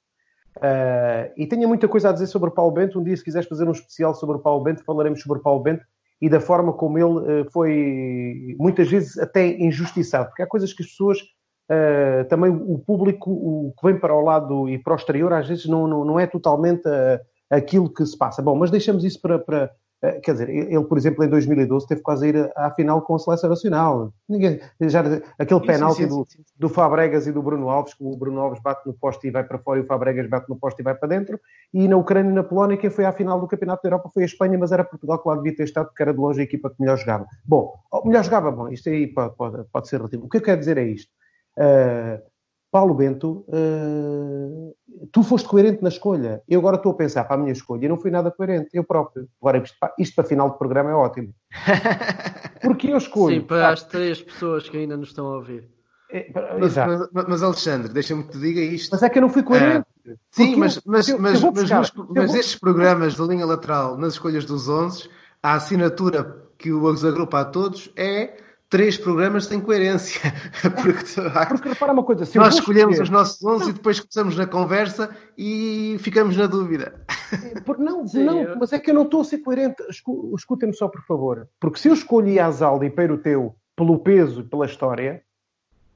Uh, e tenho muita coisa a dizer sobre Paulo Bento. Um dia, se quiseres fazer um especial sobre o Paulo Bento, falaremos sobre o Paulo Bento e da forma como ele uh, foi muitas vezes até injustiçado, porque há coisas que as pessoas, uh, também o público o que vem para o lado e para o exterior, às vezes não, não, não é totalmente uh, aquilo que se passa. Bom, mas deixamos isso para, para, Eh, quer dizer, ele, por exemplo, em 2012 teve quase a ir à final com a seleção nacional. Ninguém, já, aquele penalti do, do Fabregas e do Bruno Alves, que o Bruno Alves bate no poste e vai para fora e o Fabregas bate no poste e vai para dentro. E na Ucrânia e na Polónia, quem foi à final do Campeonato da Europa foi a Espanha, mas era Portugal que lá devia ter estado, porque era de longe a equipa que melhor jogava. Bom, melhor jogava, bom, isto aí pode, pode, pode ser relativo. O que eu quero dizer é isto. Uh, Paulo Bento, uh, tu foste coerente na escolha. Eu agora estou a pensar para a minha escolha e não fui nada coerente, eu próprio. Agora, isto, isto para final de programa é ótimo. Porque eu escolho. Sim, para as três pessoas que ainda nos estão a ouvir. É, mas, mas, mas, Alexandre, deixa-me que te diga isto. Mas é que eu não fui coerente. Uh, sim, mas, mas, eu, mas, eu mas, mas estes programas de linha lateral, nas escolhas dos 11, a assinatura que os agrupa a todos é três programas sem coerência. Porque, Porque repara uma coisa, nós escolhemos escolher... os nossos 11 não. e depois começamos na conversa e ficamos na dúvida. Porque não, Sim, não eu... mas é que eu não estou a ser coerente. Escutem-me só, por favor. Porque se eu escolhi Azaldi e Peiroteu pelo peso e pela história,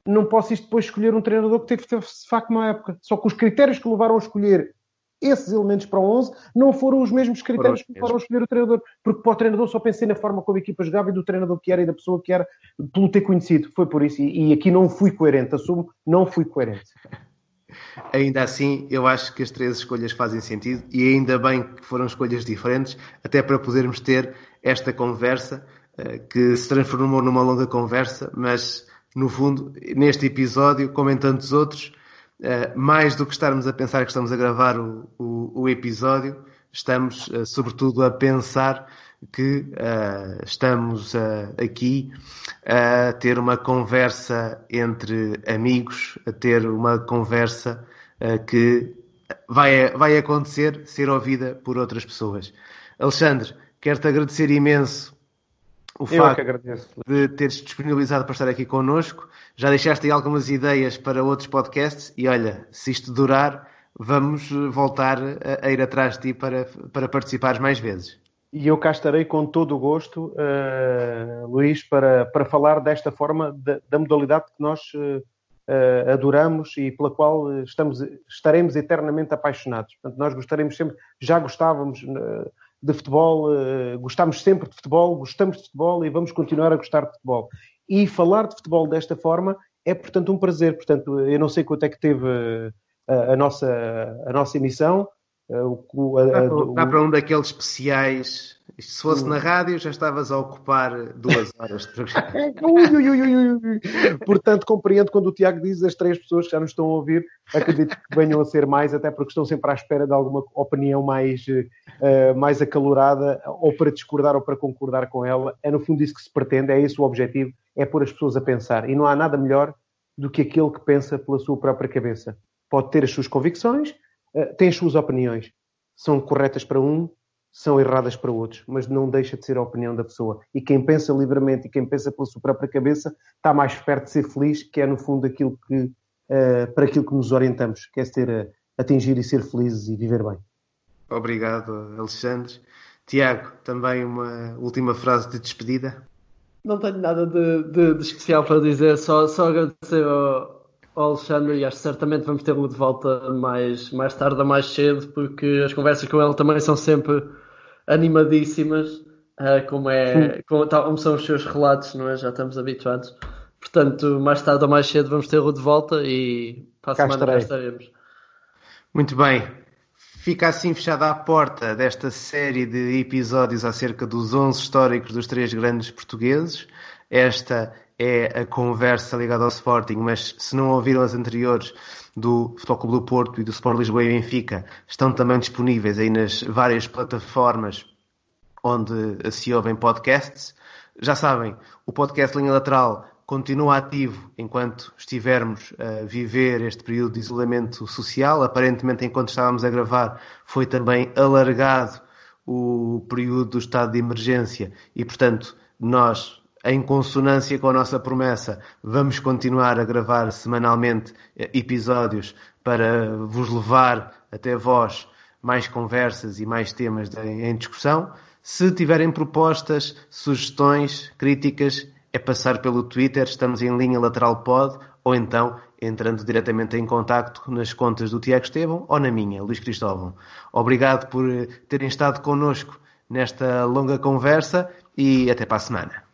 não posso depois escolher um treinador que teve de facto uma época. Só que os critérios que levaram a escolher esses elementos para o 11 não foram os mesmos critérios que foram escolher o treinador. Porque para o treinador só pensei na forma como a equipa jogava e do treinador que era e da pessoa que era, pelo ter conhecido. Foi por isso. E, e aqui não fui coerente, assumo, não fui coerente. Ainda assim, eu acho que as três escolhas fazem sentido e ainda bem que foram escolhas diferentes, até para podermos ter esta conversa eh, que se transformou numa longa conversa, mas no fundo, neste episódio, como em tantos outros, Uh, mais do que estarmos a pensar que estamos a gravar o, o, o episódio, estamos uh, sobretudo a pensar que uh, estamos aqui a ter uma conversa entre amigos, a ter uma conversa que vai, vai acontecer, ser ouvida por outras pessoas. Alexandre, quero-te agradecer imenso o Eu facto de teres disponibilizado para estar aqui connosco. Já deixaste aí algumas ideias para outros podcasts e olha, se isto durar, vamos voltar a, ir atrás de ti para, para participares mais vezes. E eu cá estarei com todo o gosto, uh, Luís, para, para falar desta forma da, da modalidade que nós uh, uh, adoramos e pela qual estamos, estaremos eternamente apaixonados. Portanto, nós gostaremos sempre, já gostávamos de futebol, uh, gostamos sempre de futebol, gostamos de futebol e vamos continuar a gostar de futebol. E falar de futebol desta forma é, portanto, um prazer. Portanto, eu não sei quanto é que teve a, eh, a nossa, a nossa emissão. O, a, dá, para, dá para um daqueles especiais se fosse na rádio, já estavas a ocupar duas horas de programa. Portanto, compreendo quando o Tiago diz as três pessoas que já nos estão a ouvir, acredito que venham a ser mais, até porque estão sempre à espera de alguma opinião mais, uh, mais acalorada, ou para discordar ou para concordar com ela. É no fundo isso que se pretende, é esse o objetivo, é pôr as pessoas a pensar. E não há nada melhor do que aquele que pensa pela sua própria cabeça. Pode ter as suas convicções, tem as suas opiniões. São corretas para um, são erradas para outros, mas não deixa de ser a opinião da pessoa. E quem pensa livremente e quem pensa pela sua própria cabeça está mais perto de ser feliz, que é no fundo aquilo que, uh, para aquilo que nos orientamos, que é ser, uh, atingir e ser felizes e viver bem. Obrigado, Alexandre. Tiago, também uma última frase de despedida? Não tenho nada de, de, de especial para dizer, só, só agradecer ao, ao Alexandre e acho que certamente vamos tê-lo de volta mais, mais tarde ou mais cedo, porque as conversas com ele também são sempre animadíssimas, uh, como, é, como, como, são os seus relatos, não é? Já estamos habituados. Portanto, mais tarde ou mais cedo vamos tê-lo de volta e para a cá semana já estaremos. Muito bem. Fica assim fechada a porta desta série de episódios acerca dos 11 históricos dos três grandes portugueses. Esta é a conversa ligada ao Sporting, mas se não ouviram as anteriores, do Futebol Clube do Porto e do Sport Lisboa e Benfica estão também disponíveis aí nas várias plataformas onde se ouvem podcasts. Já sabem, o podcast Linha Lateral continua ativo enquanto estivermos a viver este período de isolamento social. Aparentemente, enquanto estávamos a gravar, foi também alargado o período do estado de emergência e, portanto, nós em consonância com a nossa promessa, vamos continuar a gravar semanalmente eh, episódios para vos levar até vós mais conversas e mais temas em discussão. Se tiverem propostas, sugestões, críticas, é passar pelo Twitter, estamos em linha lateral pod, ou então entrando diretamente em contacto nas contas do Tiago Estevão ou na minha, Luís Cristóvão. Obrigado por eh, terem estado connosco nesta longa conversa e até para a semana.